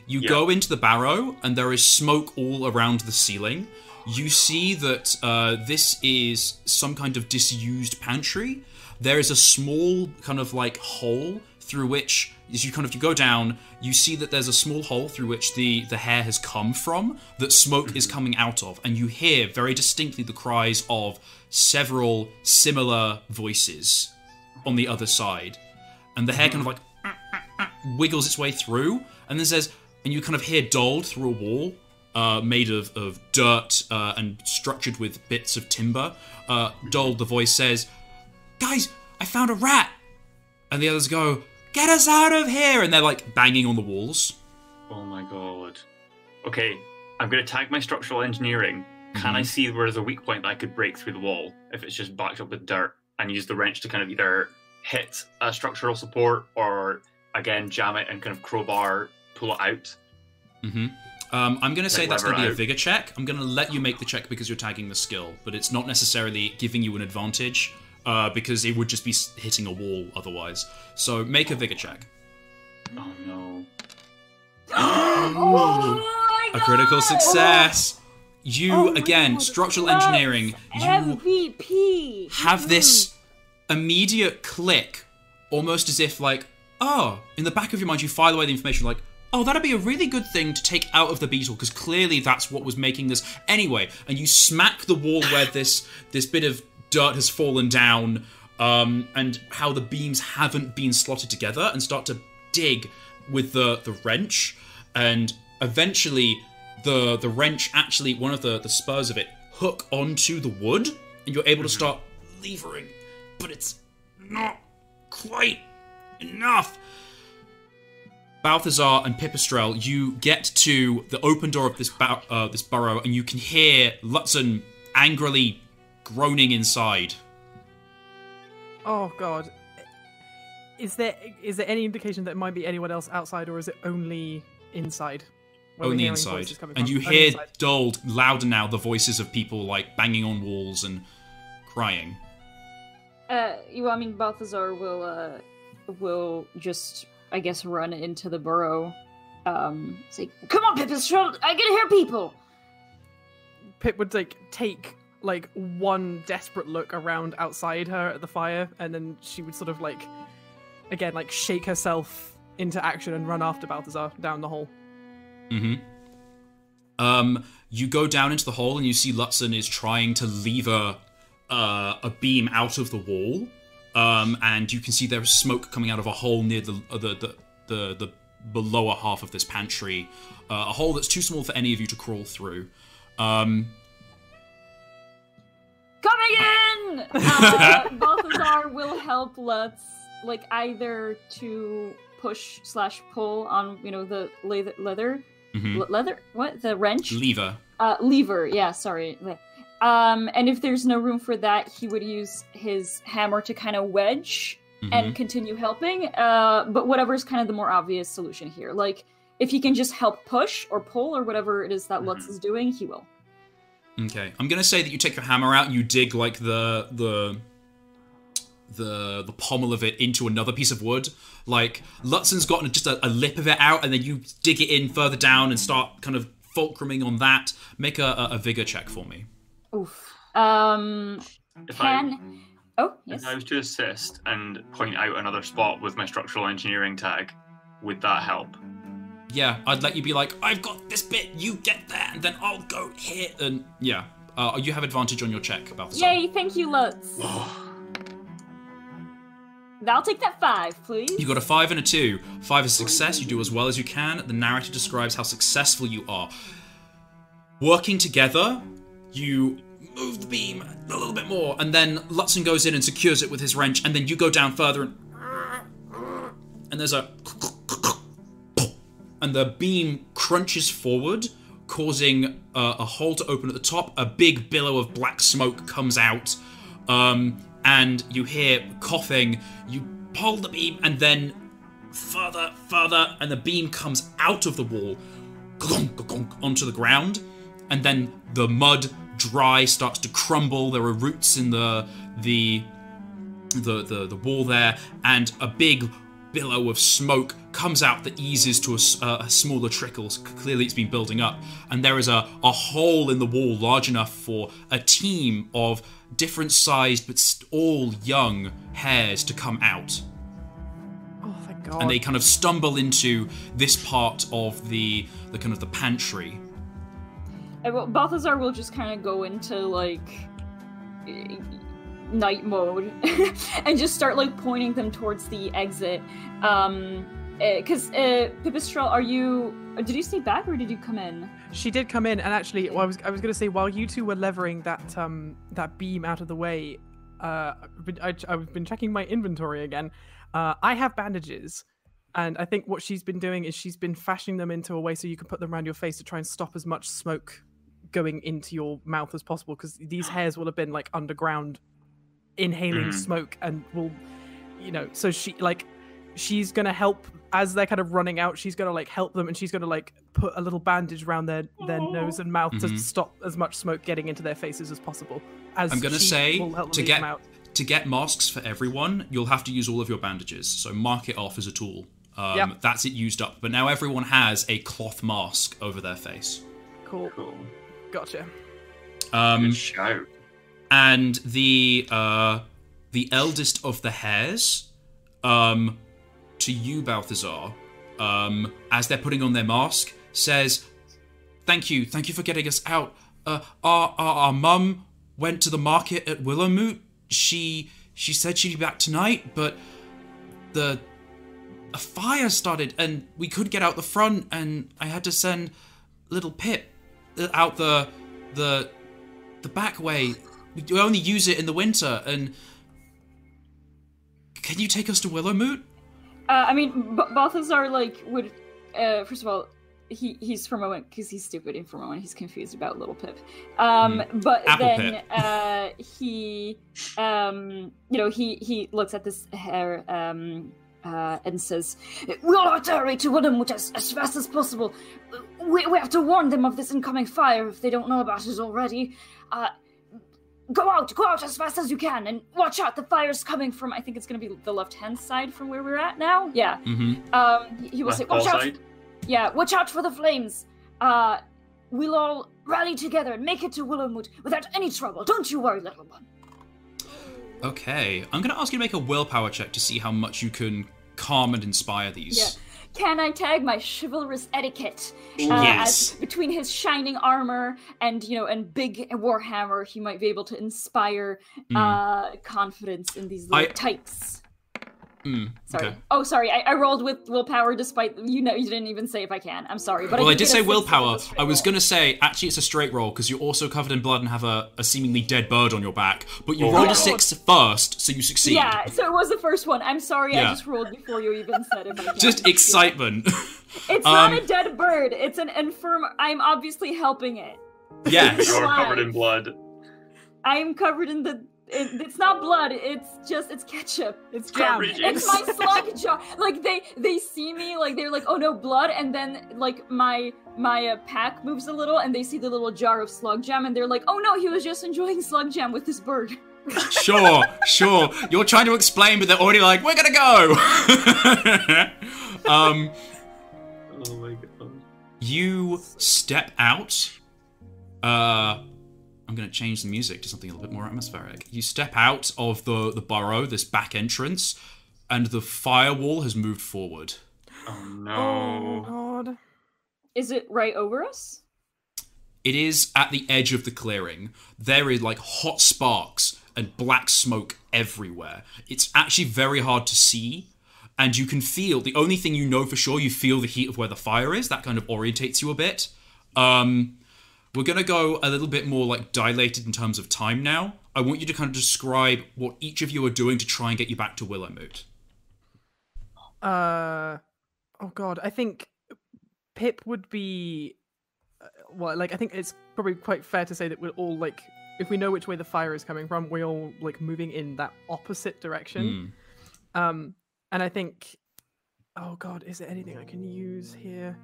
You Yeah. go into the barrow, and there is smoke all around the ceiling. You see that uh, this is some kind of disused pantry. There is a small kind of like hole through which, as you kind of you go down, you see that there's a small hole through which the the hare has come from. That smoke is coming out of, and you hear very distinctly the cries of several similar voices on the other side, and the hare kind of like wiggles its way through and then says, and you kind of hear doled through a wall uh, made of, of dirt uh, and structured with bits of timber. Uh, the voice says, Guys, I found a rat! And the others go, Get us out of here! And they're like banging on the walls. Oh my god. Okay, I'm gonna tag my structural engineering can I Mhm. see where there's a weak point that I could break through the wall if it's just backed up with dirt and use the wrench to kind of either hit a structural support or again jam it and kind of crowbar pull it out? hmm Um, I'm going to say Like that's going to be a vigor check. I'm going to let you make the check because you're tagging the skill, but it's not necessarily giving you an advantage uh, because it would just be hitting a wall otherwise. So make a vigor check. Oh no. *gasps* Oh my A critical success. You Oh again, structural Let's engineering. You MVP. have this immediate click, almost as if like, oh, in the back of your mind, you file away the information like, oh, that'd be a really good thing to take out of the beetle because clearly that's what was making this. Anyway. And you smack the wall where this this bit of dirt has fallen down, um, and how the beams haven't been slotted together, and start to dig with the the wrench, and eventually the the wrench actually one of the the spurs of it hook onto the wood and you're able to start levering. But it's not quite enough Balthazar and Pipistrel, you get to the open door of this bur- uh, this burrow, and you can hear Lutzen angrily groaning inside. Oh god. Is there is there any indication that it might be anyone else outside, or is it only inside? Only inside, and you Only hear inside. dulled louder now the voices of people like banging on walls and crying. Uh, you, I mean, Balthazar will uh, will just, I guess, run into the burrow. Um, say, "Come on, Pipistrel, I can hear people." Pip would like take like one desperate look around outside her at the fire, and then she would sort of like again like shake herself into action and run after Balthazar down the hall. Mm-hmm. Um, you go down into the hole and you see Lutzen is trying to lever uh, a beam out of the wall, um, and you can see there is smoke coming out of a hole near the uh, the, the the the the lower half of this pantry, uh, a hole that's too small for any of you to crawl through. Um, Coming in! Uh, Balthazar will help Lutz, like, either to push slash pull on, you know, the leather. leather? mhm. Leather? What? The wrench? Lever. Uh, lever, yeah, sorry. Um, and if there's no room for that, he would use his hammer to kind of wedge Mhm. and continue helping. Uh, but whatever's kind of the more obvious solution here. Like, if he can just help push or pull or whatever it is that Lutz Mhm. is doing, he will. Okay, I'm gonna say that you take your hammer out, and you dig like the the the the pommel of it into another piece of wood. Like Lutzen's gotten just a, a lip of it out, and then you dig it in further down and start kind of fulcruming on that. Make a, a, a vigor check for me. Oof. Um, If can. I, Oh, yes. if I was to assist and point out another spot with my structural engineering tag, would that help? Yeah, I'd let you be like, I've got this bit, you get there, and then I'll go here. And yeah, uh, you have advantage on your check, Balthazar. Yay, thank you, Lutz. I'll take that five, please. You got a five and a two. Five is success. You do as well as you can. The narrative describes how successful you are. Working together, you move the beam a little bit more, and then Lutzen goes in and secures it with his wrench, and then you go down further, and, and there's a and the beam crunches forward, causing uh, a hole to open at the top. A big billow of black smoke comes out, um, and you hear coughing. You pull the beam, and then further, further, and the beam comes out of the wall onto the ground, and then the mud dry starts to crumble. There are roots in the the the the, the wall there, and a big billow of smoke comes out that eases to a, uh, a smaller trickle. Clearly, it's been building up, and there is a, a hole in the wall large enough for a team of different sized but all young hares to come out Oh thank God. and they kind of stumble into this part of the the kind of the pantry. Balthazar will just kind of go into like eh, knight mode *laughs* and just start like pointing them towards the exit. Um, because uh, Pipistrel, are you? Did you stay back or did you come in? She did come in, and actually, well, I was I was going to say while you two were levering that um that beam out of the way, uh, I, I've been checking my inventory again. Uh, I have bandages, and I think what she's been doing is she's been fashioning them into a way so you can put them around your face to try and stop as much smoke going into your mouth as possible because these *gasps* hares will have been like underground inhaling Mm. smoke and will you know so she like she's gonna help as they're kind of running out she's gonna like help them and she's gonna like put a little bandage around their their nose and mouth to Mhm. stop as much smoke getting into their faces as possible as I'm gonna say will help them to get out. to get masks for everyone, you'll have to use all of your bandages. So mark it off as a tool. Um, Yep. That's it used up. But now everyone has a cloth mask over their face. cool Cool. Gotcha Um, Good shout. and the uh, the eldest of the hares, um, to you, Balthazar, um, as they're putting on their mask, says, "Thank you, thank you for getting us out. Uh, our, our our mum went to the market at Willowmoot. She she said she'd be back tonight, but the a fire started and we couldn't get out the front, and I had to send little Pip out the the the back way. We only use it in the winter, and can you take us to Willowmoot? Uh, I mean, B- Balthazar like would. Uh, first of all, he he's for a moment because he's stupid, and for a moment he's confused about Little Pip. Um, but Hmm. Apple then uh, he, um, you know, he he looks at this hare. Um, uh, and says, "We'll have to hurry to Woodhamwood as, as fast as possible. We, we have to warn them of this incoming fire if they don't know about it already. Uh, go out, go out as fast as you can, and watch out. The fire's coming from. I think it's going to be the left-hand side from where we're at now. Yeah. Mm-hmm. Um, he- he will Left say, "Watch out! side. Yeah, watch out for the flames. Uh, we'll all rally together and make it to Willowmoot without any trouble. Don't you worry, little one." Okay, I'm gonna ask you to make a willpower check to see how much you can calm and inspire these. Yeah. Can I tag my chivalrous etiquette? Uh, Yes. as between his shining armor and you know and big warhammer, he might be able to inspire uh, confidence in these little I- tykes. Mm, Sorry. okay. Oh, sorry. I, I rolled with willpower despite you know you didn't even say if I can. I'm sorry, but Well, I did did say a six on willpower. I was roll. gonna say actually it's a straight roll because you're also covered in blood and have a, a seemingly dead bird on your back. But you Oh, rolled yeah. a six first, so you succeed. Yeah, so it was the first one. I'm sorry, Yeah. I just rolled before you even said it. Just excitement. *laughs* It's not Um, a dead bird. It's an infirm. I'm obviously helping it. yes. You're covered in blood. I am covered in the. It, it's not blood. It's just it's ketchup. it's jam It's my *laughs* slug jar. Like they they see me like they're like oh no blood and then like my my uh, pack moves a little and they see the little jar of slug jam and they're like oh no he was just enjoying slug jam with this bird. *laughs* sure, sure. You're trying to explain, but they're already like, we're gonna go. *laughs* um, Oh my god. you step out. Uh, I'm gonna change the music to something a little bit more atmospheric. You step out of the the burrow, this back entrance, and the firewall has moved forward. Oh oh no. god Is it right over us? It is at the edge of the clearing. There is like hot sparks and black smoke everywhere. It's actually very hard to see. And you can feel the only thing you know for sure, you feel the heat of where the fire is. That kind of orientates you a bit. Um, we're going to go a little bit more like dilated in terms of time now. I want you to kind of describe what each of you are doing to try and get you back to Willowmoot. Uh, oh god, I think Pip would be. uh, Well, like I think it's probably quite fair to say that we're all like, if we know which way the fire is coming from, we're all like moving in that opposite direction. Hmm. Um, and I think, oh god, is there anything I can use here?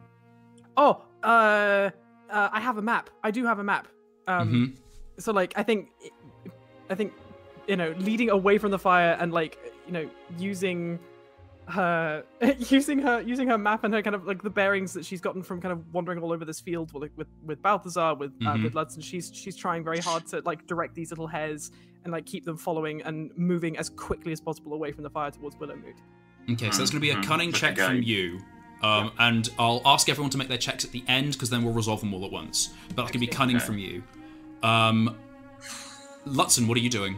Oh, uh, uh, I have a map. I do have a map. Um, Mhm. so like I think, I think, you know, leading away from the fire and like you know using her *laughs* using her using her map and her kind of like the bearings that she's gotten from kind of wandering all over this field with with, with Balthazar with uh, Mhm. with Lutzen she's she's trying very hard to like direct these little hares and like keep them following and moving as quickly as possible away from the fire towards Willowmoot. Okay, so that's going to be a Mhm. cunning Good check guy. from you. Um, And I'll ask everyone to make their checks at the end because then we'll resolve them all at once. But that's can be cunning Okay. from you. Um, Lutzen, what are you doing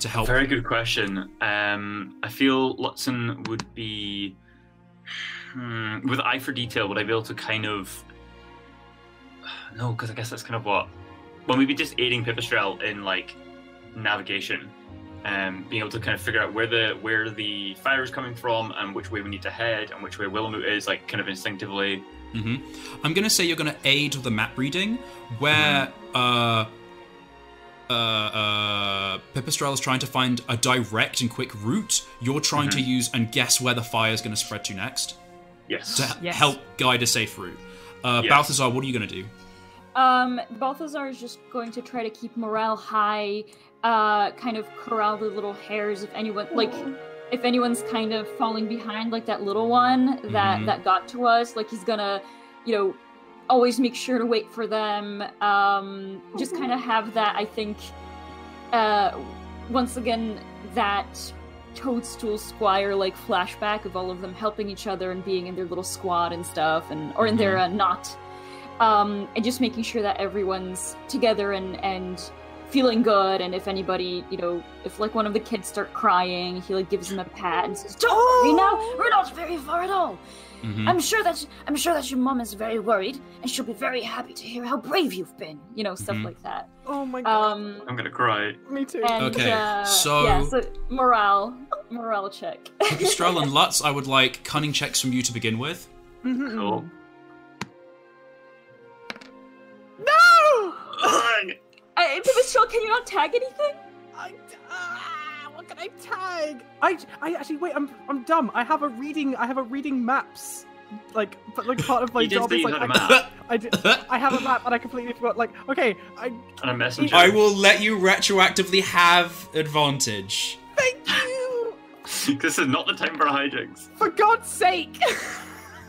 to help? Very good question. Um, I feel Lutzen would be hmm, with eye for detail. Would I be able to kind of *sighs* no? Because I guess that's kind of what. Well, maybe just aiding Pipistrel in like navigation, um, being able to kind of figure out where the where the fire is coming from and which way we need to head and which way Willowmoot is, like kind of instinctively. I'm gonna say you're gonna aid with the map reading, where uh, uh, uh, Pipistrel is trying to find a direct and quick route. You're trying to use and guess where the fire is gonna spread to next Yes. to Yes. help guide a safe route. Uh, Yes. Balthazar, what are you gonna do? Um, Balthazar is just going to try to keep morale high, uh, kind of corral the little hares if anyone like if anyone's kind of falling behind, like that little one that Mhm. that got to us, like he's gonna, you know, always make sure to wait for them. Um, just kind of have that. I think, uh, once again, that toadstool squire like flashback of all of them helping each other and being in their little squad and stuff, and or in their uh, knot um, and just making sure that everyone's together and and feeling good and if anybody you know if like one of the kids start crying he like gives them a pat and says don't worry now we're not very far at all Mhm. i'm sure that i'm sure that your mom is very worried and she'll be very happy to hear how brave you've been you know stuff Mhm. like that Oh my god. um I'm gonna cry. Me too. and Okay, uh, so- yeah so morale morale check Pipistrel and Lutz, I would like cunning checks from you to begin with. Mhm. Cool. No! Ugh. I, Pipistrel, can you not tag anything I, ah, what can I tag? I, I actually wait. I'm, I'm dumb. I have a reading. I have a reading maps. Like, but like part of my *laughs* job is like had a I, map *laughs* I, did, I have a map and I completely forgot. Like, okay, I and a messenger. I will let you retroactively have advantage. thank you. *laughs* this is not the time for hijinks. For God's sake.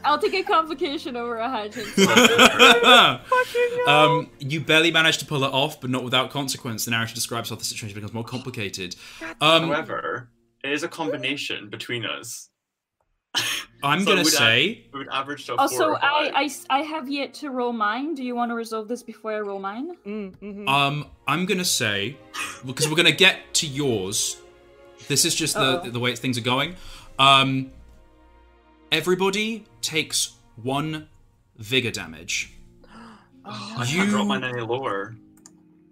I'll take a complication over a hijinks *laughs* Fucking hell. um, you barely managed to pull it off, but not without consequence. The narrator describes how the situation becomes more complicated. Um, However, it is a combination between us. I'm so gonna would I- say It would average to a Also, four or I, five. I s- I have yet to roll mine. Do you want to resolve this before I roll mine? Mm, mhm. Um, I'm gonna say because we're gonna get to yours. This is just the Uh-oh. the way things are going. Um, everybody takes one vigor damage. *gasps* I you- can't drop mine any lower.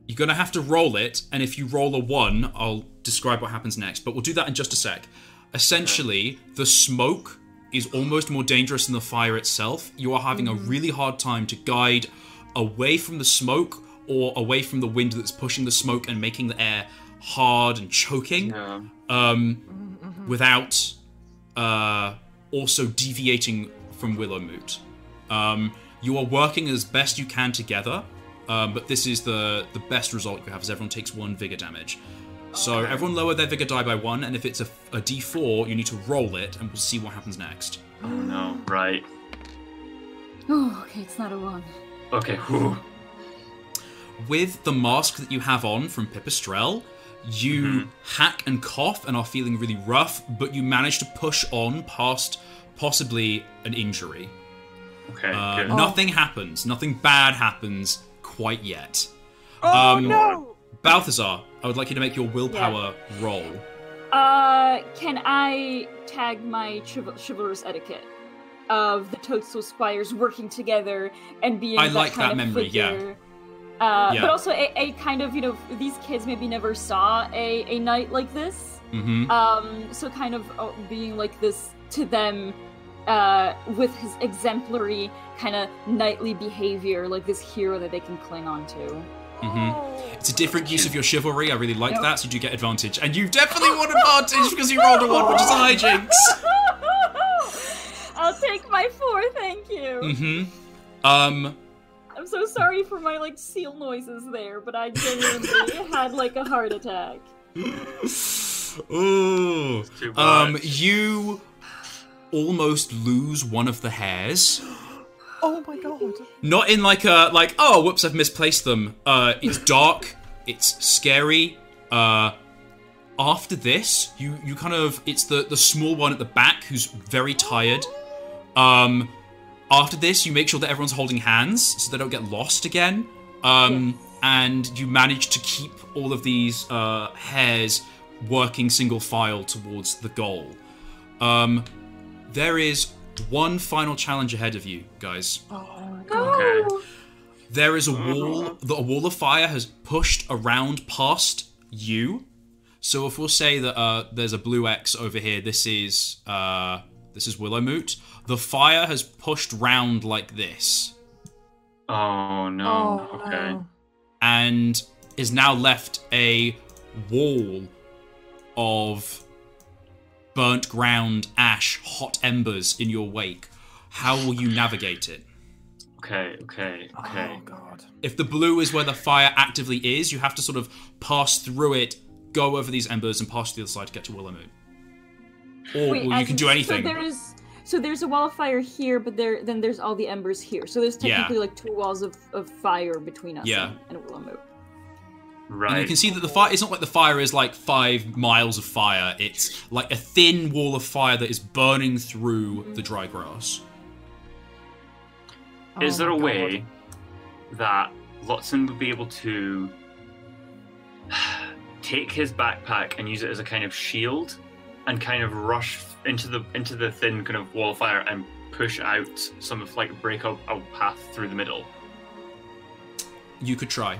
You're gonna have to roll it, and if you roll a one, I'll describe what happens next. But we'll do that in just a sec. Essentially, the smoke is almost more dangerous than the fire itself. You are having a really hard time to guide away from the smoke or away from the wind that's pushing the smoke and making the air hard and choking Yeah. um, without uh, also deviating from Willowmoot. Um, you are working as best you can together, um, but this is the the best result you have. Is everyone takes one vigor damage. So Okay. everyone lower their vigor die by one, and if it's a, a d4, you need to roll it, and we'll see what happens next. Oh no. Right. Oh, okay, it's not a one. Okay. Whew. With the mask that you have on from Pipistrel, you hack and cough and are feeling really rough, but you manage to push on past possibly an injury. Okay. Uh, good. Nothing happens. Nothing bad happens quite yet. oh um, no. Balthazar, I would like you to make your willpower roll. Uh, can I tag my chival- chivalrous etiquette of the Toadstool Squires working together and being I that like kind that of memory, yeah. Uh, Yeah. But also a, a kind of, you know, these kids maybe never saw a, a knight like this. hmm Um, so kind of uh, being like this to them uh, with his exemplary kind of knightly behavior, like this hero that they can cling on to. hmm It's a different use of your chivalry. I really like Yep. that, so you do get advantage. And you definitely *laughs* want advantage because you rolled a one, which is a hijinks. *laughs* I'll take my four, thank you. hmm Um, I'm so sorry for my like seal noises there, but I genuinely *laughs* had like a heart attack. ooh. Too Um, you almost lose one of the hares. *gasps* Oh my god. Not in like a like oh whoops I've misplaced them. Uh, it's dark. It's scary. Uh, after this, you you kind of it's the the small one at the back who's very tired. Um, after this, you make sure that everyone's holding hands so they don't get lost again. Um, and you manage to keep all of these uh, hares working single file towards the goal. Um, there is one final challenge ahead of you, guys. Okay. There is a wall. The, a wall of fire has pushed around past you. So if we'll say that uh, there's a blue X over here, this is uh, This is Willowmoot. The fire has pushed round like this Oh no. Oh, okay. no. and is now left a wall of burnt ground, ash, hot embers in your wake. How will you navigate it? Okay. Okay. Okay. Oh god. If the blue is where the fire actively is, you have to sort of pass through it, go over these embers, and pass to the other side to get to Willowmoot. Or Wait, well, you can do anything. So there's so there's a wall of fire here, but there then there's all the embers here. So there's Yeah. technically like two walls of, of fire between us Yeah. and, and Willowmoot. Right. And you can see that the fire, it's not like the fire is like five miles of fire. It's like a thin wall of fire that is burning through the mm-hmm. dry grass. Is Oh there a God. way that Lutzen would be able to *sighs* take his backpack and use it as a kind of shield and kind of rush into the into the thin kind of wall of fire and push out some of like break up a path through the middle? You could try.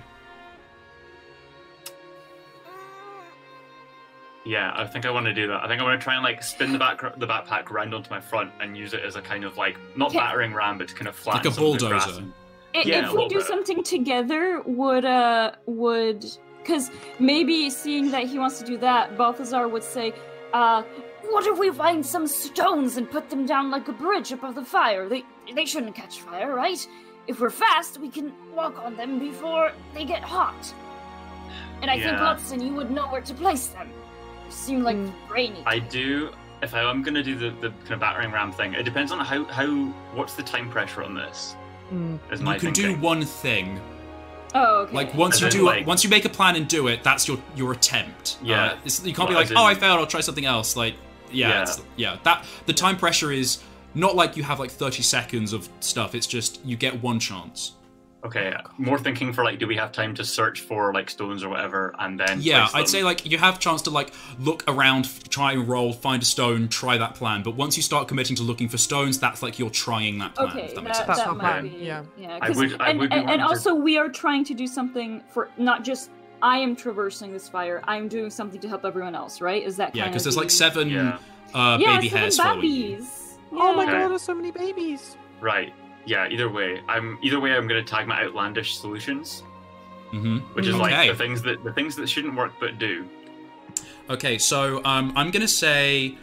Yeah, I think I want to do that. I think I want to try and like spin the back the backpack round onto my front and use it as a kind of like not Okay. battering ram, but to kind of flatten a some of the grass bulldozer. and- I- Yeah, a if we do bit. something together, would uh would because maybe seeing that he wants to do that, Balthazar would say, uh, what if we find some stones and put them down like a bridge above the fire? They they shouldn't catch fire, right? If we're fast, we can walk on them before they get hot. And I think Yeah. Lutzen, you would know where to place them. You seem like Mm. brainy. I do. If I am going to do the, the kind of battering ram thing, it depends on how how what's the time pressure on this. Mm. Is my You can thinking. do one thing. Oh, okay. Like once As you in, do, like- once you make a plan and do it, that's your your attempt. Yeah. Uh, it's, you can't be like, as oh, I failed. I'll try something else. Like, yeah, Yeah. It's, yeah. That the time pressure is not like you have like thirty seconds of stuff. It's just you get one chance. Okay, more thinking for like, do we have time to search for like stones or whatever, and then Yeah, place I'd say like you have chance to like look around, try and roll, find a stone, try that plan. But once you start committing to looking for stones, that's like you're trying that plan. Okay, if that that, makes sense. That not might be, yeah. yeah. I 'cause- would- I and, would and, and to- also, we are trying to do something for not just I am traversing this fire. I'm doing something to help everyone else, right? Is that Yeah, because of there's like seven Yeah. uh, yeah, baby seven hares following you. babies. Oh my Yeah. god, there's so many babies. right. Yeah, either way, I'm either way. I'm going to tag my outlandish solutions, hmm which is Okay. like the things that the things that shouldn't work but do. Okay, so um, I'm gonna say,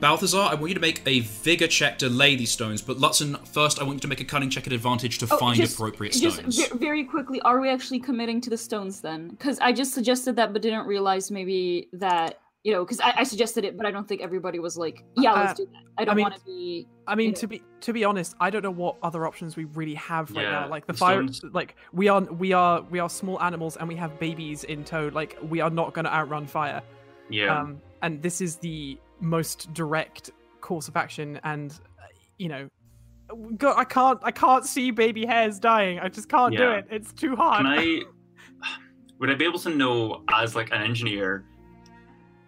Balthazar, I want you to make a vigor check to lay these stones. But Lutzen, first, I want you to make a cunning check at advantage to Oh, find just- appropriate stones. ve- very quickly, are we actually committing to the stones then? Because I just suggested that, but didn't realize maybe that you know, because I, I suggested it, but I don't think everybody was like, "Yeah, let's Uh, do that." I don't mean, want to be. I mean, you to be to be honest, I don't know what other options we really have right Yeah, now. Like the the fire, stones- like we are we are we are small animals and we have babies in tow. Like we are not going to outrun fire. Yeah. Um, and this is the most direct course of action. And uh, you know, go, I can't I can't see baby hares dying. I just can't do it. It's too hard. Can I? *laughs* *sighs* Would I be able to know as like an engineer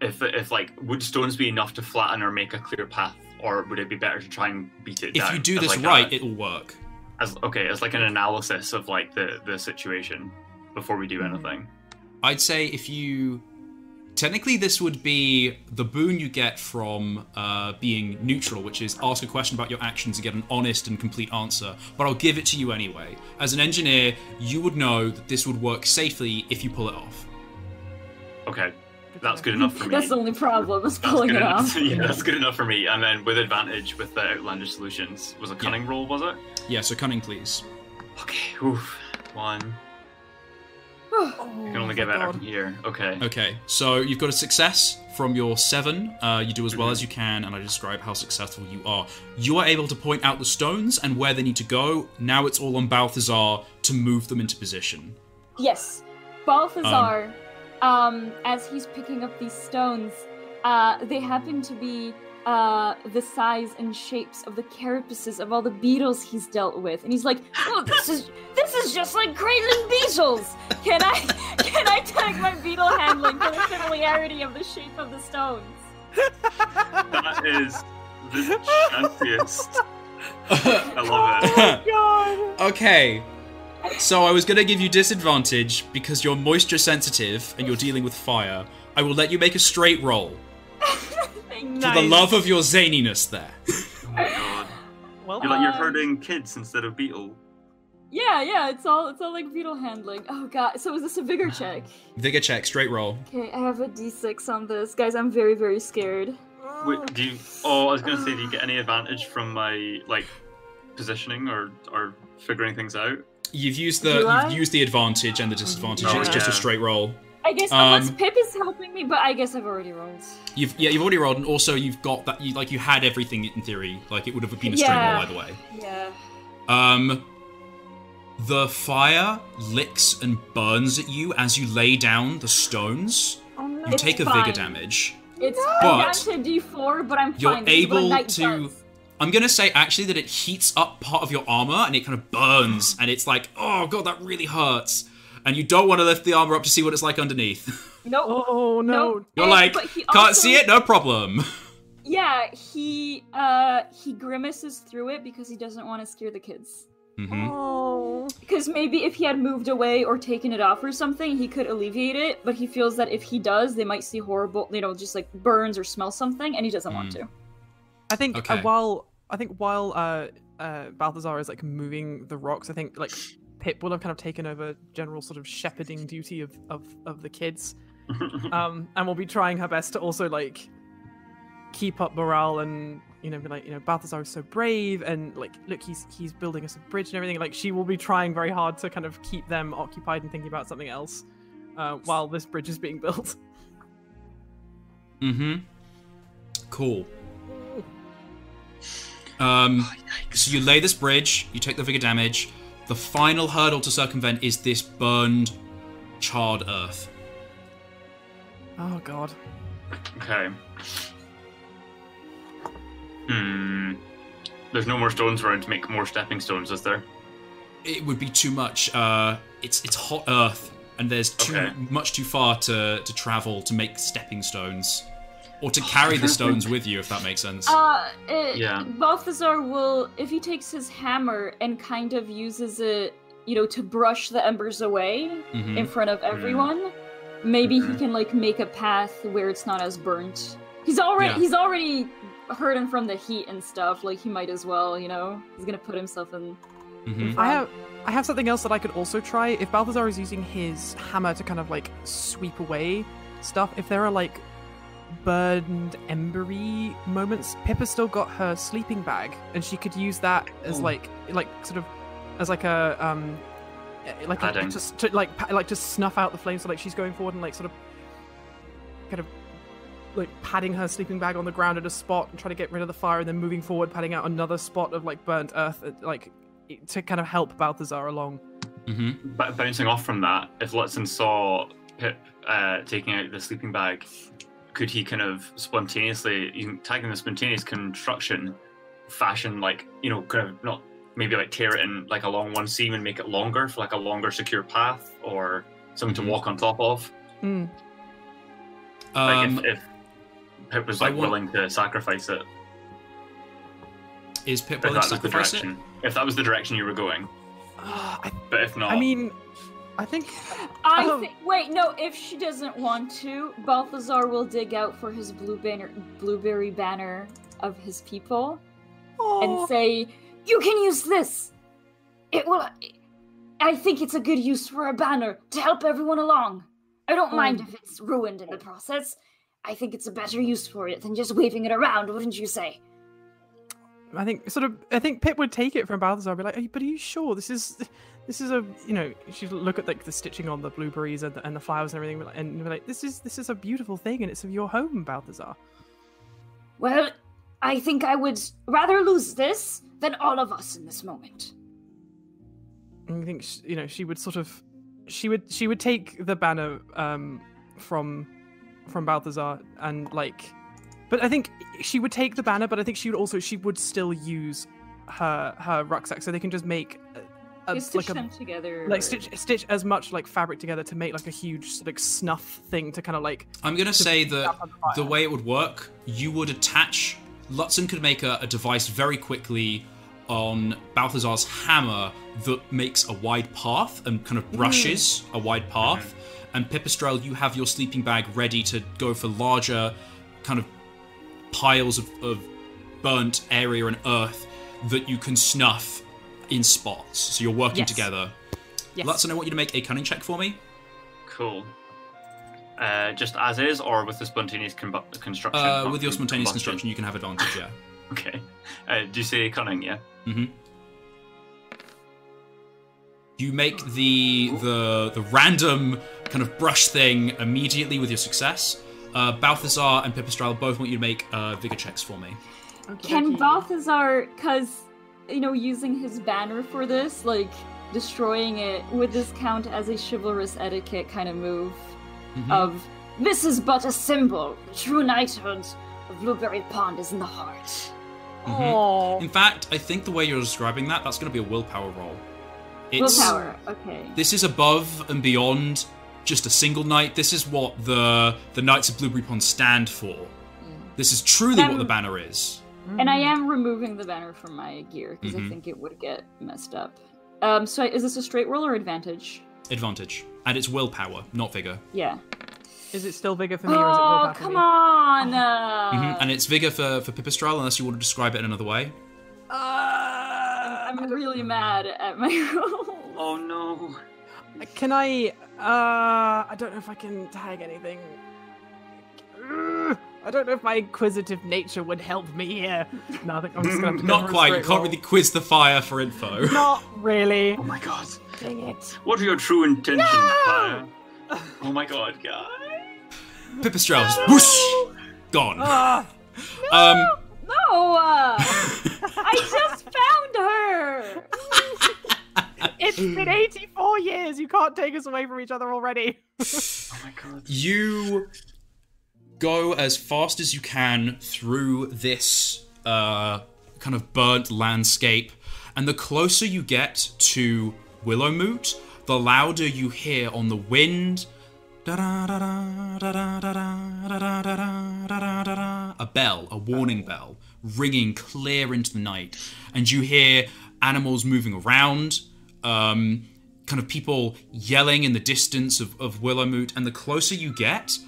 if if like would stones be enough to flatten or make a clear path, or would it be better to try and beat it if down? you do this like, right, a- it'll work. as okay, as like an analysis of like the the situation before we do Mhm. anything. I'd say if you. Technically, this would be the boon you get from uh, being neutral, which is ask a question about your actions and get an honest and complete answer. But I'll give it to you anyway. As an engineer, you would know that this would work safely if you pull it off. Okay, to that's good enough for me. That's the only problem is That's pulling good it enough. off. *laughs* yeah, that's good enough for me. And then with advantage with the outlandish solutions was a cunning roll, was it? Yeah, so cunning, please. Okay, oof, one. Oh, I can only get better God. from here. Okay. Okay, so you've got a success from your seven. Uh, you do as well Mhm. as you can, and I describe how successful you are. You are able to point out the stones and where they need to go. Now it's all on Balthazar to move them into position. Yes, Balthazar, um, as he's picking up these stones, uh, they happen to be uh, the size and shapes of the carapaces of all the beetles he's dealt with, and he's like, "Oh, this is this is just like cradling beetles. Can I *laughs* can I tag my beetle handling for the familiarity of the shape of the stones?" That is the *laughs* chunkiest. *laughs* I love it. God. okay. So I was gonna give you disadvantage because you're moisture sensitive and you're dealing with fire. I will let you make a straight roll. Thank *laughs* For the love of your zaniness there. *laughs* Oh my god. Well, You're like you're Um, herding kids instead of beetle. Yeah, yeah, it's all it's all like beetle handling. Oh god, so is this a vigor *sighs* check? Vigor check, straight roll. Okay, I have a d6 on this. Guys, I'm very, very scared. Wait, do you? Oh, I was gonna say, do you get any advantage from my like positioning or or figuring things out? You've used the you've used the advantage and the disadvantage. Oh, it's just a straight roll. I guess unless Um, Pip is helping me, but I guess I've already rolled. You've yeah, you've already rolled, and also you've got that. You like you had everything in theory. Like it would have been a straight Yeah. roll either way. Yeah. Um, the fire licks and burns at you as you lay down the stones. Oh, no. You It's take a fine. vigor damage. It's But I'm down to D4, but I'm You're fine. This is what a able to. does. I'm gonna say actually that it heats up part of your armor and it kind of burns, and it's like, oh god, that really hurts. And you don't want to lift the armor up to see what it's like underneath. *laughs* Nope. Oh no. Nope. You're And- like, but can't also- see it, no problem. *laughs* Yeah, he uh he grimaces through it because he doesn't want to scare the kids. hmm Oh. Because maybe if he had moved away or taken it off or something, he could alleviate it. But he feels that if he does, they might see horrible, you know, just like burns or smell something, and he doesn't want Mm. to. I think Okay. uh, while I think while uh, uh, Balthazar is like moving the rocks, I think like Pip will have kind of taken over general sort of shepherding duty of of, of the kids, *laughs* um, and will be trying her best to also like keep up morale and you know be like you know Balthazar is so brave and like look he's he's building us a bridge and everything. Like she will be trying very hard to kind of keep them occupied and thinking about something else uh, while this bridge is being *laughs* built. Mm-hmm. Cool. Um, so you lay this bridge, you take the vigor damage. The final hurdle to circumvent is this burned, charred earth. Oh god. Okay. Hmm. There's no more stones around to make more stepping stones, is there? It would be too much. Uh, it's it's hot earth, and there's too Okay. much too far to to travel to make stepping stones, or to carry the *laughs* stones with you, if that makes sense. Uh, it, Yeah. Balthazar will, if he takes his hammer and kind of uses it, you know, to brush the embers away Mhm. in front of everyone, maybe he Mhm. can like make a path where it's not as burnt. He's already Yeah. he's already hurting from the heat and stuff. Like he might as well, you know. He's gonna put himself in. Mhm. I have I have something else that I could also try. If Balthazar is using his hammer to kind of like sweep away stuff, if there are like burned embery moments, Pippa's still got her sleeping bag, and she could use that as Ooh. like like sort of as like a um eh, like a, just to like like to snuff out the flames. So like she's going forward and like sort of kind of like patting her sleeping bag on the ground at a spot and trying to get rid of the fire, and then moving forward, patting out another spot of like burnt earth, uh, like to kind of help Balthazar along. Mhm. B- bouncing off from that, if Lutzen saw Pip uh, taking out the sleeping bag, could he kind of spontaneously, using tagging the spontaneous construction, fashion like you know, kind of not maybe like tear it in like along one seam and make it longer for like a longer secure path or something to walk on top of? Mm. Like Um, if, if Pip was like want- willing to sacrifice it, is Pip if willing that to was the sacrifice it? direction, if that was the direction you were going. Ah, I, But if not, I mean, I think I um, Oh. think. Wait, no. If she doesn't want to, Balthazar will dig out for his blue banner, blueberry banner of his people, oh, and say, "You can use this. It will. I think it's a good use for a banner to help everyone along. I don't mind Oh. if it's ruined in the process. I think it's a better use for it than just waving it around, wouldn't you say?" I think sort of I think Pip would take it from Balthazar, and be like, "But are you sure this is this is a you know?" She'd look at like the stitching on the blueberries and the, and the flowers and everything, and be like, "This is this is a beautiful thing, and it's of your home, Balthazar." Well, I think I would rather lose this than all of us in this moment. And I think sh- you know she would sort of she would she would take the banner um from from Balthazar and like but I think she would take the banner but I think she would also she would still use her her rucksack so they can just make a, a, You stitch like a them together. like or- stitch stitch as much like fabric together to make like a huge like snuff thing to kind of like I'm gonna say that the the way it would work, you would attach. Lutzen could make a, a device very quickly on Balthazar's hammer that makes a wide path and kind of brushes mm. a wide path. And Pipistrel, you have your sleeping bag ready to go for larger, kind of piles of, of burnt area and earth that you can snuff in spots. So you're working Yes. together. Yes. Lutzen, I want you to make a cunning check for me. Cool. Uh, just as is, or with the spontaneous combu- construction? Uh, with your spontaneous combustion? construction, you can have advantage, yeah. *laughs* Okay. Uh, do you say cunning? Yeah. Mm-hmm. You make the the the random kind of brush thing immediately with your success. Uh, Balthazar and Pipistrel both want you to make uh, vigor checks for me. Okay. Can Balthazar, because, you know, using his banner for this, like, destroying it, would this count as a chivalrous etiquette kind of move? Mhm. Of, this is but a symbol. True knighthood of Blueberry Pond is in the heart. Mhm. Aw. In fact, I think the way you're describing that, that's going to be a willpower roll. It's, Willpower, okay. This is above and beyond just a single knight. This is what the the Knights of Blueberry Pond stand for. This is truly what Um, the banner is. And I am removing the banner from my gear, because Mhm. I think it would get messed up. Um, so is this a straight roll or advantage? Advantage. And it's willpower, not vigor. Yeah. Is it still vigor for me or is it Oh, willpower for come me? on! Uh, Mhm, And it's vigor for, for Pipistrel, unless you want to describe it in another way. Uh, I'm really mad at my *laughs* roll. Oh no. Can I? Uh, I don't know if I can tag anything. Ugh, I don't know if my inquisitive nature would help me here. *laughs* No, I think I'm just gonna have to go Not for a quite. You straight can't roll. really quiz the fire for info. *laughs* Not really. Oh my god. Dang it. What are your true intentions, No! Fire? Oh my god, guy. Pipistrel just whoosh, gone. Ah, *laughs* Um, No! Uh, I just found her! it's been 84 years. You can't take us away from each other already. Oh my god. you go as fast as you can through this uh, kind of burnt landscape, and the closer you get to Willowmoot, the louder you hear on the wind. A bell, a warning bell, ringing clear into the night, and you hear animals moving around, um, kind of people yelling in the distance of, of Willowmoot, and the closer you get,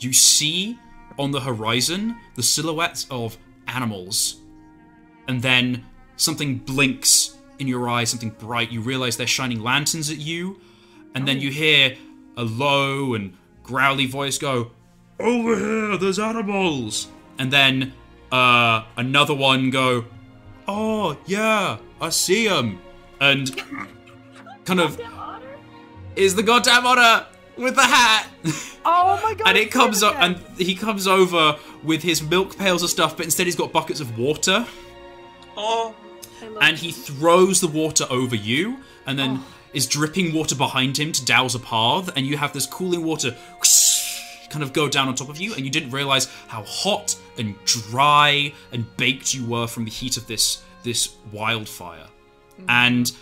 you see on the horizon the silhouettes of animals. And then something blinks in your eyes, something bright. You realize they're shining lanterns at you, and then you hear a low and growly voice go, Over here, there's animals! And then uh, another one go, Oh, yeah, I see them. And *laughs* kind of is the goddamn otter with the hat. Oh my *laughs* god. and it comes up, and he comes over with his milk pails of stuff, but instead he's got buckets of water, Oh. and he throws the water over you, and then oh. is dripping water behind him to douse a path, and you have this cooling water *sniffs* kind of go down on top of you, and you didn't realize how hot and dry and baked you were from the heat of this this wildfire, mm-hmm. and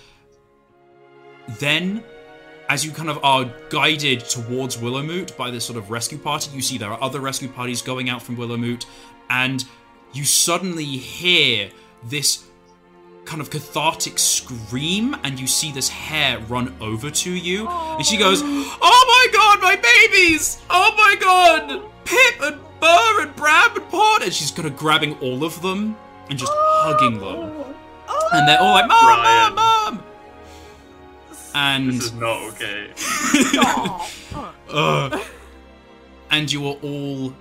then as you kind of are guided towards Willowmoot by this sort of rescue party, you see there are other rescue parties going out from Willowmoot, and you suddenly hear this kind of cathartic scream, and you see this hare run over to you, and she goes, "Oh my god, my babies! Oh my god, Pip and Burr and Bram and Pod!" And she's kind of grabbing all of them and just hugging them, oh. and they're all like, "Mom, Brian. mom, mom!" And This is not okay. *laughs* Ugh. and you are all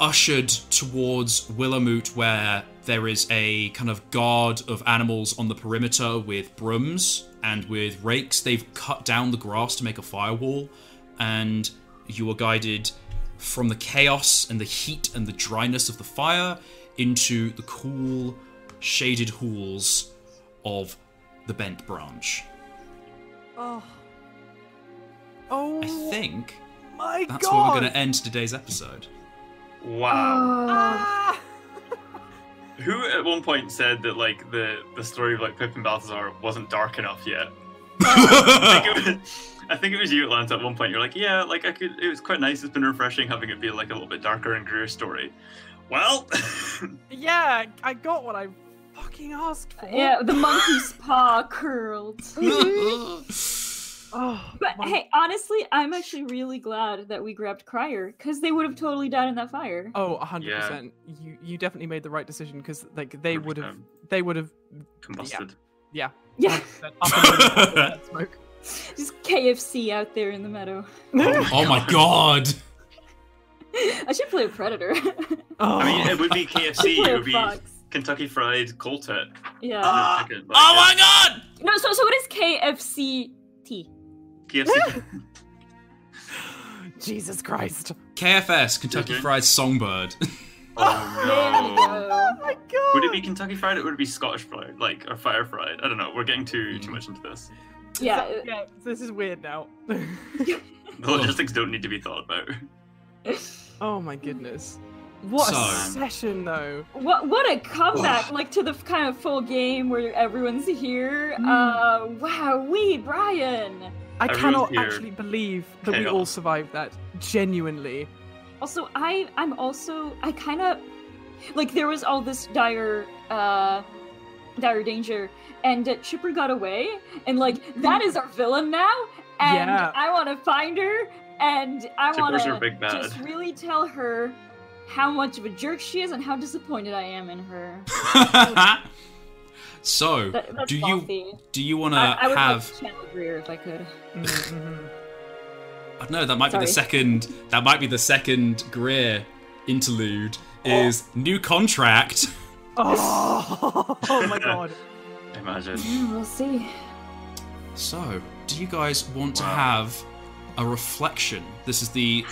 ushered towards Willowmoot, where there is a kind of guard of animals on the perimeter with brooms and with rakes. They've cut down the grass to make a firewall, and you are guided from the chaos and the heat and the dryness of the fire into the cool, shaded halls of the Bent Branch. Oh. Oh I think my that's god. where we're going to end today's episode. Wow. Ah! Who at one point said that like the the story of like Pip and Balthazar wasn't dark enough yet? *laughs* I, think it was, I think it was you, Atlanta. At one point, you're like, yeah, like I could. It was quite nice. It's been refreshing having it be like a little bit darker and Greer story. Well, *laughs* Yeah, I got what I fucking asked for. Yeah, the monkey's paw curled. *laughs* Oh, But my- hey, honestly, I'm actually really glad that we grabbed Crier because they would have totally died in that fire. Oh, hundred Yeah. percent. You you definitely made the right decision because like they would have they would have Combusted. yeah. Yeah, 100% up and down *laughs* that smoke. just KFC out there in the meadow. oh, *laughs* oh my god! I should play a predator. Oh, I mean, it would be KFC. It would be fox. Kentucky Fried Cold Tit. Yeah. Ah! Chicken, oh like, my god! no, so so what is KFC T? KFC. *laughs* Jesus Christ! KFS, Kentucky. Fried Songbird. *laughs* oh no. Oh my god! Would it be Kentucky Fried or would it be Scottish Fried? Like, or Fire Fried? I don't know. We're getting too Mm. too much into this. Yeah. So- yeah. This is weird now. The *laughs* logistics don't need to be thought about. oh my goodness! What a session though. What what a comeback like to the kind of full game where everyone's here. Mm. Uh wow, we Brian. I Everyone's cannot here. actually believe that we all survived that. Genuinely. Also, I I'm also I kind of like there was all this dire uh dire danger and uh, Chipper got away and like that is our villain now and Yeah. I want to find her and I want Chipper's your big to just really tell her how much of a jerk she is and how disappointed I am in her. *laughs* so, That, that's do you do you want to I, I would have? like to channel Greer if I could. Mhm. I don't know that might be the second. That might be the second Greer interlude. Is new contract. *laughs* oh, oh my god. *laughs* Imagine. Yeah, we'll see. So, do you guys want to have a reflection? This is the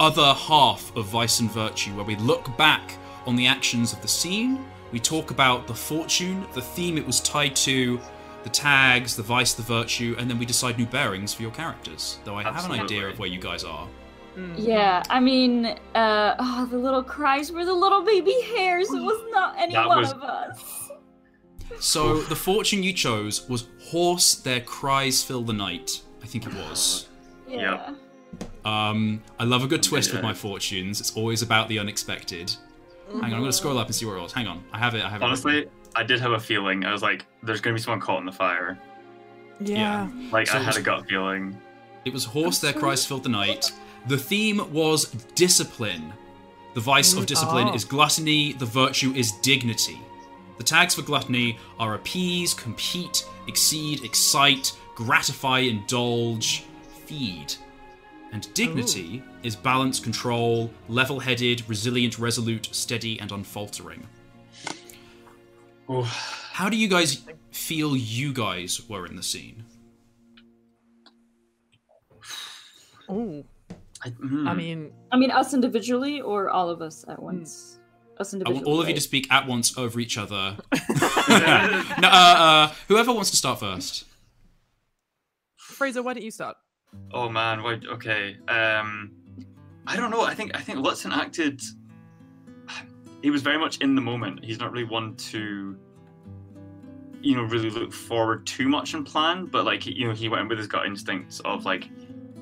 other half of Vice and Virtue, where we look back on the actions of the scene. We talk about the fortune, the theme it was tied to, the tags, the vice, the virtue, and then we decide new bearings for your characters. Though I have an idea of where you guys are. Mm. Yeah, I mean, uh, oh, the little cries were the little baby hares. It was not any That one was- of us. So the fortune you chose was hoarse. Their cries fill the night. I think it was. Yeah. Um, I love a good twist with my fortunes. It's always about the unexpected. Hang on, I'm gonna scroll up and see where it was. Hang on, I have it. I have it. Honestly, I did have a feeling. I was like, "There's gonna be someone caught in the fire." Yeah. Like, So I had it's- a gut feeling. It was hoarse. Their sorry. cries filled the night. The theme was discipline. The vice of discipline oh. is gluttony. The virtue is dignity. The tags for gluttony are appease, compete, exceed, excite, gratify, indulge, feed. And dignity is balance, control, level headed, resilient, resolute, steady, and unfaltering. Oh, How do you guys feel you guys were in the scene? Oh, I, mm. I mean, I mean, us individually or all of us at once? Us I individually. want all of you to speak at once over each other. *laughs* *laughs* no, uh, uh, whoever wants to start first. Fraser, why don't you start? Oh man, wait, okay. Um, I don't know. I think I think Lutzen acted. *sighs* He was very much in the moment. He's not really one to, you know, really look forward too much and plan. But like, you know, he went with his gut instincts of like,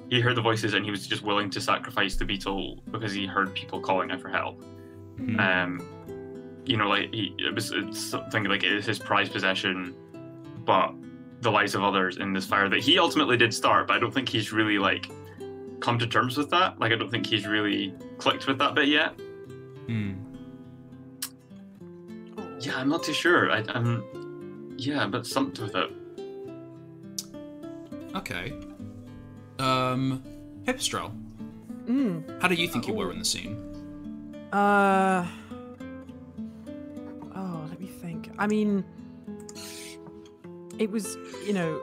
he heard the voices and he was just willing to sacrifice the beetle because he heard people calling out for help. Hmm. Um, you know, like he it was it's something like it is his prized possession, but the lives of others in this fire that he ultimately did start. But I don't think he's really like come to terms with that. Like I don't think he's really clicked with that bit yet. Hmm. Yeah, I'm not too sure. I, I'm yeah, but something with it. Okay. Um, Pipistrel, Mm. how do you think you were in the scene? Uh. Oh, let me think. I mean, it was, you know,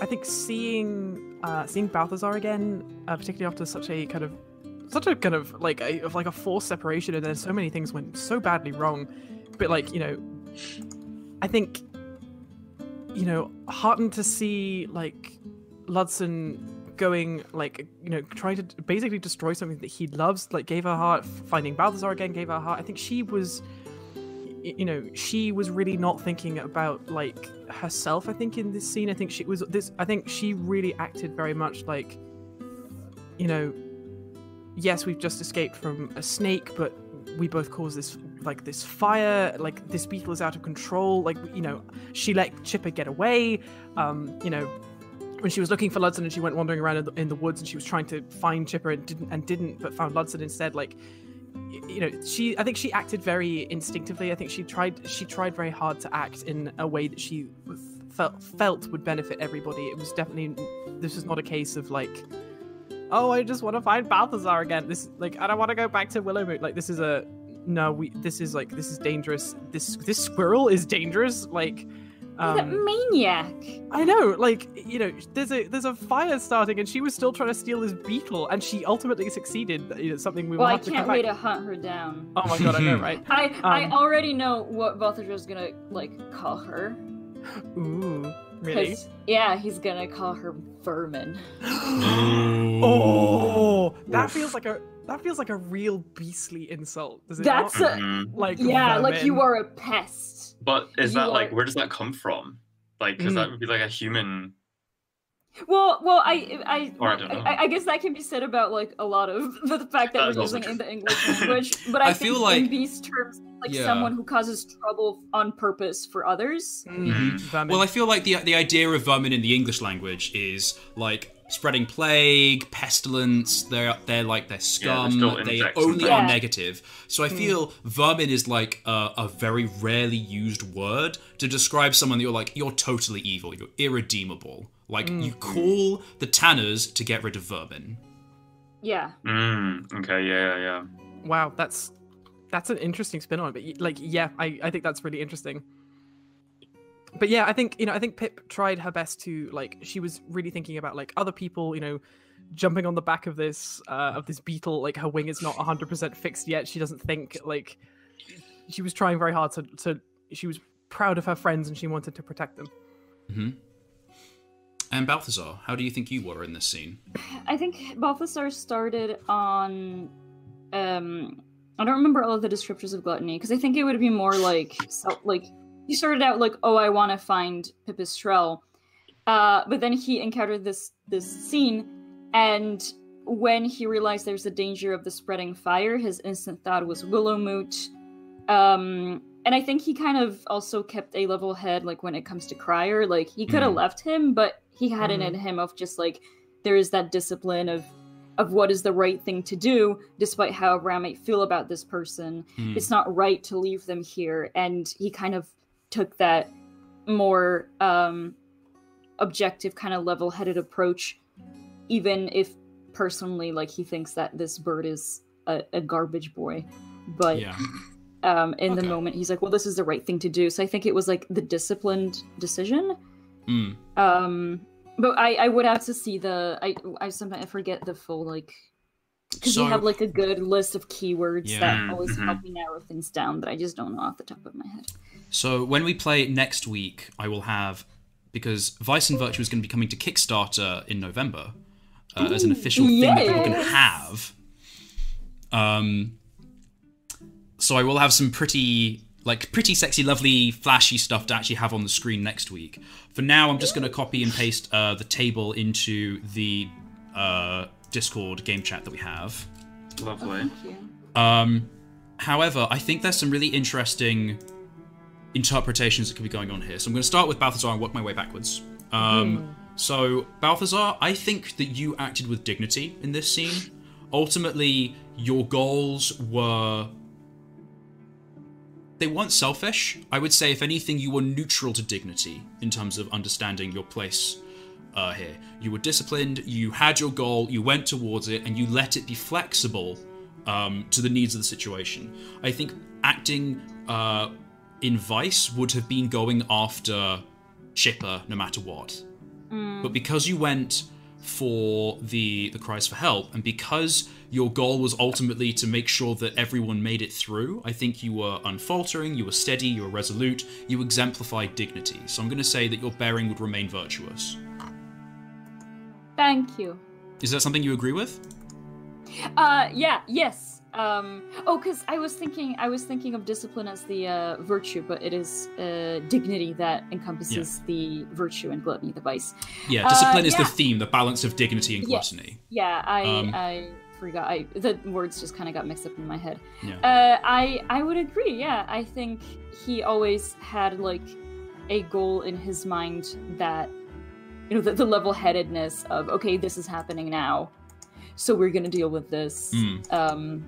I think seeing uh, seeing Balthazar again, uh, particularly after such a kind of such a kind of like a of like a forced separation, and then so many things went so badly wrong. But like, you know, I think, you know, heartened to see like Lutzen going like you know trying to basically destroy something that he loves like gave her heart finding balthazar again gave her heart i think she was you know she was really not thinking about like herself i think in this scene. I think she was this i think she really acted very much like you know yes we've just escaped from a snake but we both caused this like this fire like this beetle is out of control. Like you know she let chipper get away um you know when she was looking for Lutzen and she went wandering around in the, in the woods and she was trying to find Chipper and didn't and didn't but found Lutzen instead like you know she I think she acted very instinctively. I think she tried she tried very hard to act in a way that she felt felt would benefit everybody. It was definitely this was not a case of like oh I just want to find Balthazar again. This like I don't want to go back to Willowmoot like this is a no we this is like this is dangerous. This this squirrel is dangerous. Like um, maniac. I know, like you know, there's a there's a fire starting, and she was still trying to steal this beetle, and she ultimately succeeded. You know, something we will Well, I have to can't come wait back. to hunt her down. Oh my god, I know, right? *laughs* I I Um, already know what Balthazar's gonna like call her. *gasps* Ooh, really? 'Cause, Yeah, he's gonna call her vermin. *gasps* oh, that Oof. feels like a that feels like a real beastly insult. Does it That's not? a, Mhm. like yeah, like you are a pest. But is You that like where does that come from? Like, because Mm. that would be like a human. Well, well, I, I, Or I don't know. I, I guess that can be said about like a lot of *laughs* the fact that That is we're using in the English *laughs* language. But I, I think feel like- in these terms, like Yeah. someone who causes trouble on purpose for others. Mhm, vermin. Well, I feel like the the idea of vermin in the English language is like spreading plague, pestilence. They're they're like they're scum. still they insects only and are negative. So I feel vermin is like a, a very rarely used word to describe someone that you're like you're totally evil. You're irredeemable. Like you call the tanners to get rid of vermin. Yeah. Mm, okay, yeah, yeah, yeah. wow, that's that's an interesting spin on it. But like, yeah, I I think that's really interesting. But yeah, I think you know, I think Pip tried her best to like. She was really thinking about like other people, you know, jumping on the back of this uh, of this beetle. Like her wing is not hundred percent fixed yet. She doesn't think like she was trying very hard to to. She was proud of her friends and she wanted to protect them. Hmm. And Balthazar, how do you think you were in this scene? I think Balthazar started on. Um, I don't remember all of the descriptors of gluttony because I think it would be more like so, like he started out like, oh, I want to find Pipistrel, uh, but then he encountered this this scene, and when he realized there's a danger of the spreading fire, his instant thought was Willowmoot. Um, and I think he kind of also kept a level head, like when it comes to Crier. Like he could have Mhm. left him, but he had it Mhm. in him of just like there is that discipline of of what is the right thing to do, despite how Ram might feel about this person. Hmm. It's not right to leave them here, and he kind of took that more um, objective, kind of level-headed approach, even if personally, like he thinks that this bird is a, a garbage boy, but Yeah. um, in the moment he's like, well, this is the right thing to do. So I think it was like the disciplined decision. Mm. Um, but I, I would have to see the I I sometimes I forget the full like because So- you have like a good list of keywords Yeah. that always Mhm. help me narrow things down, but I just don't know off the top of my head. So when we play next week, I will have because Vice and Virtue is going to be coming to Kickstarter in November uh, as an official thing that people can have. Um, so I will have some pretty like pretty sexy, lovely, flashy stuff to actually have on the screen next week. For now, I'm just going to copy and paste uh, the table into the uh, Discord game chat that we have. Lovely. Thank you. Um, however, I think there's some really interesting interpretations that could be going on here. So I'm going to start with Balthazar and work my way backwards. Um, So, Balthazar, I think that you acted with dignity in this scene. Ultimately, your goals were. They weren't selfish. I would say, if anything, you were neutral to dignity in terms of understanding your place uh, here. You were disciplined, you had your goal, you went towards it, and you let it be flexible um, to the needs of the situation. I think acting uh, in Vice would have been going after Chipper no matter what. But because you went for the the cries for help, and because your goal was ultimately to make sure that everyone made it through, I think you were unfaltering, you were steady, you were resolute, you exemplified dignity. So I'm going to say that your bearing would remain virtuous. Thank you. Is that something you agree with? Uh, yeah, yes. Um, oh, because I was thinking, I was thinking of discipline as the uh, virtue, but it is uh, dignity that encompasses the virtue and gluttony, the vice. Yeah, Uh, discipline is the theme, the balance of dignity and Yes. gluttony. Yeah, I Um, I forgot. I the words just kind of got mixed up in my head. Yeah. Uh, I I would agree. Yeah, I think he always had like a goal in his mind that you know the, the level-headedness of okay this is happening now so we're gonna deal with this Mm. um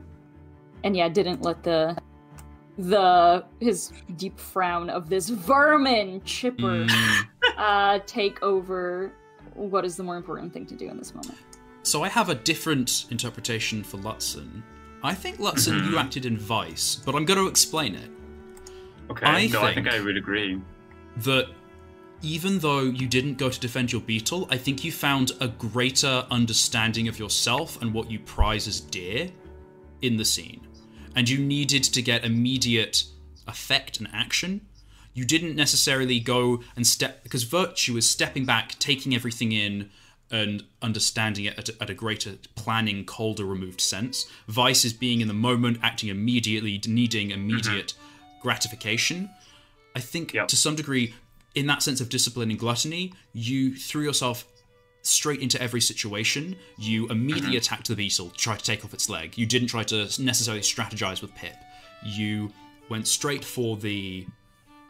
and yeah didn't let the the his deep frown of this vermin chipper Mm. *laughs* uh take over what is the more important thing to do in this moment So I have a different interpretation for Lutzen. I think Lutzen, you acted in Vice, but I'm going to explain it. Okay. I no, I think think- I would agree. that even though you didn't go to defend your beetle, I think you found a greater understanding of yourself and what you prize as dear in the scene. And you needed to get immediate effect and action. You didn't necessarily go and step, because virtue is stepping back, taking everything in, and understanding it at a, at a greater planning, colder, removed sense. Vice is being in the moment, acting immediately, needing mm-hmm. immediate gratification. I think Yep. to some degree, in that sense of discipline and gluttony, you threw yourself straight into every situation. You immediately attacked the beetle, tried to take off its leg. You didn't try to necessarily strategize with Pip. You went straight for the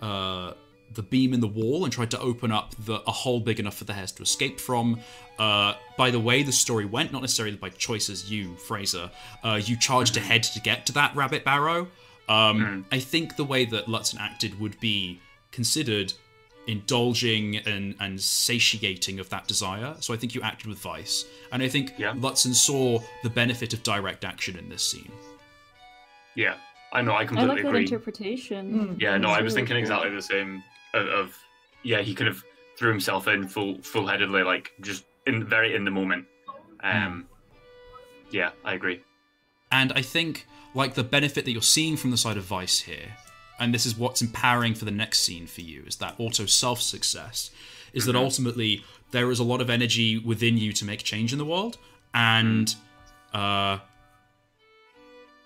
uh, the beam in the wall and tried to open up the, a hole big enough for the hares to escape from. Uh, by the way the story went, not necessarily by choices you, Fraser, uh, you charged ahead to get to that rabbit barrow. Um, I think the way that Lutzen acted would be considered indulging and, and satiating of that desire. So I think you acted with Vice. And I think Yeah. Lutzen saw the benefit of direct action in this scene. Yeah. I know. I completely i completely like that agree. interpretation Yeah, no, I was really thinking cool. exactly the same. Of, of yeah, he could have threw himself in full, full headedly, like just in very in the moment. Um, yeah, I agree. And I think, like, the benefit that you're seeing from the side of Vice here, and this is what's empowering for the next scene for you, is that auto self success, is that mm-hmm. ultimately there is a lot of energy within you to make change in the world. And mm. uh,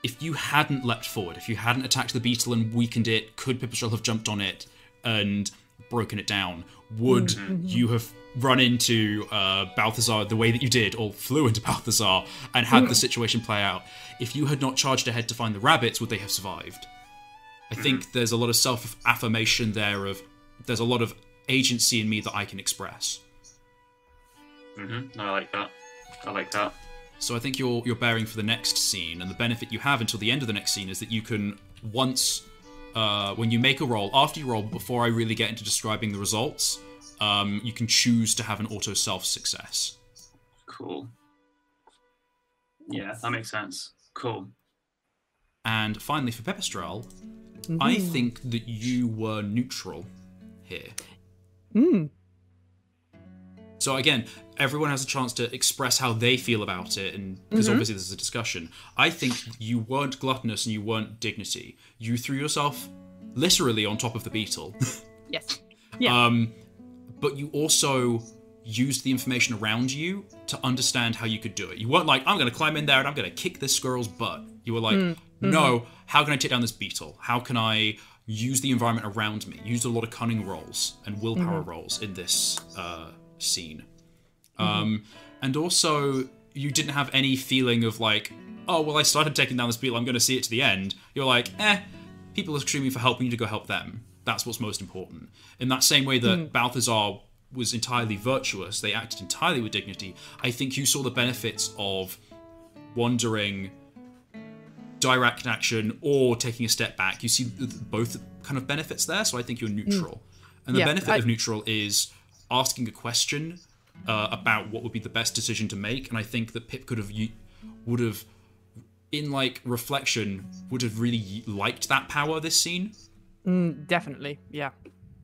if you hadn't leapt forward, if you hadn't attacked the beetle and weakened it, could Pipistrel have jumped on it and broken it down? Would mm-hmm. Mm-hmm. you have run into uh, Balthazar the way that you did, or flew into *laughs* Balthazar and had the mm. situation play out? If you had not charged ahead to find the rabbits, would they have survived? I think there's a lot of self affirmation there of there's a lot of agency in me that I can express. hmm I like that. I like that. So I think you're you're bearing for the next scene, and the benefit you have until the end of the next scene is that you can once uh, when you make a roll, after you roll, before I really get into describing the results, um, you can choose to have an auto self success. Cool. Yeah, that makes sense. Cool. And finally, for Pepperstrel, I think that you were neutral here. Mm. So again, everyone has a chance to express how they feel about it, and because obviously this is a discussion. I think you weren't gluttonous and you weren't dignity. You threw yourself literally on top of the beetle, *laughs* Yes. Yeah. um, but you also used the information around you to understand how you could do it. You weren't like, I'm going to climb in there and I'm going to kick this squirrel's butt. You were like, no, how can I take down this beetle? How can I use the environment around me? Used a lot of cunning rolls and willpower rolls in this uh, scene. Um, and also, you didn't have any feeling of like, oh, well, I started taking down this beetle, I'm going to see it to the end. You're like, eh, people are screaming for help, we need to go help them. That's what's most important. In that same way that Balthazar was entirely virtuous, they acted entirely with dignity, I think you saw the benefits of wandering direct action or taking a step back. You see both kind of benefits there, so I think you're neutral. And the Yeah, benefit I- of neutral is asking a question uh, about what would be the best decision to make, and I think that Pip could have would have, in like reflection, would have really liked that power this scene Mm, definitely. Yeah.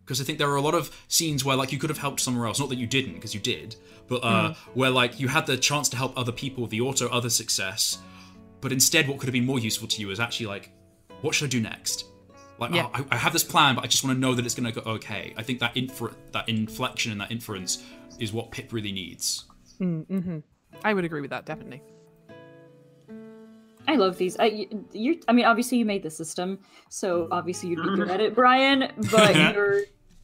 because I think there are a lot of scenes where like you could have helped somewhere else. Not that you didn't, because you did, but uh, where like you had the chance to help other people, with the auto other success, but instead what could have been more useful to you is actually like, what should I do next? Like, Yeah. oh, I, I have this plan, but I just want to know that it's going to go okay. I think that infer- that inflection and that inference is what Pip really needs. Mm-hmm. I would agree with that, definitely. I love these. I, you, I mean, obviously you made the system, so obviously you'd be good at it, Brian. But *laughs* your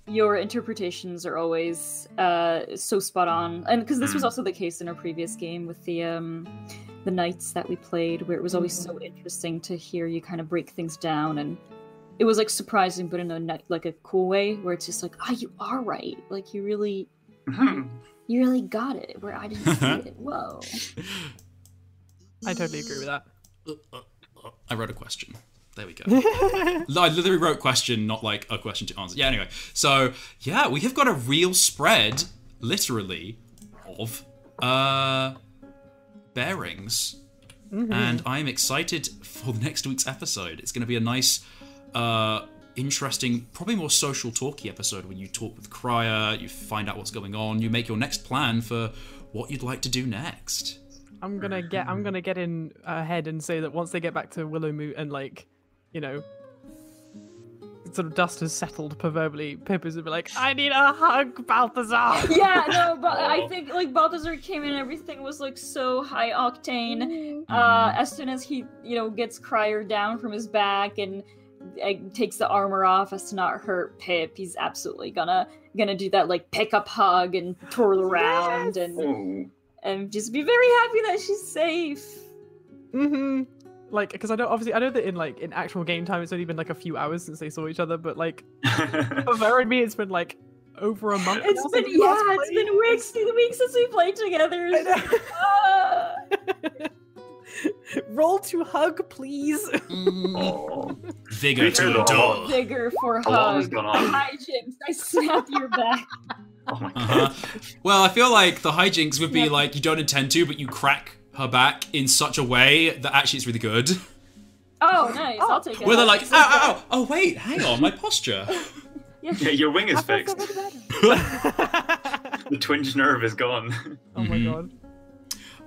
your interpretations are always uh, so spot on, and because this was also the case in our previous game with the um, the nights that we played, where it was always so interesting to hear you kind of break things down, and it was like surprising, but in a like a cool way, where it's just like, ah, you are right. Like you really, You really got it where I didn't see it. *laughs* Whoa. I totally agree with that. I wrote a question. There we go. *laughs* I literally wrote question, not like a question to answer. Yeah, anyway. So, yeah, we have got a real spread, literally, of uh bearings. And I am excited for the *laughs* next week's episode. It's going to be a nice, uh, interesting, probably more social talky episode where you talk with Crier, you find out what's going on, you make your next plan for what you'd like to do next. I'm gonna get I'm gonna get in ahead and say that once they get back to Willowmoot and like, you know, sort of dust has settled proverbially, Pip is be like, I need a hug, Balthazar. *laughs* Yeah, no, but I *laughs* think like Balthazar came in, everything was like so high octane. Uh, as soon as he, you know, gets Crier down from his back and uh, takes the armor off as to not hurt Pip, he's absolutely gonna gonna do that like pick up hug and twirl around and Oh. and just be very happy that she's safe. hmm Like, because I know obviously I know that in like in actual game time it's only been like a few hours since they saw each other, but like *laughs* for Vera and me it's been like over a month. It's now been since we yeah, last it's played. been weeks, weeks since we played together. I know. *laughs* Roll to hug, please. oh. *laughs* Vigor to heard it all. Vigor for A hug. gone on. Hijinks, I snap your back. Oh my god. Uh-huh. Well, I feel like the hijinks would be Yeah. like you don't intend to, but you crack her back in such a way that actually it's really good. Oh, nice. I'll take it. Where they're like, I'll ow, ow, ow, oh wait, hang on, my posture. *laughs* Yeah. Yeah, your wing is I fixed. so much better. The twinge nerve is gone. oh my god.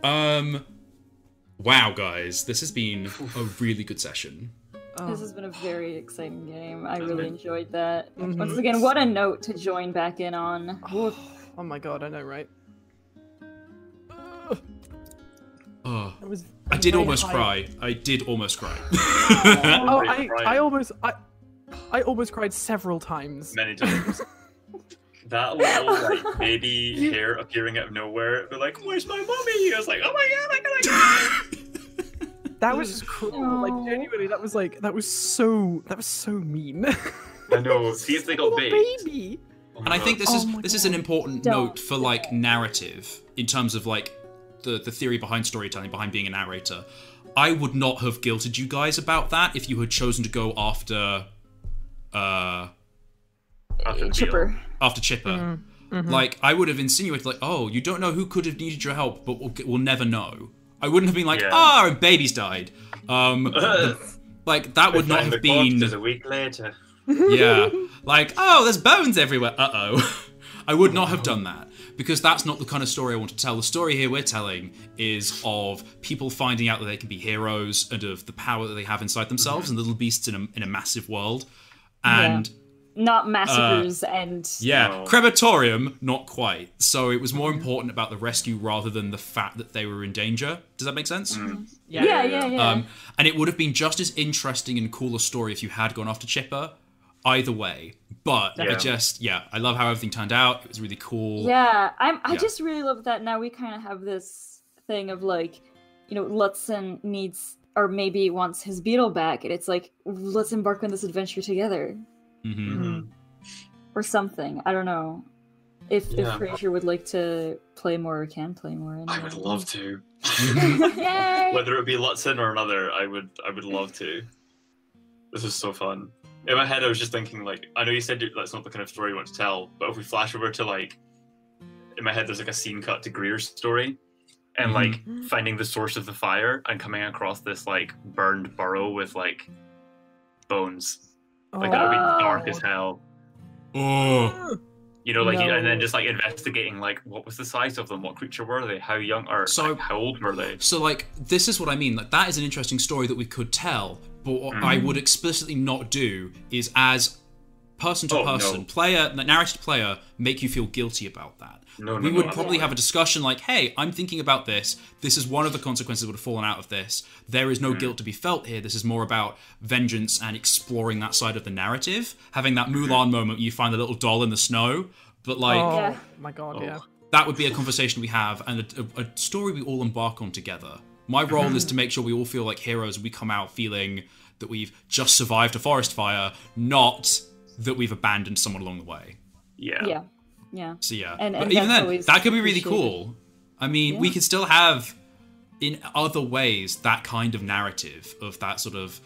Um, wow, guys, this has been a really good session. Oh. This has been a very exciting game. I really enjoyed that. Mhm. Once again, what a note to join back in on. Woof. Oh my god, I know, right? Oh, It was. I did almost high. cry. I did almost cry. *laughs* Oh, Right, oh, I. I almost, I, I almost cried several times. Many *laughs* times. That little like baby *laughs* hare appearing out of nowhere, they're like, "Where's my mommy?" I was like, "Oh my god, I gotta go!" That was just cruel. Like genuinely, that was like that was so that was so mean. I know. See if they got Little baby. Oh And I think this Oh is my this is an important Don't note for like narrative in terms of like the the theory behind storytelling, behind being a narrator. I would not have guilted you guys about that if you had chosen to go after uh After the Chipper. after Chipper. Like I would have insinuated like, "Oh, you don't know who could have needed your help, but we'll, we'll never know." I wouldn't have been like, Yeah. "Ah, and baby's died." Um Ugh. *laughs* like that would not have the been a week later. yeah. Like, oh, there's bones everywhere. Uh oh. *laughs* I would not have done that because that's not the kind of story I want to tell. The story here we're telling is of people finding out that they can be heroes and of the power that they have inside themselves mm-hmm. and little beasts in a, in a massive world. And Not massacres uh, and yeah, No. crematorium, not quite. So it was more mm-hmm. important about the rescue rather than the fact that they were in danger. Does that make sense? Mm-hmm. Yeah, yeah, yeah, yeah. Um, and it would have been just as interesting and cool a story if you had gone after Chipper. Either way, but Yeah. I just yeah, I love how everything turned out. It was really cool. Yeah, I'm. I Yeah. just really love that. Now we kind of have this thing of like, you know, Lutzen needs or maybe wants his beetle back, and it's like let's embark on this adventure together hmm or something. I don't know. If if Yeah. Frazier would like to play more or can play more. I would love to. *laughs* *laughs* Yay! Whether it be Lutzen or another, I would I would love to. This is so fun. In my head, I was just thinking, like, I know you said that's not the kind of story you want to tell, but if we flash over to like, in my head, there's like a scene cut to Greer's story, and like mm-hmm. mm. finding the source of the fire and coming across this like burned burrow with like bones. Like that would be dark as oh. hell. Oh, You know, like, and then just like investigating, like, what was the size of them? What creature were they? How young or So- like, how old were they? so like this is what I mean. Like that is an interesting story that we could tell, but what I Mm. would explicitly not do is as person to Oh, no. person, player, narrator to player, make you feel guilty about that. No, no, we no, would that's probably have a discussion like, hey, I'm thinking about this. This is one of the consequences that would have fallen out of this. There is no Mm. guilt to be felt here. This is more about vengeance and exploring that side of the narrative. Having that Mm-hmm. Mulan moment, you find the little doll in the snow. But like, oh Yeah. my god, Oh. yeah. that would be a conversation we have and a, a, a story we all embark on together. My role is to make sure we all feel like heroes we come out feeling that we've just survived a forest fire, not that we've abandoned someone along the way. Yeah. yeah. Yeah. So yeah, And- but and even then, that could be really cool. I mean, we Yeah. could still have, in other ways, that kind of narrative of that sort of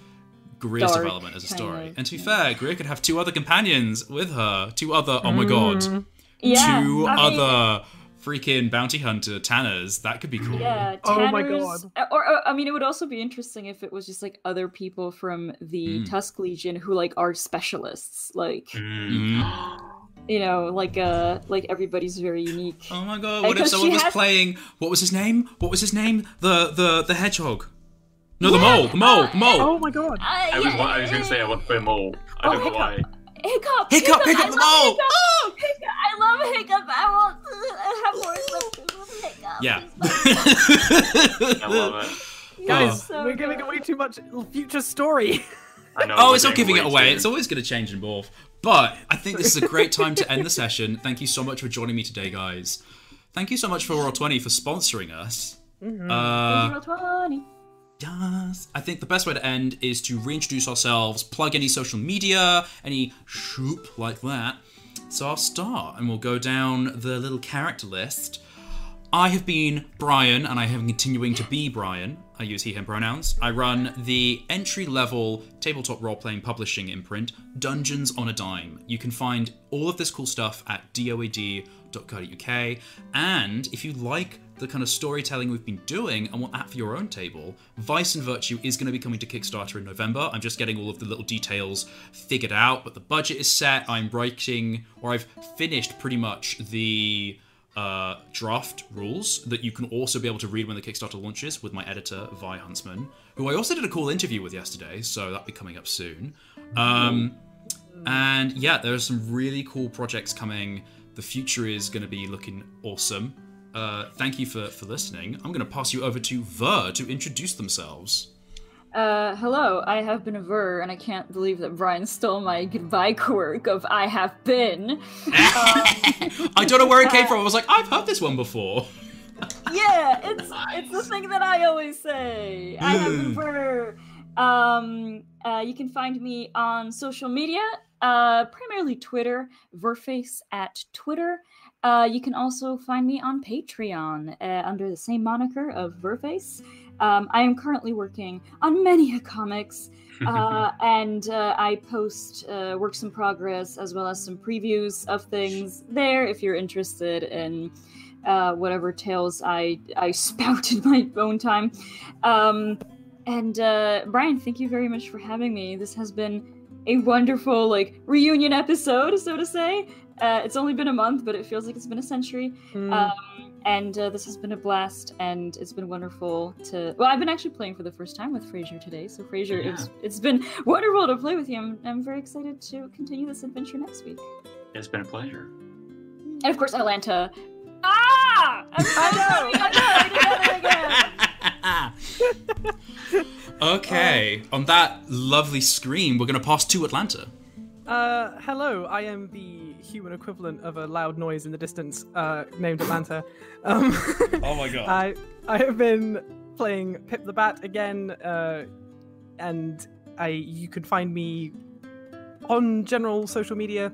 Greer's Dark development as a story. of- and to be fair, Greer could have two other companions with her, two other oh my god, Mm. Yeah. two I mean, other freaking bounty hunter Tanners. That could be cool. Yeah, Oh my Tanners- Or, or I mean, it would also be interesting if it was just like other people from the Mm. Tusk Legion who like are specialists, like Mm. *gasps* You know, like uh, like everybody's very unique. Oh my god! What if *laughs* someone was has- playing? What was his name? What was his name? The the the hedgehog. No, the mole. The mole. uh, The mole. Oh my god. I, I was, I was gonna say I want to play mole. I Oh, don't know Hiccup. why. Hiccup. Hiccup, Hiccup I the love mole. Hiccup. Oh! *gasps* Hiccup. I love Hiccup. I want to have more *gasps* stuff with Hiccup. Yeah. *laughs* I love it. Guys, so we're giving away too much future story. I know. *laughs* Oh, it's not giving it away. too- It's always going to change and morph. But I think this is a great time to end the *laughs* session. Thank you so much for joining me today, guys. Thank you so much for Roll20 for sponsoring us. Uh, Roll 20. Yes. I think the best way to end is to reintroduce ourselves, plug any social media, any shoop like that. So I'll start and we'll go down the little character list. I have been Brian, and I am continuing to be Brian. I use he, him pronouns. I run the entry level tabletop role playing publishing imprint, Dungeons on a Dime. You can find all of this cool stuff at doad.co.uk. And if you like the kind of storytelling we've been doing and want that for your own table, Vice and Virtue is going to be coming to Kickstarter in November. I'm just getting all of the little details figured out, but the budget is set. I'm writing, or I've finished pretty much the uh, draft rules that you can also be able to read when the Kickstarter launches with my editor, Vi Huntsman, who I also did a cool interview with yesterday, so that'll be coming up soon. Um, and yeah, there are some really cool projects coming. The future is going to be looking awesome. Uh, thank you for, for listening. I'm going to pass you over to Ver to introduce themselves. Uh, hello, I have been a ver, and I can't believe that Brian stole my goodbye quirk of I have been. *laughs* *laughs* I don't know where it came from. I was like, I've heard this one before. *laughs* yeah, it's it's the thing that I always say. I have been ver. Um, uh, you can find me on social media, uh, primarily Twitter, verface at Twitter. Uh, you can also find me on Patreon uh, under the same moniker of verface. Um, I am currently working on many comics, *laughs* uh, and uh, I post uh, works in progress as well as some previews of things there if you're interested in uh, whatever tales I I *laughs* spout in my own time. Um, and uh, Brian, thank you very much for having me. This has been a wonderful like reunion episode, so to say. Uh, it's only been a month, but it feels like it's been a century. Mm. Um, and uh, this has been a blast, and it's been wonderful to. Well, I've been actually playing for the first time with Fraser today, so Fraser, it's it's been *laughs* wonderful to play with you. I'm, I'm very excited to continue this adventure next week. It's been a pleasure. And of course, Atlanta. Ah! I'm so I know, sorry. I know. I did that again. *laughs* okay, on that lovely screen, we're going to pass to Atlanta. Uh, hello, I am the human equivalent of a loud noise in the distance, uh, named Atlanta. *laughs* Um, Oh my god. *laughs* I I have been playing Pip the Bat again, uh, and I you can find me on general social media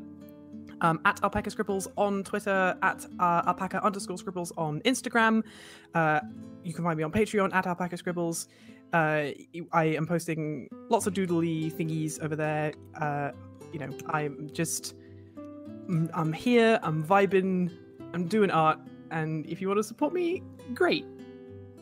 um, at Alpaca Scribbles on Twitter, at uh, Alpaca underscore Scribbles on Instagram. Uh, you can find me on Patreon at Alpaca Scribbles. Uh, I am posting lots of doodly thingies over there. Uh, you know, I'm just, mm, I'm here, I'm vibing, I'm doing art, and if you want to support me, great,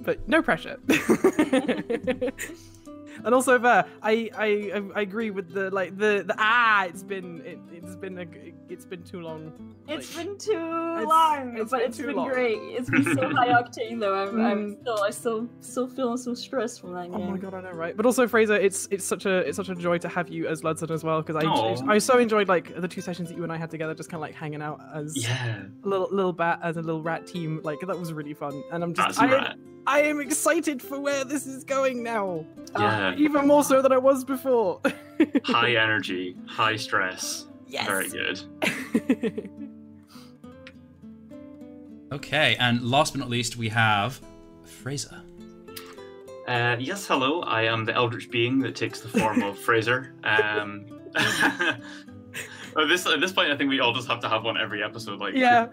but no pressure. *laughs* *laughs* and also, there, I, I, I agree with the like the the ah. It's been it, it's been a it's been too long. It's Like, been too it's- long, it's but been it's too been long. great. It's been so *laughs* high octane though. I'm, I'm Mm. still I still still feeling some stress from that Oh my god, I know, right? But also, Fraser, it's it's such a it's such a joy to have you as Lutzen as well because I Aw. I so enjoyed like the two sessions that you and I had together, just kind of like hanging out as Yeah, a little little bat as a little rat team. Like that was really fun, and I'm just that's I, right. I am excited for where this is going now, Yeah, even more so than I was before. *laughs* high energy, high stress. yes. Very good. *laughs* Okay, and last but not least, we have Fraser. Uh, yes, hello. I am the eldritch being that takes the form of Fraser. Um, *laughs* At this at this point, I think we all just have to have one every episode. Like, Yeah.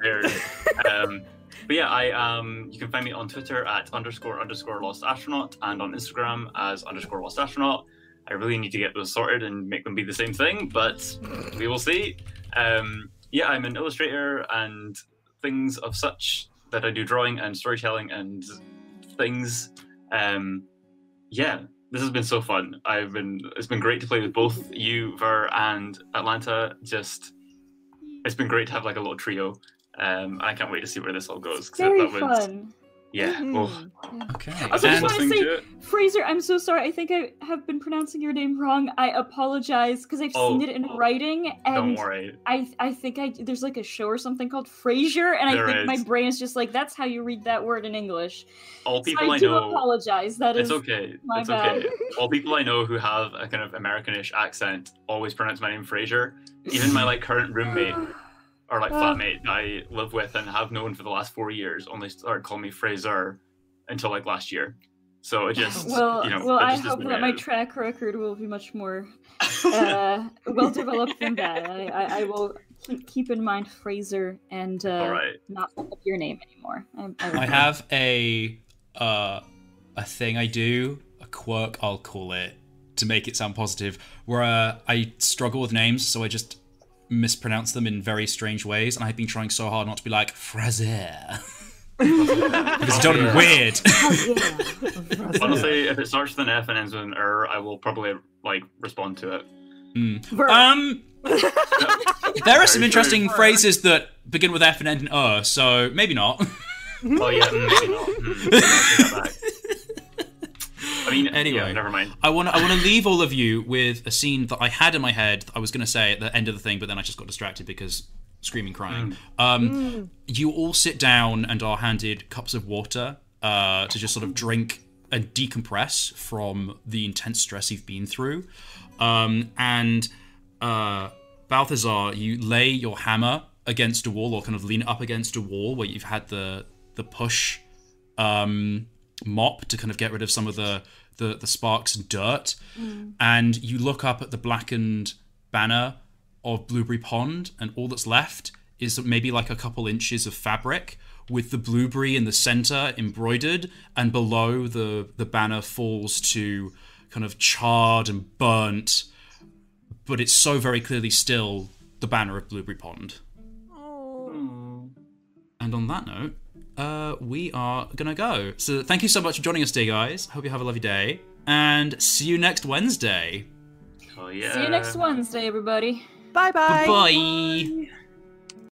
um, but yeah, I um, you can find me on Twitter at underscore underscore lost astronaut and on Instagram as underscore lost astronaut. I really need to get those sorted and make them be the same thing, but we will see. Um, yeah, I'm an illustrator and things of such that I do drawing and storytelling and things. Um, yeah, this has been so fun. I've been it's been great to play with both you, Ver, and Atlanta. Just it's been great to have like a little trio. Um, I can't wait to see where this all goes. 'cause Very that was, fun. Yeah. Mhm. Oh, Okay. I just And- wanna say- to. Fraser, I'm so sorry. I think I have been pronouncing your name wrong. I apologize because I've Oh, seen it in writing, Don't and worry. I I think I there's like a show or something called Frasier, and I There think my brain is just like that's how you read that word in English. All So people I I do know. apologize. That is It's okay. my it's bad. okay. *laughs* All people I know who have a kind of Americanish accent always pronounce my name Fraser. Even my like current roommate or like Uh. flatmate I live with and have known for the last four years only started calling me Fraser until like last year. So it just *laughs* well, you know well, that I just hope that my track record will be much more *laughs* uh, well developed than that. I, I, I will keep, keep in mind Fraser and uh, All right. not your name anymore. I, I, I have a uh, a thing I do, a quirk I'll call it, to make it sound positive, where uh, I struggle with names, so I just mispronounce them in very strange ways, and I've been trying so hard not to be like Fraser. *laughs* because it's done weird. *laughs* *laughs* Honestly, if it starts with an F and ends with an R, I will probably like respond to it. Ver- um, there are some interesting phrases that begin with F and end in R, so maybe not. Oh yeah, mm, maybe not. Mm, I mean, Anyway. yeah, never mind. I want to I want to leave all of you with a scene that I had in my head. that I was going to say at the end of the thing, but then I just got distracted because screaming, crying. Um, You all sit down and are handed cups of water uh, to just sort of drink and decompress from the intense stress you've been through. Um, and uh, Balthazar, you lay your hammer against a wall, or kind of lean up against a wall where you've had the the push um, mop to kind of get rid of some of the the, the sparks and dirt, mm. and you look up at the blackened banner of Blueberry Pond, and all that's left is maybe like a couple inches of fabric with the blueberry in the center embroidered, and below the the banner falls to kind of charred and burnt, but it's so very clearly still the banner of Blueberry Pond. Hmm. And on that note, uh, we are gonna go. So thank you so much for joining us today, guys. Hope you have a lovely day, and see you next Wednesday. Oh yeah. See you next Wednesday, everybody. Bye bye. Bye.